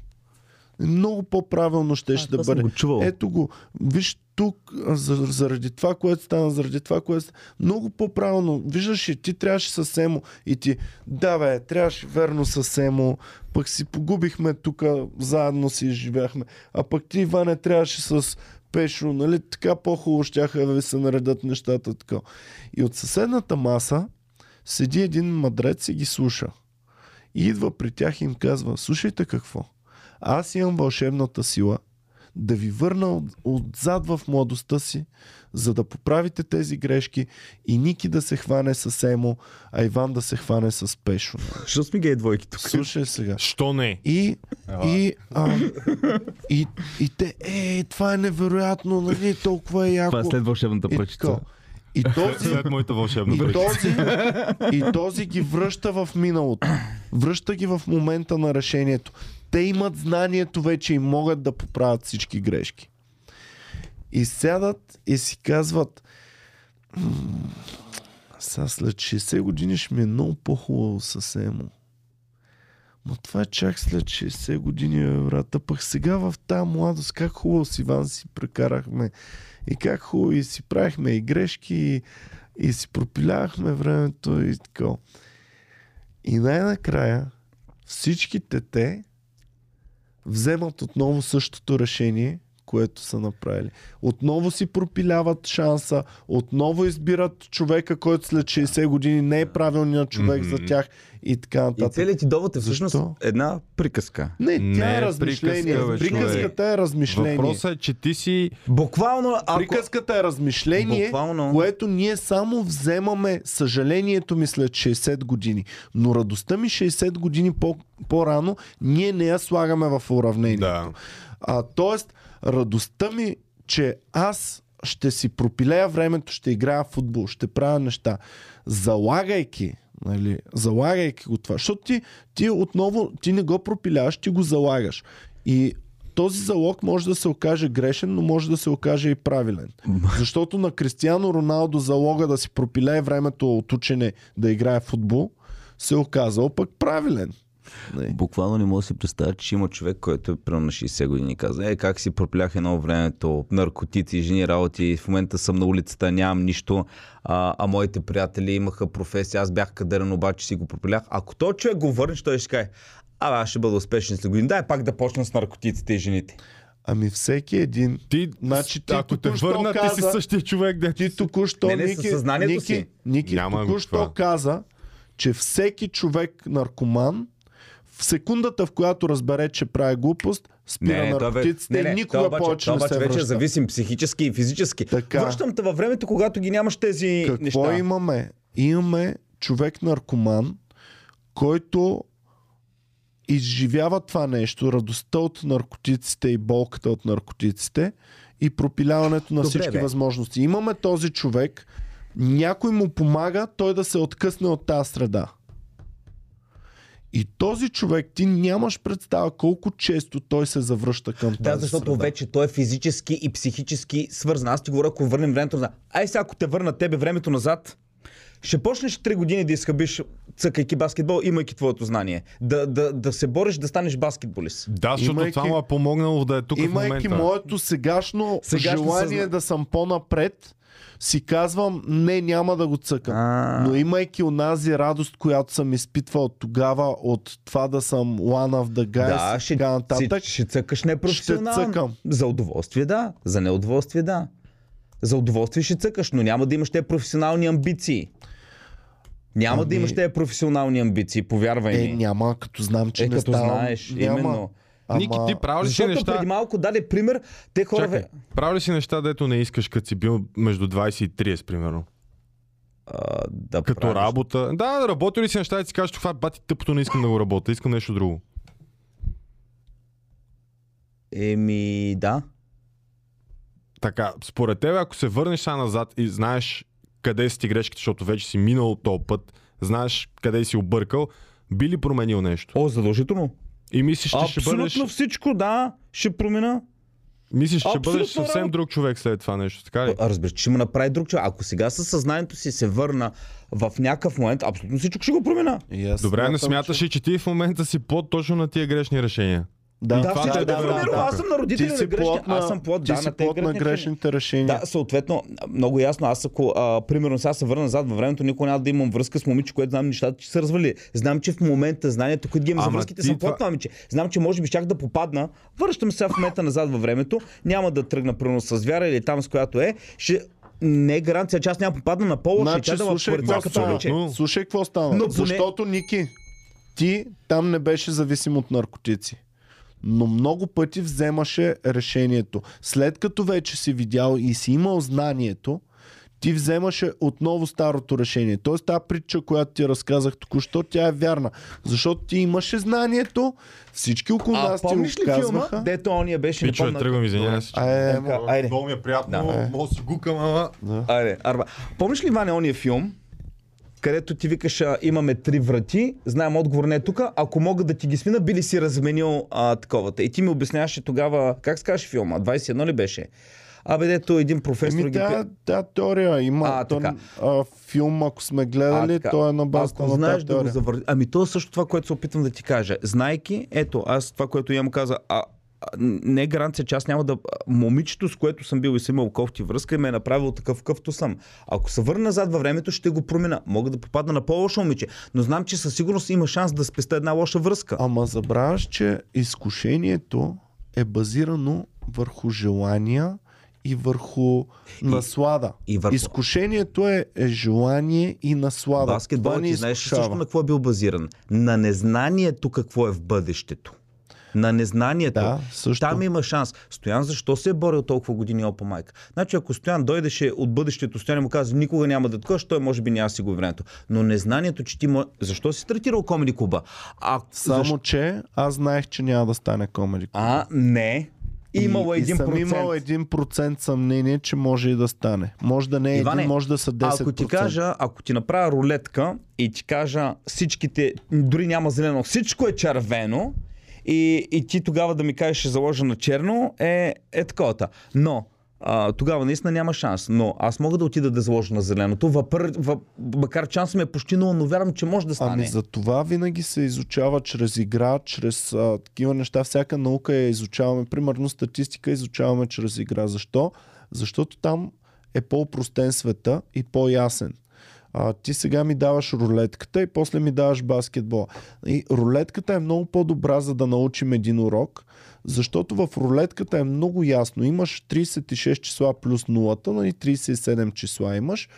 Много по-правилно щеше да бъде. го чувал. Ето го, виж тук, заради това, което стана, заради това, което стана. Много по-правилно. Виждаш ли, ти трябваше с Емо и ти, да бе, трябваше верно с Емо, пък си погубихме тук, заедно си изживяхме. А пък ти, Иване, трябваше с Пешо, нали, така по-хубаво щяха да ви се наредат нещата. Така. И от съседната маса седи един мъдрец и ги слуша. И идва при тях и им казва, слушайте какво, аз имам вълшебната сила да ви върна от, отзад в младостта си, за да поправите тези грешки и Ники да се хване с Емо, а Иван да се хване с Пешо. Защо сме гей двойки тук? Слушай сега. Що не? И, и, а, и, и те, е, това е невероятно, нали, толкова е яко. вълшебната и, така. и този, След моята вълшебна и пръчица. този, и този ги връща в миналото. Връща ги в момента на решението. Те имат знанието вече и могат да поправят всички грешки. И сядат и си казват «М, сега след 60 години ще ми е много по-хубаво с Емо. Ма това е чак след 60 години, бе, брат. А пък сега в тази младост, как хубаво с Иван си прекарахме. И как хубаво и си правихме и грешки, и, и си пропилявахме времето и така. И най-накрая всичките те вземат отново същото решение, което са направили. Отново си пропиляват шанса, отново избират човека, който след 60 години не е правилният човек Мгм. за тях и така И нататък. целият ти довод е всъщност Защо? една приказка. Не, тя Не е е размишление. приказка, бе, Приказката е размишление. Въпросът е, че ти си... Буквално, ако... Приказката е размишление, Буквално. което ние само вземаме съжалението ми след 60 години. Но радостта ми 60 години по- по-рано, ние не я слагаме в уравнението. Да. А, тоест, радостта ми, че аз ще си пропилея времето, ще играя в футбол, ще правя неща, залагайки Нали, залагайки го това. Защото ти, ти отново, ти не го пропиляваш, ти го залагаш. И този залог може да се окаже грешен, но може да се окаже и правилен. Защото на Кристиано Роналдо залога да си пропилее времето от учене да играе в футбол се е оказал пък правилен. Нали. Буквално не мога да си представя, че има човек, който е примерно на 60 години и каза, е, как си проплях едно времето, наркотици, жени работи, в момента съм на улицата, нямам нищо, а, а моите приятели имаха професия, аз бях кадърен, обаче си го пропилях. Ако този човек го върне, той ще каже, а, аз ще бъда успешен след години. Дай пак да почна с наркотиците и жените. Ами всеки един. Ти, Значи ти ако те току-що върнат, ти си каза- същия човек, де Ти току-що, Не, не, Ники, Ники, си. Ники го току-що каза, че всеки човек наркоман в секундата, в която разбере, че прави глупост, спира бе- наркотиците и никога той обаче, повече той не обаче се вече връща. зависим психически и физически. Така. Връщам те във времето, когато ги нямаш тези Какво неща. имаме? Имаме човек наркоман, който изживява това нещо, радостта от наркотиците и болката от наркотиците и пропиляването на Добре, всички бе. възможности. Имаме този човек, някой му помага той да се откъсне от тази среда. И този човек, ти нямаш представа колко често той се завръща към Да, тази защото среда. вече той е физически и психически свързан. Аз ти говоря, ако върнем времето назад. Ай сега, ако те върна тебе времето назад, ще почнеш 3 години да изхъбиш, цъкайки баскетбол, имайки твоето знание. Да, да, да се бориш да станеш баскетболист. Да, защото Имайки- това му е помогнало да е тук в Имайки момента. моето сегашно, Сегашно желание съзна- да съм по-напред, си казвам, не, няма да го цъкам. А. Но имайки онази радост, която съм изпитвал тогава от това да съм one of the guys Да, и ще, така нататък, ще, ще цъкаш непрофесионално. Ще цъкам. За удоволствие да, за неудоволствие да. За удоволствие ще цъкаш, но няма да имаш тези професионални амбиции. Няма да Ами- имаш тези професионални амбиции, повярвай е, ми. няма, като знам, че Е, не като ставам. знаеш, няма. именно. Ники, ти правил ли си Защото неща? преди малко даде пример, те хора... Чакай, правил ли си неща, дето не искаш, като си бил между 20 и 30, примерно? А, да Като правиш. работа. Да, работи ли си неща и си кажеш, това бати тъпото, не искам да го работя, искам нещо друго. Еми, да. Така, според тебе, ако се върнеш сега назад и знаеш къде си ти грешките, защото вече си минал този път, знаеш къде си объркал, би ли променил нещо? О, задължително. И мислиш, че ще Абсолютно бъдеш, всичко, да, ще промена. мислиш, че ще бъдеш съвсем друг човек след това нещо, така ли? Разбира, че ще му направи друг човек. Ако сега със съзнанието си се върна в някакъв момент, абсолютно всичко ще го промена. И аз Добре, не смяташ че- ли, че ти в момента си плод точно на тия грешни решения? Да, Да, това ще е да да, бъде Аз съм на родители на грешни. Аз съм плод, ти да, си на плод на грешните решения. Да, съответно, много ясно. Аз ако, а, примерно, сега се върна назад във времето, никога няма да имам връзка с момиче, което знам нещата, че се развали. Знам, че в момента знанието, които ги имам за връзките, съм плод това момиче. Знам, че може би щях да попадна. Връщам се сега в момента назад във времето. Няма да тръгна, примерно, с вяра или там, с която е. Ще не е гаранция, че аз няма да попадна на по-лоша и Значи, тя да слушай, какво. Слушай какво става. Защото, Ники, ти там не беше зависим от наркотици. Но много пъти вземаше решението. След като вече си видял и си имал знанието, ти вземаше отново старото решение. Тоест тази притча, която ти разказах току-що, тя е вярна. Защото ти имаше знанието, всички около А нас ти го помниш ли филма, казваха. дето ония беше... не Пичове, помня- тръгвам, извинявай се. Е, Така, Айде. Много ми е приятно, Да. мога да си гукам, ама... Айде, арба. Помниш ли, Ваня, ония филм, където ти викаш, а, имаме три врати, знаем отговор не е тук, ако мога да ти ги свина, би ли си разменил а, таковата? И ти ми обясняваше тогава, как се казваш филма, 21 ли беше? Абе, дето един професор Еми, ги... тя, тя теория има. А, то, така. а, филм, ако сме гледали, така. той е на базата Ако на знаеш да го завърти... Ами то е също това, което се опитвам да ти кажа. Знайки, ето, аз това, което я му каза, а, а, не е гаранция, че аз няма да... Момичето, с което съм бил и съм имал кофти връзка, и ме е направил такъв какъвто съм. Ако се върна назад във времето, ще го променя. Мога да попадна на по-лошо момиче, но знам, че със сигурност има шанс да спеста една лоша връзка. Ама забравяш, че изкушението е базирано върху желания и върху наслада. и върху- Изкушението е, е желание и наслада. Баскетбол, ти знаеш също на какво е бил базиран? На незнанието какво е в бъдещето. На незнанието. Да, също. Там има шанс. Стоян защо се е борил толкова години опа майка? Значи ако Стоян дойдеше от бъдещето, Стоян му каза никога няма да такова, той може би няма си го времето. Но незнанието, че ти мо... Защо си стартирал комеди клуба? А, Само, защо... че аз знаех, че няма да стане комеди. а, не. Имало и, и съм 1%. имал 1% съмнение, че може и да стане. Може да не е Иване, един, може да са 10%. Ако ти кажа, ако ти направя рулетка и ти кажа всичките, дори няма зелено, всичко е червено и, и ти тогава да ми кажеш ще заложа на черно, е, е таковата. Но а, тогава наистина няма шанс. Но аз мога да отида да заложа на зеленото, въпър, въп, макар че шансът ми е почти нула, но вярвам, че може да стане. Ами за това винаги се изучава чрез игра, чрез а, такива неща. Всяка наука я изучаваме. Примерно статистика изучаваме чрез игра. Защо? Защото там е по-простен света и по-ясен. А, ти сега ми даваш рулетката и после ми даваш баскетбол. И рулетката е много по-добра, за да научим един урок, защото в рулетката е много ясно. Имаш 36 числа плюс нулата, нали 37 числа имаш.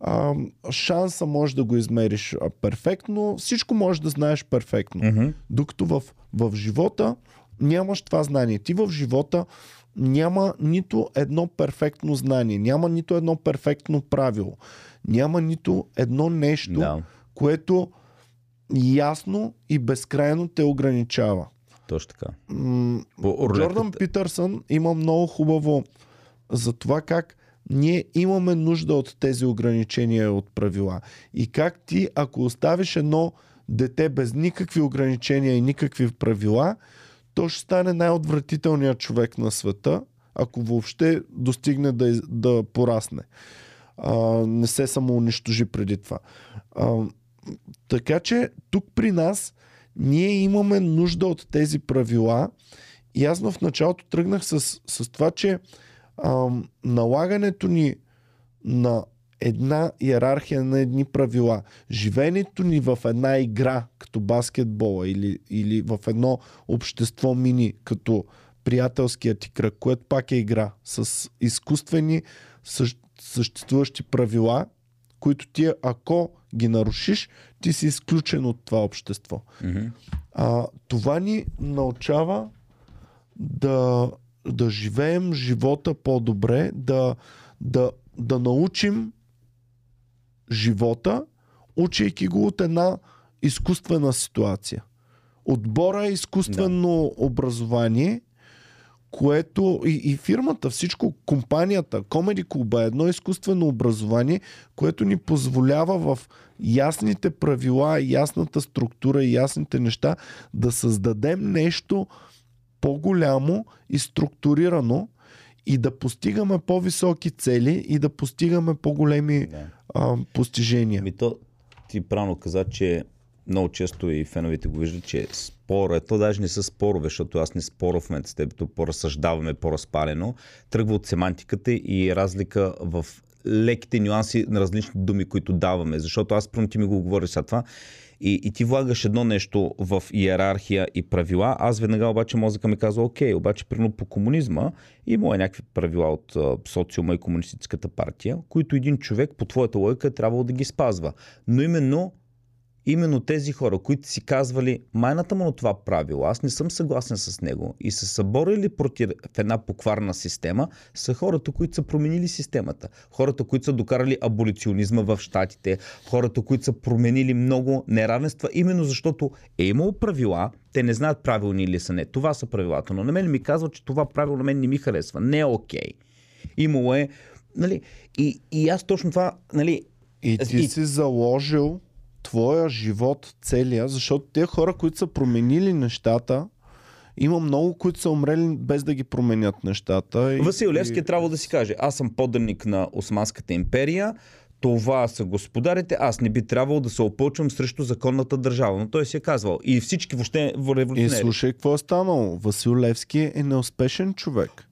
А, шанса можеш да го измериш перфектно, всичко можеш да знаеш перфектно. Мгм. Докато в, в живота нямаш това знание. Ти в живота няма нито едно перфектно знание, няма нито едно перфектно правило, няма нито едно нещо, Да, което ясно и безкрайно те ограничава. точно така. М- Джордан Питърсън има много хубаво за това как ние имаме нужда от тези ограничения от правила. И как ти, ако оставиш едно дете без никакви ограничения и никакви правила, то ще стане най-отвратителният човек на света, ако въобще достигне да, да порасне. А, не се самоунищожи преди това. А, така че тук при нас ние имаме нужда от тези правила и аз в началото тръгнах с, с това, че ам, налагането ни на една иерархия на едни правила, живеенето ни в една игра, като баскетбола или, или в едно общество мини, като приятелският ти кръг, което пак е игра, с изкуствени същ, съществуващи правила, които ти, ако ги нарушиш, ти си изключен от това общество. Мгм. А, това ни научава да, да живеем живота по-добре, да, да, да научим живота, учейки го от една изкуствена ситуация. Отбора е изкуствено да. образование, което и, и фирмата, всичко, компанията, Comedy Club е едно изкуствено образование, което ни позволява в ясните правила, ясната структура и ясните неща да създадем нещо по-голямо и структурирано и да постигаме по-високи цели и да постигаме по-големи Да. а, постижения. Ми то, ти правилно каза, че много често и феновете го виждат, че спора, то даже не са спорове, защото аз не споря в момента с теб, то по-разсъждаваме, по-разпалено, тръгва от семантиката и разлика в леките нюанси на различни думи, които даваме. Защото аз пръвно ти ми го говориш сега това. И, и ти влагаш едно нещо в иерархия и правила, аз веднага обаче мозъка ми казва, окей, обаче примерно по комунизма има някакви правила от социума и комунистическата партия, които един човек по твоята логика е трябвало да ги спазва. Но именно именно тези хора, които си казвали майната му на това правило, аз не съм съгласен с него и са се борили против една покварна система, са хората, които са променили системата. Хората, които са докарали аболиционизма в щатите, хората, които са променили много неравенства, именно защото е имало правила, те не знаят правилни ли са не. Това са правилата, но на мен ми казва, че това правило на мен не ми харесва. Не е окей. Имало е, нали, и, и аз точно това, нали, И ти И- си заложил твоя живот целия, защото те хора, които са променили нещата, има много, които са умрели без да ги променят нещата. И, Васил Левски и- трябвало да си каже, аз съм подданник на Османската империя, това са господарите, аз не би трябвало да се опълчвам срещу законната държава. Но той си е казвал. И всички въобще в И революционери. слушай какво е станало. Васил Левски е неуспешен човек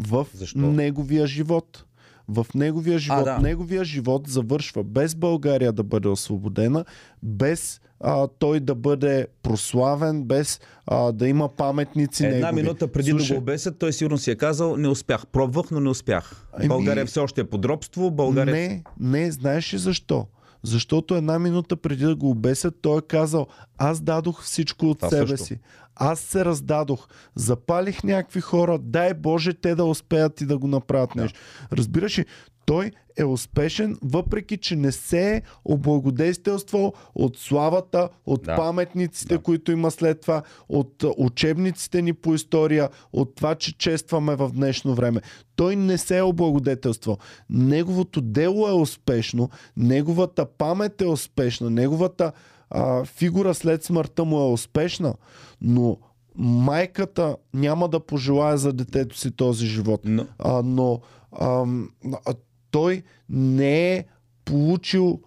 в Защо? неговия живот. В неговия живот. да. Неговия живот завършва без България да бъде освободена, без а, той да бъде прославен, без а, да има паметници Една негови. минута преди да го обесят, той сигурно си е казал, не успях. Пробвах, но не успях. Ами- България все още е подробство. България... Не, не, знаеш ли защо? Защото една минута преди да го обесят, той е казал, аз дадох всичко от Това себе също. си. Аз се раздадох, запалих някакви хора, дай Боже те да успеят и да го направят Да. нещо. Разбираш ли, той е успешен, въпреки че не се е облагодействал от славата, от Да. паметниците, Да. които има след това, от учебниците ни по история, от това, че честваме в днешно време. Той не се е облагодетелствал. Неговото дело е успешно, неговата памет е успешна, неговата а, фигура след смъртта му е успешна, но майката няма да пожелая за детето си този живот. Но, А, но ам, а, той не е получил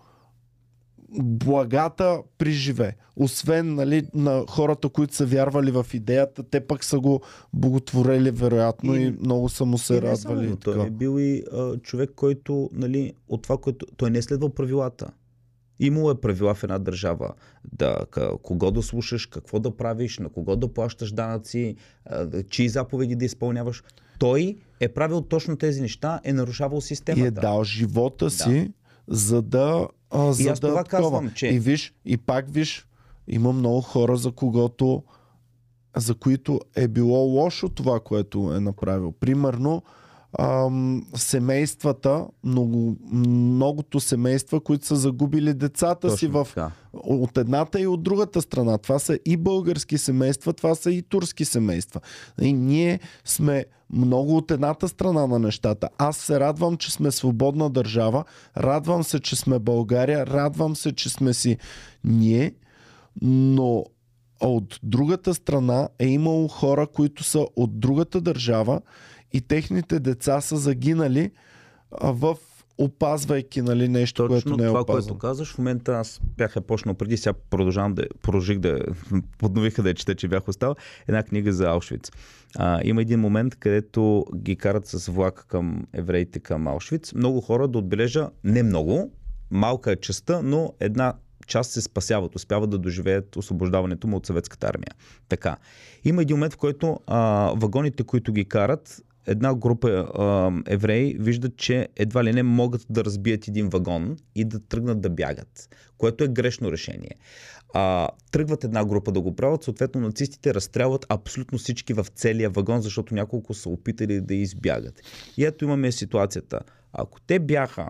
благата при живе. Освен нали, на хората, които са вярвали в идеята, те пък са го боготворели вероятно и, И- много са му се и само, радвали. но и той е бил и а, човек, който, нали, от това, което... Той не е следвал правилата. Имало е правила в една държава. Да, кого да слушаш, какво да правиш, на кого да плащаш данъци, да- чии заповеди да изпълняваш. Той е правил точно тези неща, е нарушавал системата. И е дал живота си, за да. А, за аз да това казвам, че- И виж, и пак виж, има много хора, за когото за които е било лошо това, което е направил. Примерно, ам, семействата, много, многото семейства, които са загубили децата си Точно в, така. от едната и от другата страна. Това са и български семейства, това са и турски семейства. И ние сме много от едната страна на нещата. Аз се радвам, че сме свободна държава, радвам се, че сме България, радвам се, че сме си ние, но от другата страна е имало хора, които са от другата държава и техните деца са загинали а, в опазвайки нали, нещо, Точно което не е това, опазвано. което казваш, в момента аз бях я почнал преди, сега продължавам да продължих да подновиха да я чета, че бях оставил една книга за Аушвиц. А, има един момент, където ги карат с влак към евреите към Аушвиц. Много хора да отбележа, не много, малка е частта, но една част се спасяват, успяват да доживеят освобождаването му от съветската армия. Така. Има един момент, в който а, вагоните, които ги карат, една група а, евреи виждат, че едва ли не могат да разбият един вагон и да тръгнат да бягат, което е грешно решение. А, тръгват една група да го правят, съответно нацистите разстрелват абсолютно всички в целия вагон, защото няколко са опитали да избягат. И ето имаме ситуацията. Ако те бяха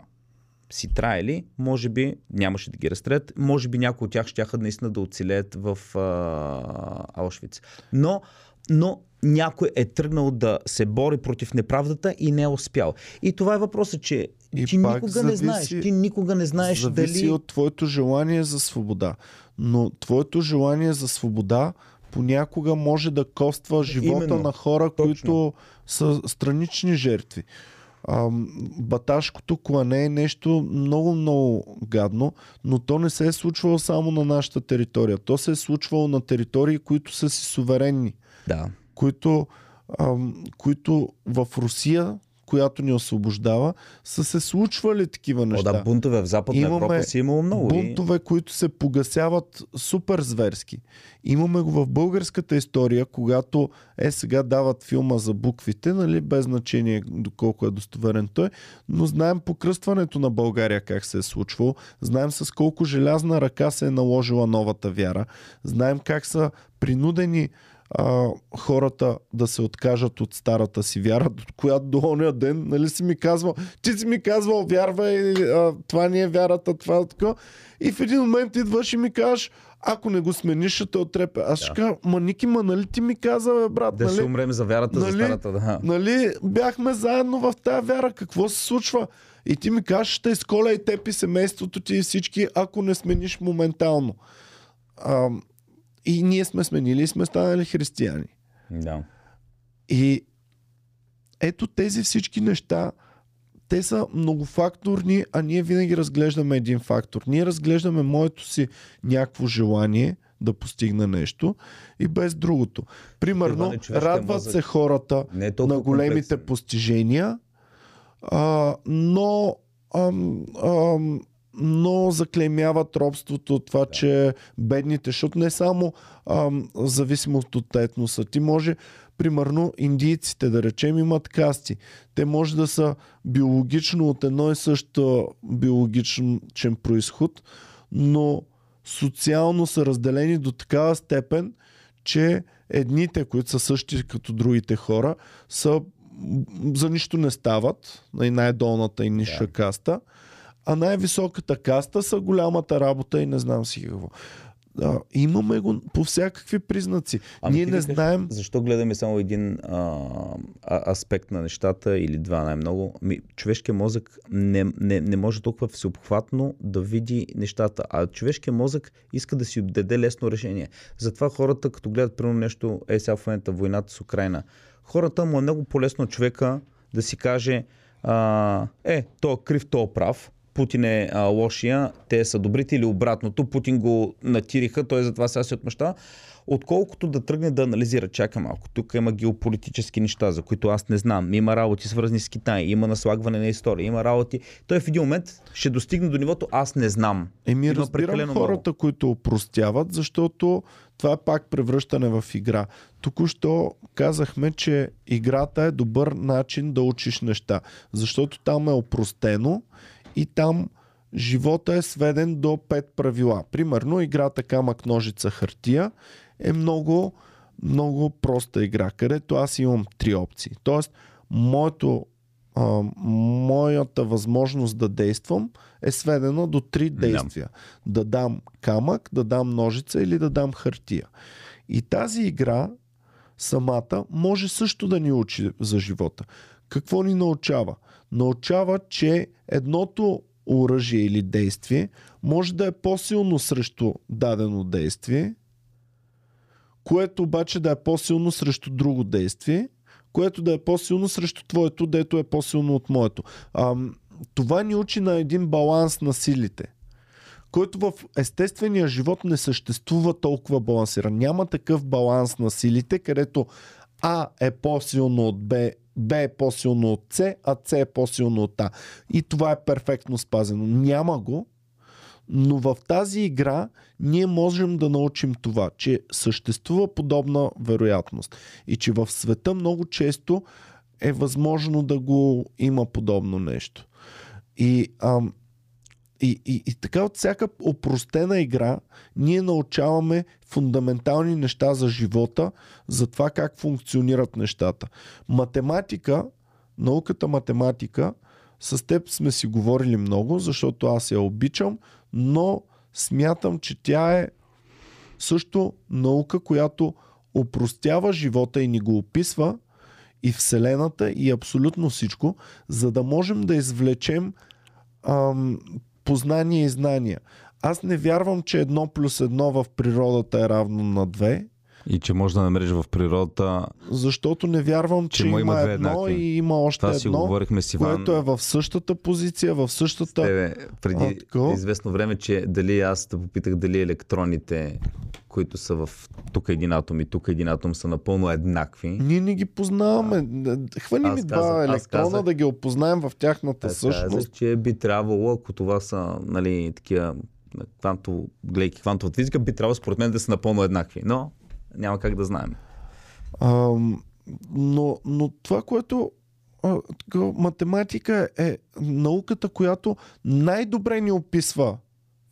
си траели, може би нямаше да ги разстрелят, може би някои от тях ще наистина да оцелеят в а, Аушвиц. Но, но някой е тръгнал да се бори против неправдата и не е успял. И това е въпросът, че И ти пак никога не зависи- знаеш. Ти никога не знаеш Зависи дали... от твоето желание за свобода. Но твоето желание за свобода понякога може да коства живота Именно. на хора, Точно. които са странични жертви. Баташкото клане е нещо много, много гадно, но то не се е случвало само на нашата територия. То се е случвало на територии, които са си суверенни Да. които, ам, които в Русия, която ни освобождава, са се случвали такива О, неща. да, бунтове в Западна Имаме Европа си имало много. и- Бунтове, които се погасяват супер зверски. Имаме го в българската история, когато е сега дават филма за буквите, нали, без значение доколко е достоверен той, но знаем покръстването на България как се е случвало, знаем с колко желязна ръка се е наложила новата вяра, знаем как са принудени а, хората да се откажат от старата си вяра, до която до ония ден, нали си ми казвал, ти си ми казвал, вярвай, а, това ни е вярата, това е така. И в един момент идваш и ми кажеш, ако не го смениш, ще те отрепе. Аз ще Да. кажа, ма Ники, ма нали ти ми каза, бе, брат, Да нали, се умрем за вярата, за нали? старата. Да. нали, бяхме заедно в тази вяра, какво се случва? И ти ми кажеш, ще изколя и теб и семейството ти и всички, ако не смениш моментално. А, и ние сме сменили и сме станали християни. да. И ето тези всички неща, те са многофакторни, а ние винаги разглеждаме един фактор. Ние разглеждаме моето си някакво желание да постигна нещо и без другото. Примерно, радват се хората е на големите комплексен. постижения, а, но, ам, ам, но заклеймяват робството от това, да. че бедните, защото не само ам, зависимост от етноса. Ти може, примерно, индийците, да речем, имат касти. Те може да са биологично от едно и също биологичен происход, но социално са разделени до такава степен, че едните, които са същи като другите хора, са за нищо не стават, най-долната и ниша Да. каста, а най-високата каста са голямата работа и не знам си какво. А, имаме го по всякакви признаци. Ами Ние не викаш, знаем. Защо гледаме само един а, аспект на нещата или два най-много? Ми, човешкият мозък не, не, не може толкова всеобхватно да види нещата, а човешкият мозък иска да си даде лесно решение. Затова хората, като гледат примерно нещо, е сега в момента войната с Украина, хората му е много по-лесно човека да си каже а, е, то е крив, то е прав, Путин е а, лошия, те са добрите или обратното. Путин го натириха, той затова сега се отмъщава. Отколкото да тръгне да анализира, чака малко. Тук има геополитически неща, за които аз не знам. Има работи свързани с Китай, има наслагване на история, има работи. Той в един момент ще достигне до нивото аз не знам. Еми, Има разбирам хората, които опростяват, защото това е пак превръщане в игра. Току-що казахме, че играта е добър начин да учиш неща, защото там е опростено и там живота е сведен до пет правила. Примерно играта камък, ножица, хартия е много, много проста игра, където аз имам три опции. Тоест, моето а, моята възможност да действам е сведена до три действия. Да дам камък, да дам ножица или да дам хартия. И тази игра самата може също да ни учи за живота. Какво ни научава? Научава, че едното оръжие или действие може да е по-силно срещу дадено действие, което обаче да е по-силно срещу друго действие, което да е по-силно срещу твоето, дето е по-силно от моето. Ам, това ни учи на един баланс на силите, който в естествения живот не съществува толкова балансиран. Няма такъв баланс на силите, където А е по-силно от Б, Б е по-силно от С, а С е по-силно от А. И това е перфектно спазено. Няма го, но в тази игра ние можем да научим това, че съществува подобна вероятност и че в света много често е възможно да го има подобно нещо. И, ам, и, и, и така от всяка опростена игра ние научаваме фундаментални неща за живота, за това как функционират нещата. Математика, науката математика, с теб сме си говорили много, защото аз я обичам, но смятам, че тя е също наука, която опростява живота и ни го описва и Вселената и абсолютно всичко, за да можем да извлечем познания и знания. Аз не вярвам, че едно плюс едно в природата е равно на две, И че може да намериш в природата. защото не вярвам, че, Че има, има едно еднакви. и има още Това си едно, говорихме с Иван. което е в същата позиция, в същата... Тебе, преди А, известно време, че дали аз те попитах дали електроните, които са в тук един атом и тук един атом са напълно еднакви. Ние не ги познаваме. Хвани Аз ми два казах- аз електрона казах- да ги опознаем в тяхната Аз същност. казах, че би трябвало, ако това са нали, такива квантово, гледайки квантовата физика, би трябвало според мен да са напълно еднакви. Но няма как да знаем. Ам, но, но това, което а, математика е науката, която най-добре ни описва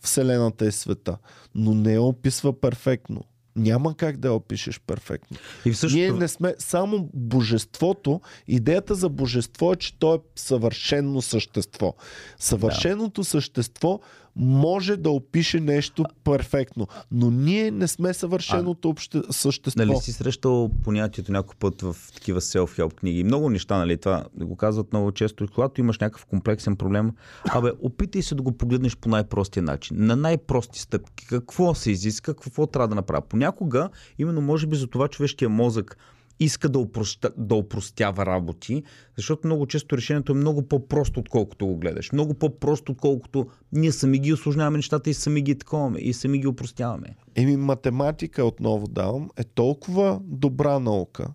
Вселената и света, но не я описва перфектно. Няма как да я опишеш перфектно. И в същото... Ние не сме само божеството. Идеята за божество е, че то е съвършено същество. Съвършеното същество може да опише нещо перфектно, но ние не сме съвършеното обще... същество. Нали си срещал понятието някой път в такива self-help книги? Много неща, нали? Това го казват много често. Когато имаш някакъв комплексен проблем, абе, опитай се да го погледнеш по най-простия начин. На най-прости стъпки. Какво се изиска, какво трябва да направя. Понякога, именно може би за това човешкия мозък иска да, опростя, да опростява работи, защото много често решението е много по-просто, отколкото го гледаш. Много по-просто, отколкото ние сами ги осложняваме нещата и сами ги таковаме и сами ги опростяваме. Еми, математика, отново давам, е толкова добра наука,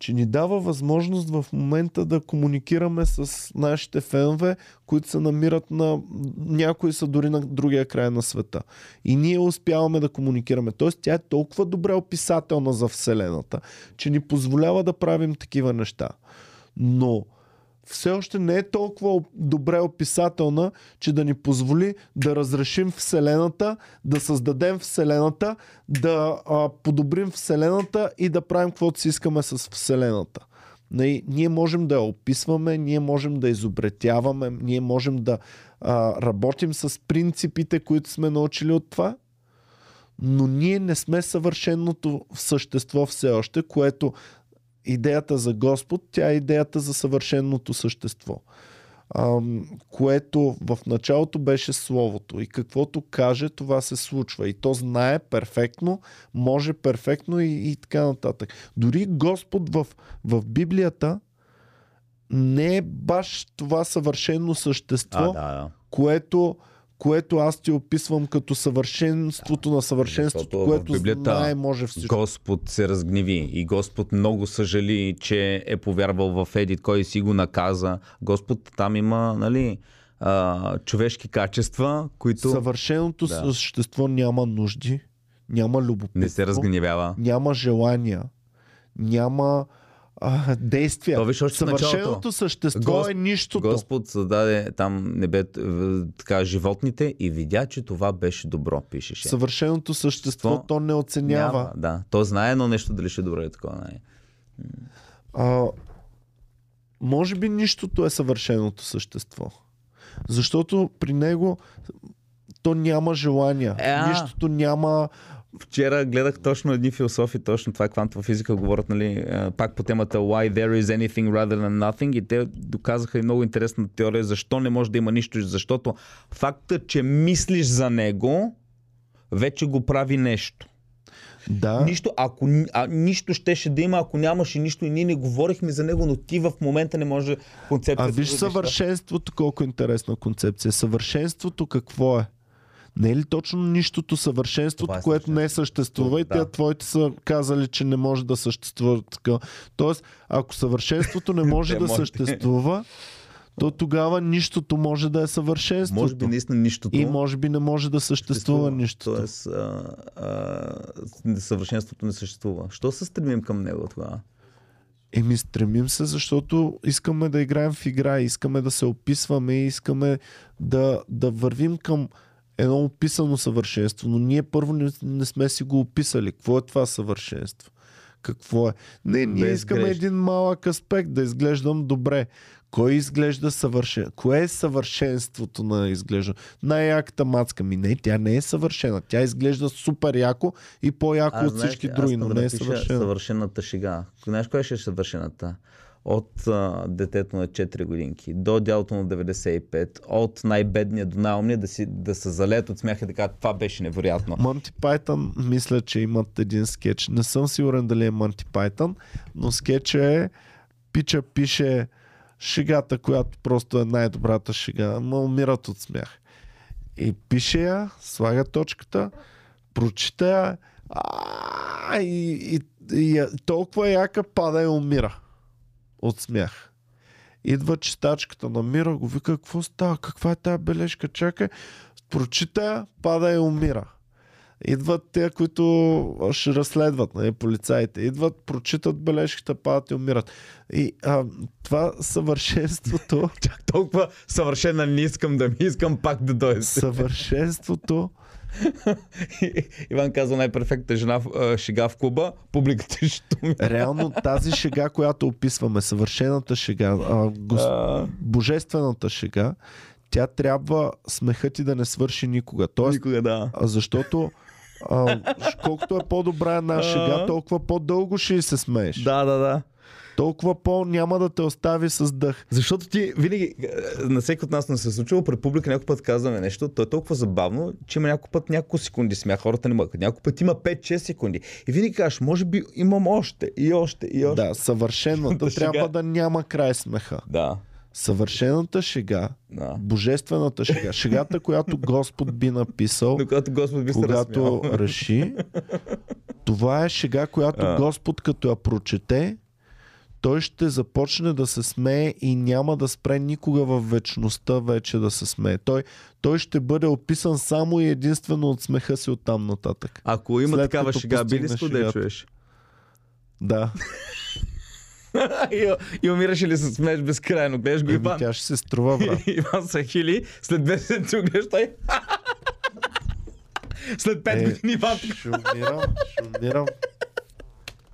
че ни дава възможност в момента да комуникираме с нашите фенове, които се намират на... Някои са дори на другия край на света. И ние успяваме да комуникираме. Тоест, тя е толкова добре описателна за Вселената, че ни позволява да правим такива неща. Но все още не е толкова добре описателна, че да ни позволи да разрешим Вселената, да създадем Вселената, да а, подобрим Вселената и да правим каквото си искаме с Вселената. Нали, Ние можем да я описваме, ние можем да изобретяваме, ние можем да а, работим с принципите, които сме научили от това, но ние не сме съвършеното същество все още, което идеята за Господ, тя е идеята за съвършеното същество. Ам, което в началото беше Словото. И каквото каже, това се случва. И то знае перфектно, може перфектно и, и така нататък. Дори Господ в, в Библията не е баш това съвършено същество, А, да, да. което, което аз ти описвам като съвършенството на съвършенството, Защото в което Библията знае, може всичко. Господ се разгневи и Господ много съжали, че е повярвал в Едит, кой си го наказа. Господ там има, нали, а, човешки качества, които Съвършеното Да. същество няма нужди, няма любопитство, не се разгневява. няма желания, няма а, действия. То виж още. Съвършеното същество Гос- е нищото. Господ създаде там небето, в- така, животните и видя, че това беше добро, пишеше. Съвършеното същество То то не оценява. Няма, да. То знае едно нещо дали ще е добро или такова. Не. А, може би нищото е съвършеното същество. Защото при него то няма желания. Е. Нищото няма Вчера гледах точно едни философи, точно това квантова физика говорят, нали, а, пак по темата Why there is anything rather than nothing и те доказаха и много интересна теория защо не може да има нищо, защото факта, че мислиш за него, вече го прави нещо. Да. Нищо, ако, а, нищо щеше да има, ако нямаше нищо и ние не говорихме за него, но ти в момента не може концепцията А виж да съвършенството, колко интересна концепция. Съвършенството какво е? Не е ли точно нищото съвършенството, е което не съществува и Да. те твоите са казали, че не може да съществува така. Тоест, ако съвършенството не може да съществува, то тогава нищото може да е съвършенството. Може би наистина нищото. И може би не може да съществува нищото. Тоест, а, а, съвършенството не съществува. Що се стремим към него тогава? Еми, стремим се, защото искаме да играем в игра, искаме да се описваме и искаме да, да вървим към едно описано съвършенство, но ние първо не, не сме си го описали. Какво е това съвършенство? Какво е? Не, ние Без искаме грешки. един малък аспект, да изглеждам добре. Кой изглежда съвършен? Кое е съвършенството на изглежда? Най-яката мацка ми. Не, тя не е съвършена. Тя изглежда супер яко и по-яко от знаеш всички други, но не е съвършена. Съвършената шега. Знаеш коя ще е съвършената? От а, детето на 4 годинки до дялото на 95, от най-бедния до най-умния да, си, да се залеят от смях и така, това беше невероятно. Монти Пайтън мисля, че имат един скетч. Не съм сигурен дали е Монти Пайтън, но скетча е Пича пише шегата, която просто е най-добрата шега, но умират от смях. И пише я, слага точката, прочита я, а, и, и, и, толкова яка пада и умира от смях. Идва читачката на Мира, го вика, какво става, каква е тази бележка, чакай, прочита пада и умира. Идват те, които ще разследват, нали, полицаите. Идват, прочитат бележката, падат и умират. И а, това съвършенството, Чак толкова съвършена не искам да ми искам пак да дойде. съвършенството, Иван казва най-перфектна жена, шега в клуба, публиката ще реално тази шега, която описваме, съвършената шега, а, гос... А, божествената шега, тя трябва смехът ти да не свърши никога. Тоест, Никога да. защото а, колкото е по-добра една шега, толкова по-дълго ще се смееш. Да, да, да. Толкова по няма да те остави с дъх. Защото ти винаги, е, на всеки от нас не се е случило, пред публика някой път казваме нещо, то е толкова забавно, че има някой път няколко секунди смях, хората не могат. Някой път има 5-6 секунди. И винаги кажеш, може би имам още, и още, и още. Да, съвършената шега. трябва да няма край смеха. Да. Съвършената шега, да. божествената шега, шегата, която Господ би написал, Но когато Господ би когато разсмял. реши, това е шега, която А. Господ като я прочете, той ще започне да се смее и няма да спре никога в вечността вече да се смее. Той, той ще бъде описан само и единствено от смеха си от там нататък. Ако има След такава шега, би ли шегата. чуеш? Да. и, и умираш ли се смееш безкрайно. Гледаш го Иван. тя ще се струва, брат. Иван Сахили, след 2 седмици гледаш той. след 5 Е, години Иван. Ще умирам, ще умирам.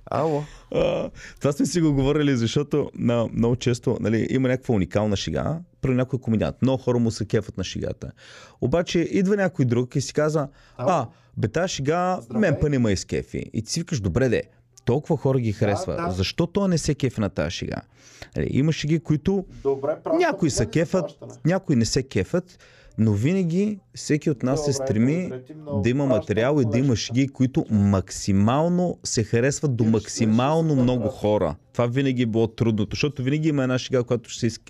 Ало. А, това сме си го говорили, защото на, много често нали, има някаква уникална шега, при някой комедиант. Много хора му се кефат на шегата. Обаче идва някой друг и си казва, а, бе тази шега, мен па не ме изкефи. И ти си викаш, добре де, толкова хора ги харесва. да. Защо то не се кефи на тази шега? Нали, има шеги, които Добре, някои се кефат, някои не се кефат, но винаги всеки от нас се Добре, стреми ти много. да има материал и да има шеги, които максимално се харесват до максимално си много хора. Това винаги е било трудното, защото винаги има една шега, която ще, се иск...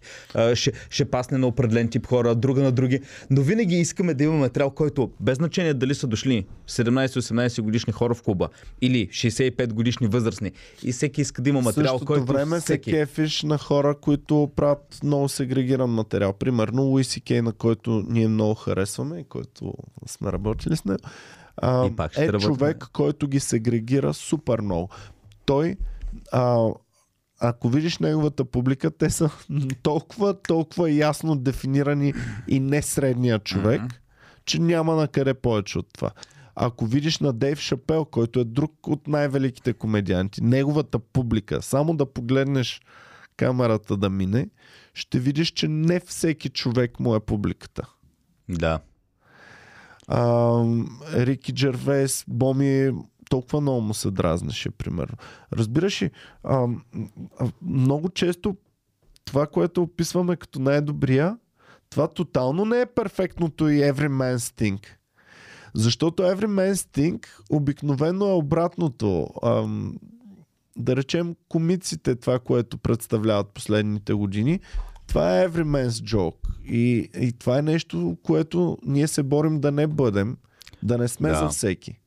ще, ще пасне на определен тип хора, друга на други. Но винаги искаме да има материал, който без значение дали са дошли 17-18 годишни хора в клуба или 65 годишни възрастни. И всеки иска да има материал, същото който време всеки... се кефиш на хора, които правят много сегрегиран материал. Примерно Луиси Кей, на който ние много харесваме и който сме работили с него. А, е работим. човек, който ги сегрегира супер много. Той, а, ако видиш неговата публика, те са толкова, толкова ясно дефинирани и не средния човек, че няма на къде повече от това. Ако видиш на Дейв Шапел, който е друг от най-великите комедианти, неговата публика, само да погледнеш камерата да мине, ще видиш, че не всеки човек му е публиката. Да. А, Рики Джервейс, Боми, толкова много му се дразнеше, примерно. Разбираш ли, много често това, което описваме като най-добрия, това тотално не е перфектното и Every Man's Thing. Защото Every Man's Thing обикновено е обратното. Ам, да речем комиците, това, което представляват последните години, това е Every Man's Joke. И, и това е нещо, което ние се борим да не бъдем, да не сме Да. за всеки.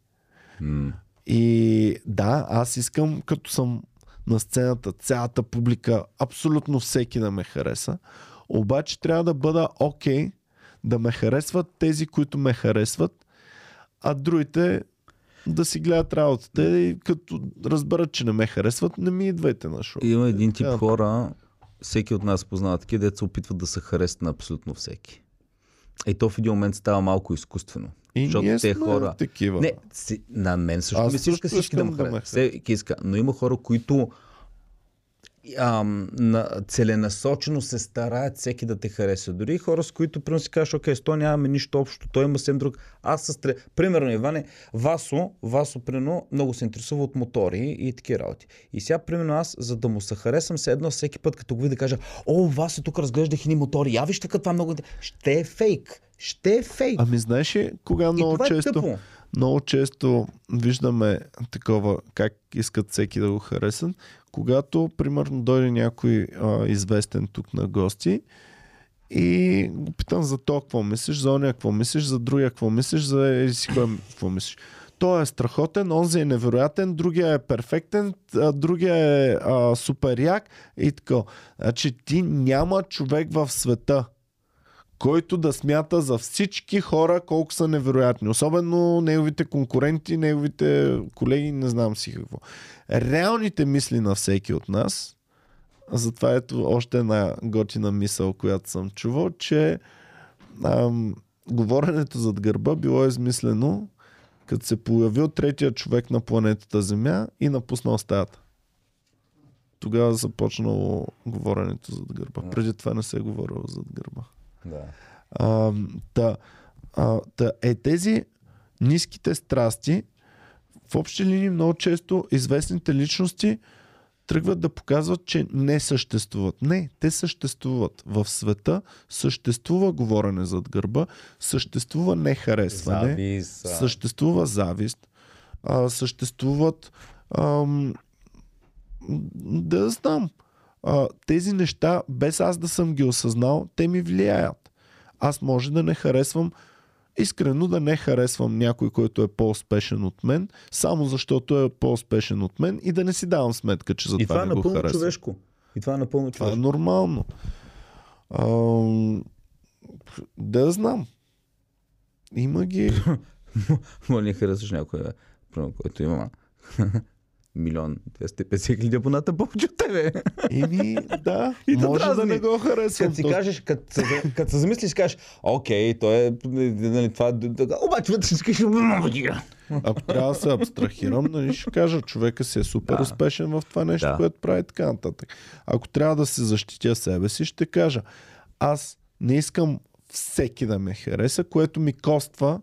М. И да, аз искам, като съм на сцената, цялата публика, абсолютно всеки да ме хареса. Обаче трябва да бъда окей okay, да ме харесват тези, които ме харесват, а другите да си гледат работата и като разберат, че не ме харесват, не ми идвайте на шоу. Има един тип хора, всеки от нас познава такива, деца опитват да се харесат на абсолютно всеки. И то в един момент става малко изкуствено. И защото ние те сме хора- такива. Не, си, на мен също Аз ми се иска също всички да ме искам да ме. Всеки иска. Но има хора, които ам, на, целенасочено се стараят всеки да те хареса. Дори и хора, с които примерно си кажеш, окей, с той нямаме нищо общо, той има съвсем друг. Аз с тре... Примерно, Иване, Васо, Васо, примерно, много се интересува от мотори и такива работи. И сега, примерно, аз, за да му се харесам, се едно всеки път, като го видя, да кажа, о, Васо, тук разглеждах едни мотори. Я виж така, това много... Ще е фейк. Ще е фейк. Ами знаеш ли, кога и много това е често... тъпо. Много често виждаме такова, как искат всеки да го харесат, когато, примерно, дойде някой а, известен тук на гости и го питам за то какво мислиш, за оня какво мислиш, за другия какво мислиш, за еди си какво мислиш. Той е страхотен, онзи е невероятен, другия е перфектен, другия е а, супер як и така. Значи ти няма човек в света, който да смята за всички хора колко са невероятни. Особено неговите конкуренти, неговите колеги, не знам си какво. Реалните мисли на всеки от нас, затова ето още една готина мисъл, която съм чувал, че ам, говоренето зад гърба било измислено като се появил третия човек на планетата Земя и напуснал стаята. Тогава започнало говоренето зад гърба. Преди това не се е говорило зад гърба. Да. А, та, а, та, е тези ниските страсти, в общи линии много често известните личности тръгват да показват, че не съществуват. Не, те съществуват. В света съществува говорене зад гърба, съществува нехаресване, Завис, а, съществува завист, а, съществуват ам, да знам. А, тези неща, без аз да съм ги осъзнал, те ми влияят. Аз може да не харесвам, искрено да не харесвам някой, който е по-успешен от мен, само защото е по-успешен от мен и да не си давам сметка, че за И това, това е не го напълно харесвам. човешко. И това е напълно Това е човешко. нормално. Ам, да знам. Има ги. Моля, не харесваш някой, примерно, който има. Милион 250 хиляди абоната повече от тебе. Еми, да, И да може да дразни. не го харесвам. Като си кажеш, като се, замислиш, кажеш, окей, той е, нали, това, обаче вътре си кажеш, много ти я». Ако трябва да се абстрахирам, нали ще кажа, човека си е супер Да. успешен в това нещо, Да. което прави така нататък. Ако трябва да се защитя себе си, ще кажа, аз не искам всеки да ме хареса, което ми коства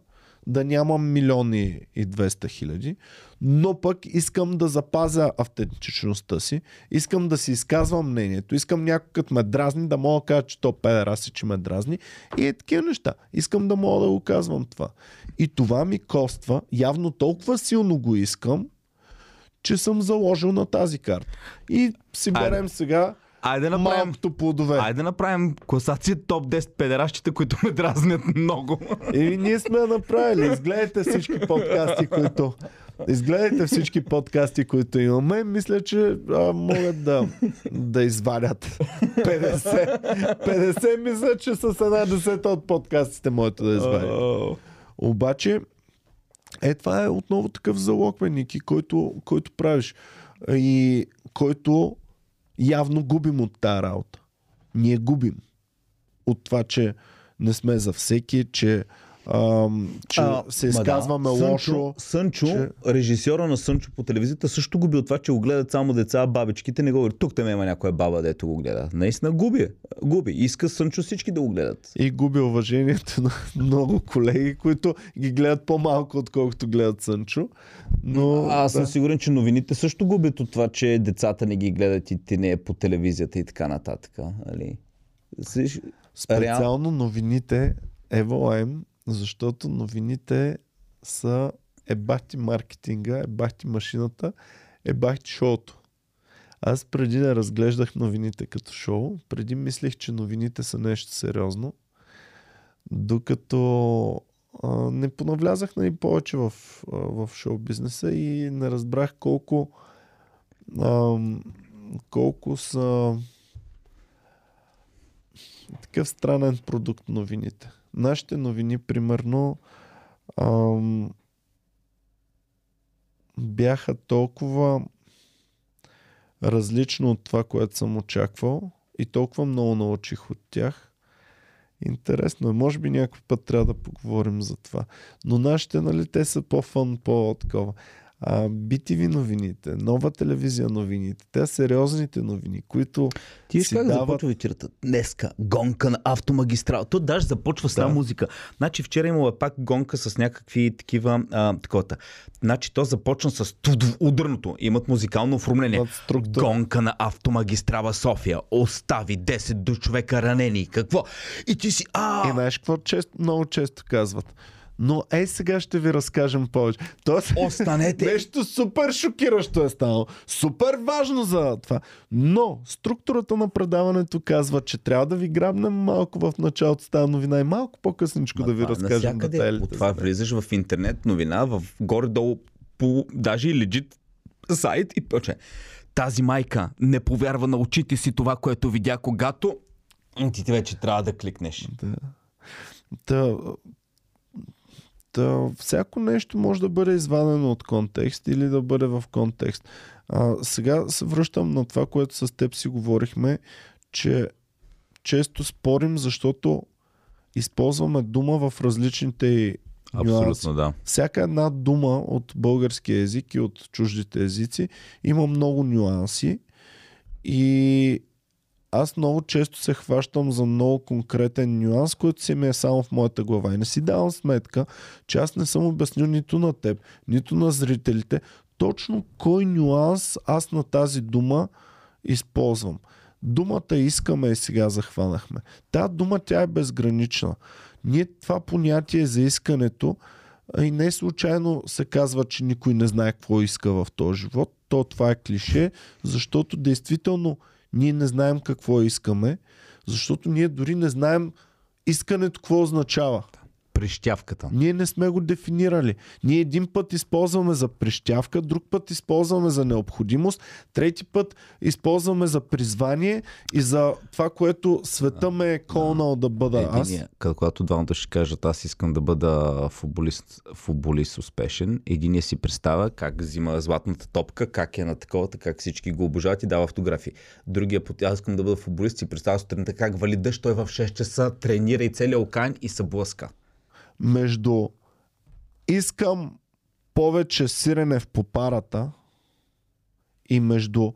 да нямам милиони и 200 хиляди, но пък искам да запазя автентичността си, искам да си изказвам мнението, искам някой като ме дразни да мога да кажа, че то педераси, че ме дразни и е такива неща. Искам да мога да го казвам това. И това ми коства, явно толкова силно го искам, че съм заложил на тази карта. И си Айде. берем сега Айде да направим, малкото плодове. айде да направим класация топ 10 педеращите, които ме дразнят много. И ние сме я направили. Изгледайте всички подкасти, които... Изгледайте всички подкасти, които имаме. Мисля, че а, могат да, да извадят 50. 50 мисля, че с една десета от подкастите моето да извадят. Обаче, е, това е отново такъв залог, бе, Ники, който, който правиш. И който явно губим от тази работа. Ние губим от това, че не сме за всеки, че, ам, че А, се изказваме да. лошо. Сънчо, Сънчо че- режисьора на Сънчо по телевизията, също губи от това, че го гледат само деца, бабичките не го гледат. Тук там има някоя баба, дето го гледа. Наистина губи. Губи. Иска Сънчо всички да го гледат. И губи уважението на много колеги, които ги гледат по-малко, отколкото гледат Сънчо. Но, Аз съм сигурен, че новините също губят от това, че децата не ги гледат и ти не е по телевизията и така нататък. Али? Специално новините Ево защото новините са ебахти маркетинга, ебахти машината, ебахти шоуто. Аз преди да разглеждах новините като шоу, преди мислех, че новините са нещо сериозно, докато а, не понавлязах нали, повече в, а, в шоу бизнеса и не разбрах колко ам, колко са такъв странен продукт новините. Нашите новини, примерно, ам, бяха толкова различно от това, което съм очаквал и толкова много научих от тях. Интересно е. Може би някой път трябва да поговорим за това. Но нашите, нали, те са по-фън, по-такова. А, BTV новините, нова телевизия новините, те сериозните новини, които Ти си как дават- започва вечерта? Днеска гонка на автомагистрала. То даже започва с Да. тази музика. Значи вчера имала пак гонка с някакви такива а, таковата. Значи то започна с тудов, ударното. Имат музикално оформление. Гонка на автомагистрала София. Остави 10 до човека ранени. Какво? И ти си... И А, знаеш какво често, много често казват? Но ей сега ще ви разкажем повече. Тоест, Останете. нещо супер шокиращо е станало. Супер важно за това. Но структурата на предаването казва, че трябва да ви грабнем малко в началото с тази новина и малко по-късничко да ви това разкажем навсякъде. детайлите. От това влизаш в интернет новина, в горе-долу по даже и легит сайт и почне. Тази майка не повярва на очите си това, което видя, когато М, ти вече трябва да кликнеш. Да. Та, та, всяко нещо може да бъде извадено от контекст или да бъде в контекст. А, сега се връщам на това, което с теб си говорихме, че често спорим, защото използваме дума в различните. Абсолютно, да. Всяка една дума от българския език и от чуждите езици има много нюанси и аз много често се хващам за много конкретен нюанс, който си ми е само в моята глава. И не си давам сметка, че аз не съм обяснил нито на теб, нито на зрителите, точно кой нюанс аз на тази дума използвам. Думата искаме и сега захванахме. Та дума тя е безгранична. Ние това понятие за искането и не случайно се казва, че никой не знае какво иска в този живот. То това е клише, защото действително ние не знаем какво искаме, защото ние дори не знаем искането какво означава. Прищявката. Ние не сме го дефинирали. Ние един път използваме за прищявка, друг път използваме за необходимост, трети път използваме за призвание и за това, което света ме е колнал да бъда аз. Единия, когато двамата ще кажат, аз искам да бъда футболист, футболист успешен, единия си представя как взима златната топка, как е на такова, как всички го обожават и дава автографи. Другия път, аз искам да бъда футболист, си представя сутринта как вали дъжд, той в 6 часа тренира и целия океан и се блъска. Между искам повече сирене в попарата и между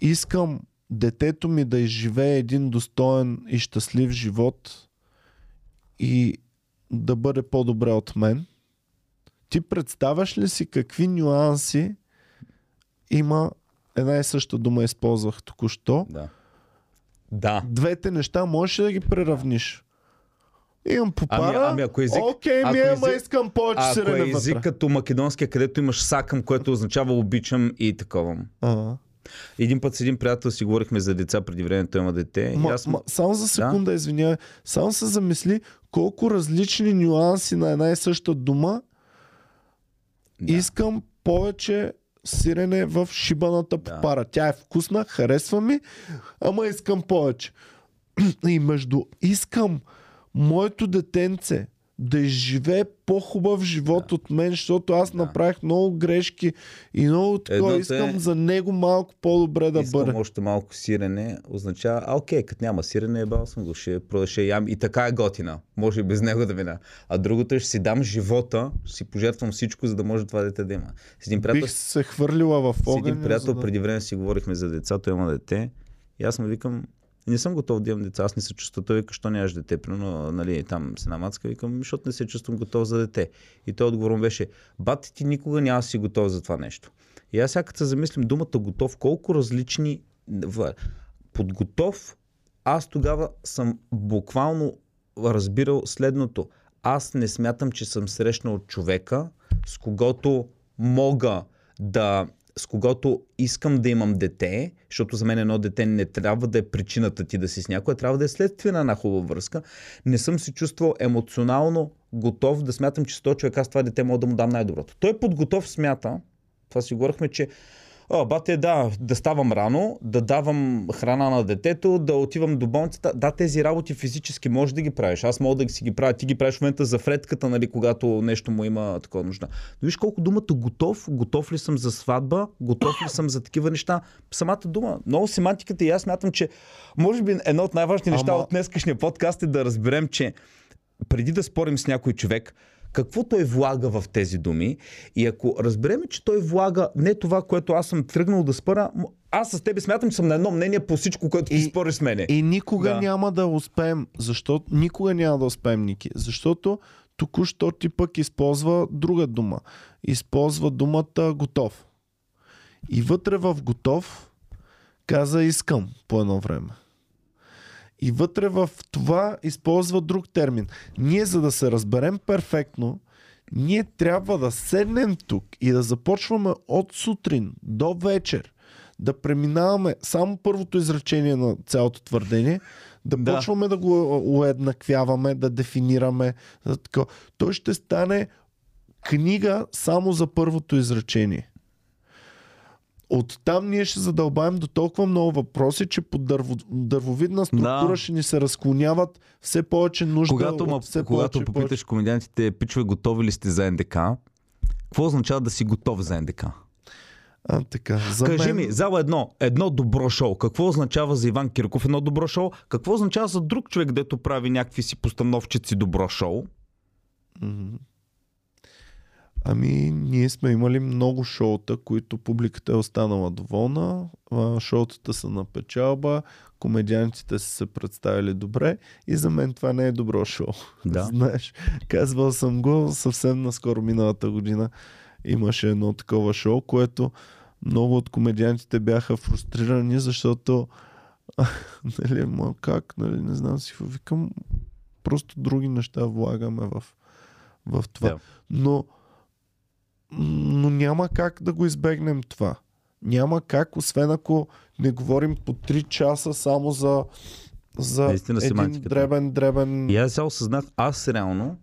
искам детето ми да изживее един достоен и щастлив живот и да бъде по-добре от мен. Ти представяш ли си какви нюанси има една и съща дума използвах току-що. Да. Да. Двете неща можеш ли да ги преравниш? Имам попара, Ами, ами ако език, окей, ако ми ама език- искам повече ако сирене е език вътре. като македонския, където имаш сакъм, което означава обичам и такова. Ага. Един път с един приятел си говорихме за деца преди време, той има дете. Ма, и аз... ма, само за секунда, да? извинявай. Само се замисли колко различни нюанси на една и съща дума Да. искам повече сирене в шибаната Да. попара. Тя е вкусна, харесва ми, ама искам повече. И между искам моето детенце да изживее по-хубав живот да. от мен, защото аз Да. направих много грешки и много такова. Едното Искам е- за него малко по-добре да Искам бъде. още малко сирене, означава, а окей, като няма сирене, ебал съм го, ще продължа ям и така е готина. Може и без него да мина. А другото е, ще си дам живота, ще си пожертвам всичко, за да може това дете да има. С един приятел, Бих се хвърлила в с огъня. един приятел да... преди време си говорихме за децата, има дете. И аз му викам, не съм готов да имам деца, аз не се чувствам. Той вика, що нямаш дете, примерно, нали, там с една мацка, викам, защото не се чувствам готов за дете. И той отговор беше, бати ти никога няма си готов за това нещо. И аз сега се замислим думата готов, колко различни... в- Под готов, аз тогава съм буквално разбирал следното. Аз не смятам, че съм срещнал човека, с когото мога да с когото искам да имам дете, защото за мен едно дете не трябва да е причината ти да си с някой, трябва да е следствие на една хубава връзка. Не съм се чувствал емоционално готов да смятам, че с този човек аз това дете мога да му дам най-доброто. Той подготов смята, това си говорихме, че О, бате, да, да ставам рано, да давам храна на детето, да отивам до болницата. Да, тези работи физически можеш да ги правиш. Аз мога да си ги правя. Ти ги правиш в момента за фредката, нали, когато нещо му има такова нужда. Но виж колко думата готов, готов ли съм за сватба, готов ли съм за такива неща. Самата дума, много семантиката и аз смятам, че може би едно от най-важните неща Ама- от днескашния подкаст е да разберем, че преди да спорим с някой човек, какво той влага в тези думи и ако разберем, че той влага не това, което аз съм тръгнал да спъра, аз с тебе смятам, че съм на едно мнение по всичко, което ти И- спориш с мене. И никога да. няма да успеем. Защото никога няма да успеем, Ники. Защото току-що ти пък използва друга дума. Използва думата готов. И вътре в готов каза искам по едно време. И вътре в това използва друг термин. Ние, за да се разберем перфектно, ние трябва да седнем тук и да започваме от сутрин до вечер да преминаваме само първото изречение на цялото твърдение, да, Да. почваме да го уеднаквяваме, да дефинираме. Да така. Той ще стане книга само за първото изречение. Оттам ние ще задълбаем до толкова много въпроси, че по дърво, дървовидна структура Да. ще ни се разклоняват все повече нужда Когато, от ма, все когато повече, попиташ комедиантите, пичове, готови ли сте за НДК, какво означава да си готов за НДК? А, така. За Кажи мен... ми, зала едно, едно добро шоу. Какво означава за Иван Кирков едно добро шоу? Какво означава за друг човек, дето прави някакви си постановчици добро шоу? Мгм. Ами, ние сме имали много шоута, които публиката е останала доволна. Шоутата са на печалба, комедиантите са се представили добре и за мен това не е добро шоу. Да. Знаеш, казвал съм го съвсем наскоро миналата година. Имаше едно такова шоу, което много от комедиантите бяха фрустрирани, защото нали, ма как, нали, не знам си, викам, просто други неща влагаме в, в това. Да. Но, но няма как да го избегнем това. Няма как, освен ако не говорим по 3 часа само за, за Наистина един семантиката. дребен, дребен... И аз сега осъзнах, аз реално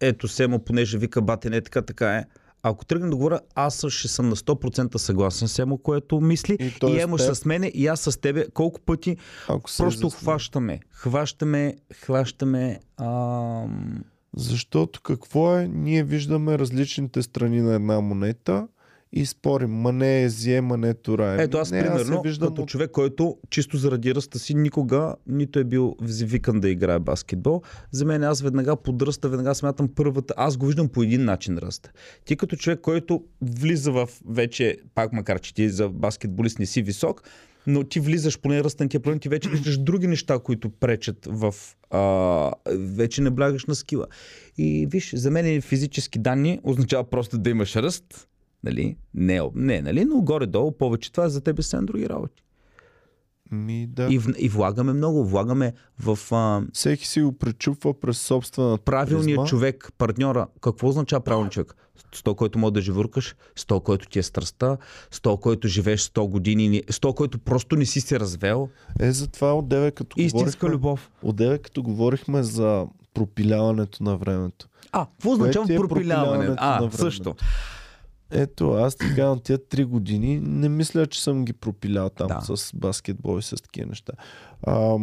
ето Семо, понеже вика бате, не така, така е. Ако тръгнем да говоря, аз ще съм на 100% съгласен с Семо, което мисли. И И, с Емо теб? с мене, и аз с тебе. Колко пъти Ако просто хващаме. Хващаме, хващаме. Ам... Защото какво е? Ние виждаме различните страни на една монета и спорим. Ма не е зе, ма не е тура. е. Ето аз, не, примерно, се виждам като човек, който чисто заради ръста си никога нито е бил викан да играе баскетбол, за мен аз веднага под ръста, веднага смятам първата. Аз го виждам по един начин ръста. Ти като човек, който влиза в вече, пак макар че ти за баскетболист не си висок, но ти влизаш поне ръста на тия проблем, ти вече виждаш други неща, които пречат в... А, вече не блягаш на скила. И виж, за мен физически данни означава просто да имаш ръст, Нали? Не, не, нали? Но горе-долу повече това за тебе са други работи. Ми, да. И, в, и влагаме много, влагаме в а, Всеки си го пречупва през собствената правилния призма. човек, партньора. Какво означава правилният човек? С то, който може да живуркаш, с то, който ти е страстта, с то, който живееш 100 години, с то, който просто не си се развел. Е, затова отдеве като Истинска любов. отдеве като говорихме за пропиляването на времето. А, какво означава е пропиляване? пропиляването на А, времето? също. Ето, аз ти казвам, тия три години не мисля, че съм ги пропилял там Да. с баскетбол и с такива неща. А,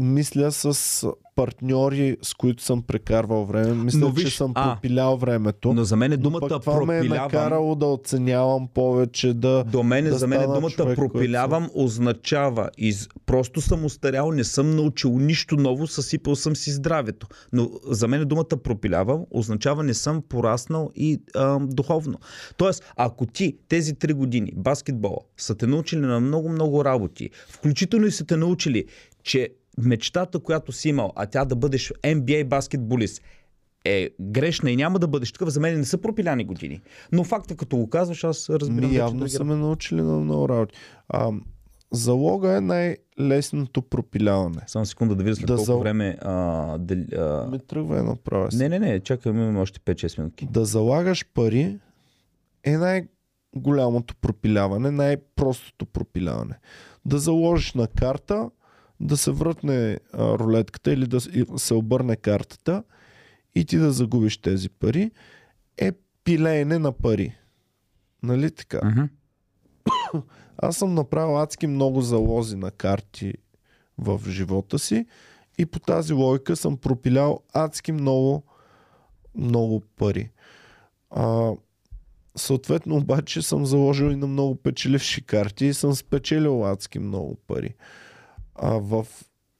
мисля с партньори, с които съм прекарвал време. Мисля, Но че виж, съм а, пропилял времето. Но за мен е но думата пък това ме е пропилявам. накарало да оценявам повече, да... До мен, да за мен стана думата човек, който пропилявам означава из... просто съм устарял, не съм научил нищо ново, съсипал съм си здравето. Но за мен думата пропилявам означава не съм пораснал и а, духовно. Тоест, ако ти тези три години баскетбол са те научили на много-много работи, включително и са те научили, че мечтата, която си имал, а тя да бъдеш NBA баскетболист, е грешна и няма да бъдеш такъв, за мен не са пропиляни години. Но факта, като го казваш, аз разбирам. Ми явно са ме научили на много работи. А, залога е най-лесното пропиляване. Само секунда да видя след Да колко зал- време. А, дали, а... Ми тръгва едно правя Не, не, не, чакай, имаме още 5-6 минутки. да залагаш пари е най-голямото пропиляване, най-простото пропиляване. Да заложиш на карта, да се въртне а, рулетката или да се обърне картата и ти да загубиш тези пари, е пилеене на пари. Нали така? Мгм. Аз съм направил адски много залози на карти в живота си и по тази логика съм пропилял адски много, много пари. А, съответно обаче съм заложил и на много печеливши карти и съм спечелил адски много пари. А в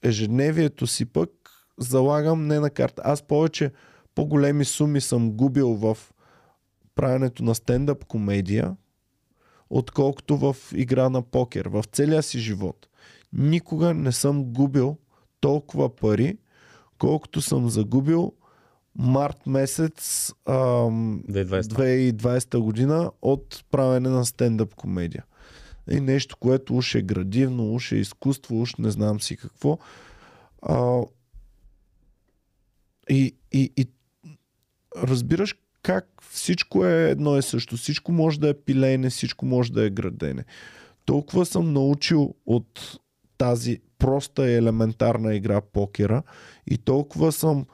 ежедневието си пък залагам не на карта. Аз повече по-големи суми съм губил в правенето на стендъп комедия, отколкото в игра на покер. В целия си живот. Никога не съм губил толкова пари, колкото съм загубил март месец ам, 2020. 2020 година от правене на стендъп комедия. И нещо, което уж е градивно, уж е изкуство, уж не знам си какво. А, и, и, и разбираш как всичко е едно и също. Всичко може да е пилеене, всичко може да е градене. Толкова съм научил от тази проста и елементарна игра покера и толкова съм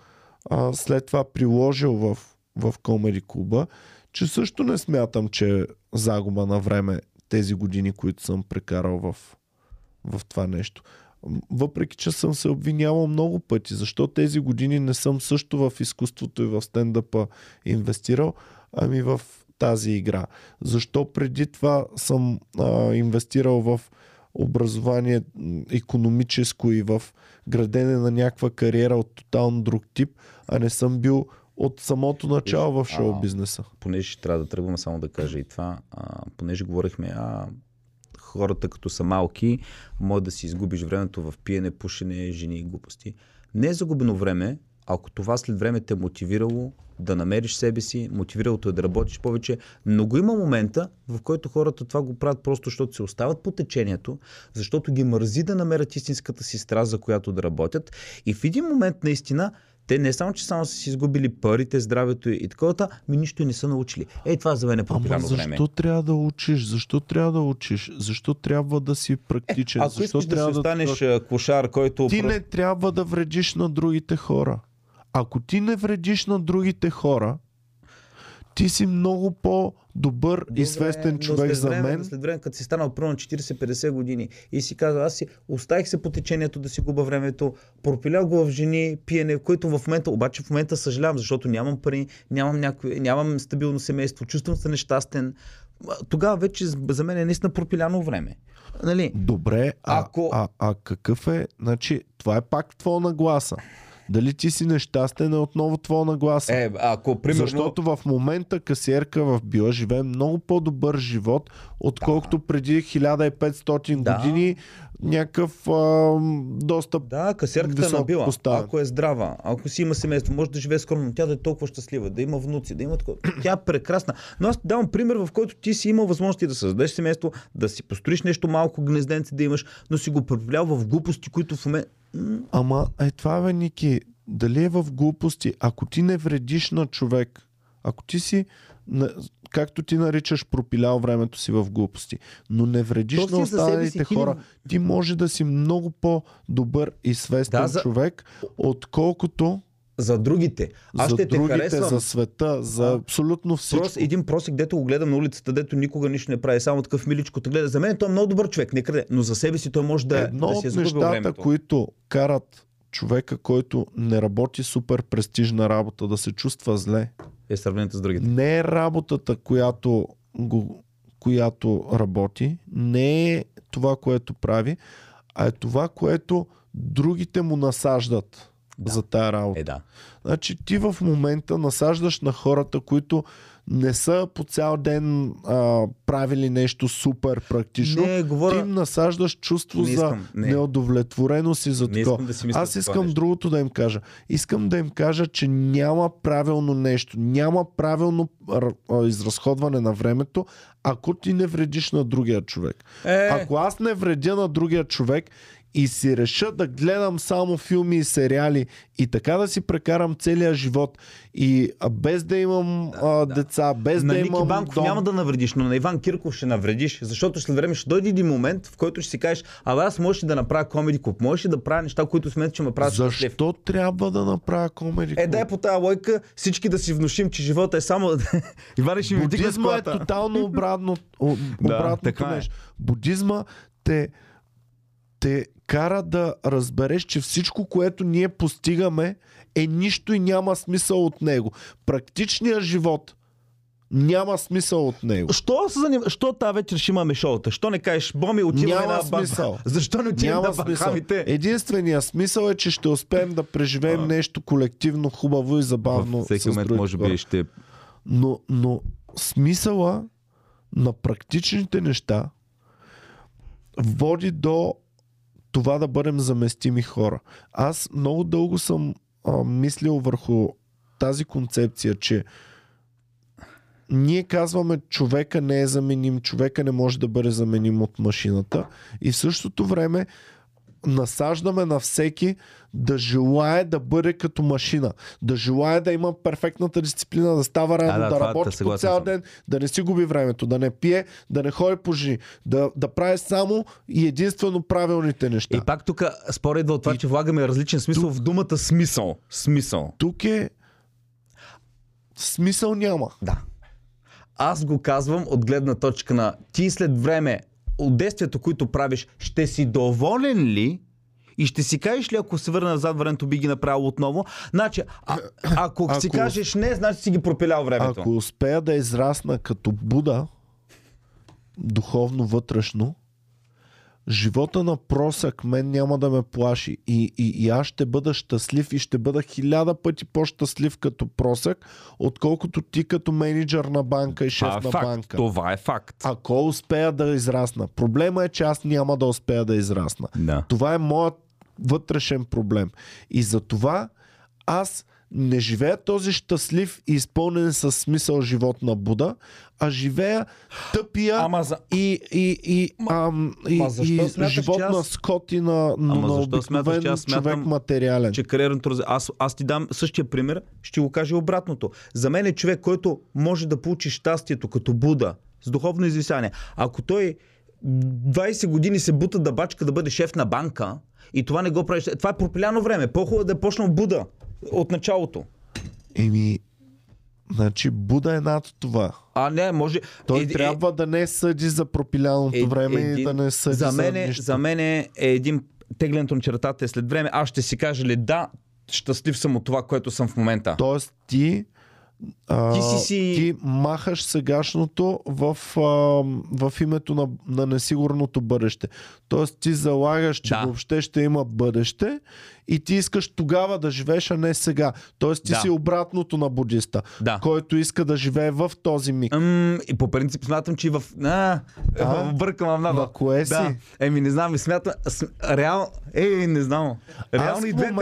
а, след това приложил в, в Комеди клуба, че също не смятам, че е загуба на време тези години, които съм прекарал в, в това нещо. Въпреки, че съм се обвинявал много пъти, защо тези години не съм също в изкуството и в стендъпа инвестирал, ами в тази игра. Защо преди това съм а, инвестирал в образование економическо и в градене на някаква кариера от тотално друг тип, а не съм бил от самото начало в шоу бизнеса. Понеже ще трябва да тръгвам само да кажа и това, а, понеже говорихме, а, хората като са малки, може да си изгубиш времето в пиене, пушене, жени и глупости. Не е загубено време, ако това след време те е мотивирало да намериш себе си, мотивирало те да работиш повече. Но го има момента, в който хората това го правят просто, защото се остават по течението, защото ги мързи да намерят истинската си страст, за която да работят. И в един момент наистина те не само, че само са си изгубили парите, здравето и такова, ми нищо не са научили. Ей, това за мен е пропиляно защо време. трябва да учиш? Защо трябва да учиш? Защо трябва да си практичен? Ако защо искаш да си трябва останеш а, клошар, който... Ти не трябва да вредиш на другите хора. ако ти не вредиш на другите хора, ти си много по-добър и свестен човек за време, мен. След време, като си станал на 40-50 години и си казал, аз си оставих се по течението да си губа времето, пропилял го в жени, пиене, което в момента, обаче в момента съжалявам, защото нямам пари, нямам, някой, нямам стабилно семейство, чувствам се нещастен. Тогава вече за мен е наистина пропиляно време. Нали? Добре, а, Ако- а, а какъв е? Значи, това е пак твоя нагласа. Дали ти си нещастен е отново твоя нагласа. Е, ако примерно... Защото в момента касиерка в Била живее много по-добър живот, отколкото преди 1500 Да. години някакъв а, доста Да, касиерката е набила. поставен. Ако е здрава, ако си има семейство, може да живее скромно, тя да е толкова щастлива, да има внуци, да има такова. Тя е прекрасна. Но аз давам пример, в който ти си имал възможности да създадеш семейство, да си построиш нещо малко гнезденце да имаш, но си го преплял в глупости, които в момента... Ама е това бе, Ники, дали е в глупости, ако ти не вредиш на човек, ако ти си, както ти наричаш, пропилял времето си в глупости, но не вредиш на останалите хора, ти може да си много по-добър и свестен Да, за- човек, отколкото За другите. Аз за ще те другите, харесвам. за света, за абсолютно всичко. Прос, един просик, дето го гледам на улицата, дето никога нищо не прави, само такъв миличко те гледа. За мен той е много добър човек, не краде, но за себе си той може да, Едно да си е нещата, времето. които карат човека, който не работи супер престижна работа, да се чувства зле, Е сравнението с другите. не е работата, която, го, която работи, не е това, което прави, а е това, което другите му насаждат Да. за тая работа. Е, да. Значи ти в момента насаждаш на хората, които не са по цял ден а, правили нещо супер практично. Не, Ти говоря... им насаждаш чувство Не за искам, не. неудовлетвореност и за Не такова. да си Аз за това искам нещо. другото да им кажа. Искам да им кажа, че няма правилно нещо, няма правилно изразходване на времето, ако ти не вредиш на другия човек. Е, Ако аз не вредя на другия човек и си реша да гледам само филми и сериали и така да си прекарам целия живот и а, без да имам а, деца, без на да Ники имам Банков дом, няма да навредиш, но на Иван Кирков ще навредиш, защото след време ще дойде един момент, в който ще си кажеш, абе аз можеш да направя комеди клуб, можеш да правя неща, които смятат, че ме правят щастлив. защо трябва да направя комеди? Е, дай по тази лойка всички да си внушим, че живота е само... Иван ще ми Будизма е тотално обратно, о, обратното така е. нещо. Будизма те, те кара да разбереш, че всичко, което ние постигаме, е нищо и няма смисъл от него. Практичният живот няма смисъл от него. Що се заним... Що тази вечер ще имаме шоута? Що не кажеш, Боми, отиваме Няма на смисъл. Защо не отиваме на. Бахамите? Единственият смисъл е, че ще успеем да преживеем нещо колективно, хубаво и забавно. Във всеки момент, може би, ще... Но, но смисъла на практичните неща води до това да бъдем заместими хора. Аз много дълго съм а, мислил върху тази концепция, че ние казваме човека не е заменим, човека не може да бъде заменим от машината и в същото време насаждаме на всеки да желае да бъде като машина, да желае да има перфектната дисциплина, да става рано, да, да, това- работи по цял ден, да не си губи времето, да не пие, да не ходи по жени, да, да прави само и единствено правилните неща. И пак тук според идва от това, че влагаме различен смисъл в думата смисъл. Смисъл. Тук е смисъл няма. Да. Аз го казвам от гледна точка на ти след време от действията, които правиш, ще си доволен ли? И ще си кажеш ли, ако се върна назад времето, би ги направил отново? Значи, а, ако, ако си кажеш не, значи си ги пропилял времето. Ако успея да израсна като Буда, духовно вътрешно, живота на просък мен няма да ме плаши. И, и, и аз ще бъда щастлив и ще бъда хиляда пъти по-щастлив като просък, отколкото ти като менеджер на банка и шеф Това е на факт. банка. Това е факт. Ако успея да израсна. Проблема е, че аз няма да успея да израсна. Да. Това е моят вътрешен проблем. И за това аз не живея този щастлив и изпълнен с смисъл живот на Буда, а живея тъпия Ама за... и, и, и, ам, и, ма защо и смяташ, живот аз- на скот и на, на, Ама на защо смяташ, че аз смятам, човек материален. че кариерното развитие... Аз, аз ти дам същия пример, ще го кажа и обратното. За мен е човек, който може да получи щастието като Буда, с духовно извисание. Ако той 20 години се бута да бачка да бъде шеф на банка и това не го прави, това е пропиляно време. По-хубаво е да е почнал Буда. От началото. Еми, значи Буда е над това. А не, може... Той Е, е, трябва да не съди за пропиляното е- време и един- да не съди за за, мен, нищо. за мен е един теглянето на чертата е след време. Аз ще си кажа ли да, щастлив съм от това, което съм в момента. Тоест ти, а, Ти си си- ти махаш сегашното в, а, в името на, на несигурното бъдеще. Тоест ти залагаш, че Да. въобще ще има бъдеще и ти искаш тогава да живееш, а не сега. Тоест ти Да. си обратното на будиста, Да. който иска да живее в този миг. М, и по принцип смятам, че и в... А, А? бъркам много. На кое си? Да. Еми, не знам, и смятам... Реално... Е, не знам. Реално Аз и в двете.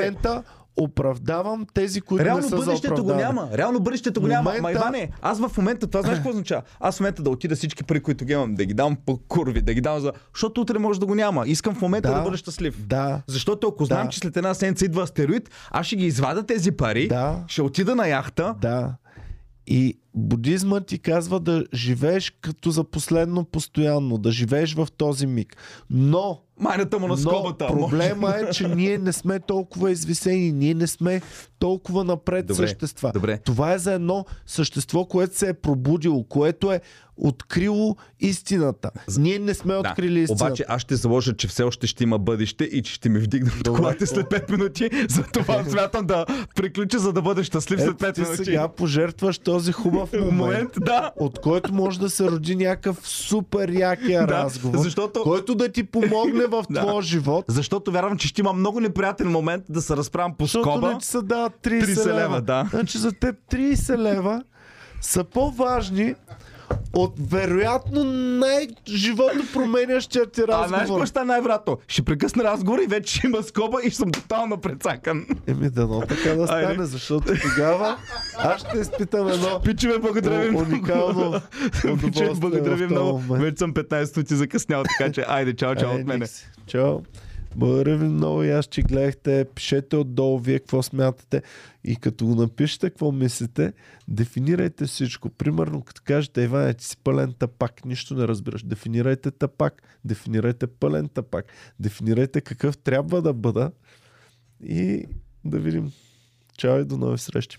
Оправдавам тези, които не Реално са за бъдещето го оправдаване. няма. Реално бъдещето го няма. Момента- Ма Иване, аз в момента, това знаеш какво означава? Аз в момента да отида всички пари, които ги имам, да ги дам по курви, да ги дам за... Защото утре може да го няма. Искам в момента да, Да. бъда щастлив. Да. Защото ако знам, Да. че след една седмица идва астероид, аз ще ги извада тези пари, Да. ще отида на яхта. Да. И будизма ти казва да живееш като за последно постоянно, да живееш в този миг. Но, Майната му на но скобата. проблема е, че ние не сме толкова извисени, ние не сме толкова напред Добре, същества. добре. Това е за едно същество, което се е пробудило, което е открило истината. Ние не сме Да. открили истината. Обаче аз ще заложа, че все още ще има бъдеще и че ще ми вдигнат колата след 5 минути. Затова смятам да приключа, за да бъда щастлив след Ето 5 ти минути. сега пожертваш този хубав момент, момент, да. от който може да се роди някакъв супер якия Да, разговор, защото- който да ти помогне в Да. твоя живот. Защото вярвам, че ще има много неприятен момент да се разправям по Защото скоба. не ти се дават 30, 30 лева. лева, да. Значи за теб 30 лева са по-важни от вероятно най-живото променящия ти А знаеш разговор. какво ще е най-вероятно? Ще прекъсна разговор и вече ще има скоба и съм тотално прецакан. Еми дано така да Айде. стане, защото тогава аз ще изпитам едно Пичове, благодаря ви много. уникално Пичове, благодаря ви много. Вече съм 15 минути закъснял, така че айде, чао, чао от мене. Чао. Благодаря ви много и аз, че гледахте. Пишете отдолу вие какво смятате. И като го напишете какво мислите, дефинирайте всичко. Примерно, като кажете, Иване, ти си пълен тапак, нищо не разбираш. Дефинирайте тапак, дефинирайте пълен тапак, дефинирайте какъв трябва да бъда и да видим. Чао и до нови срещи.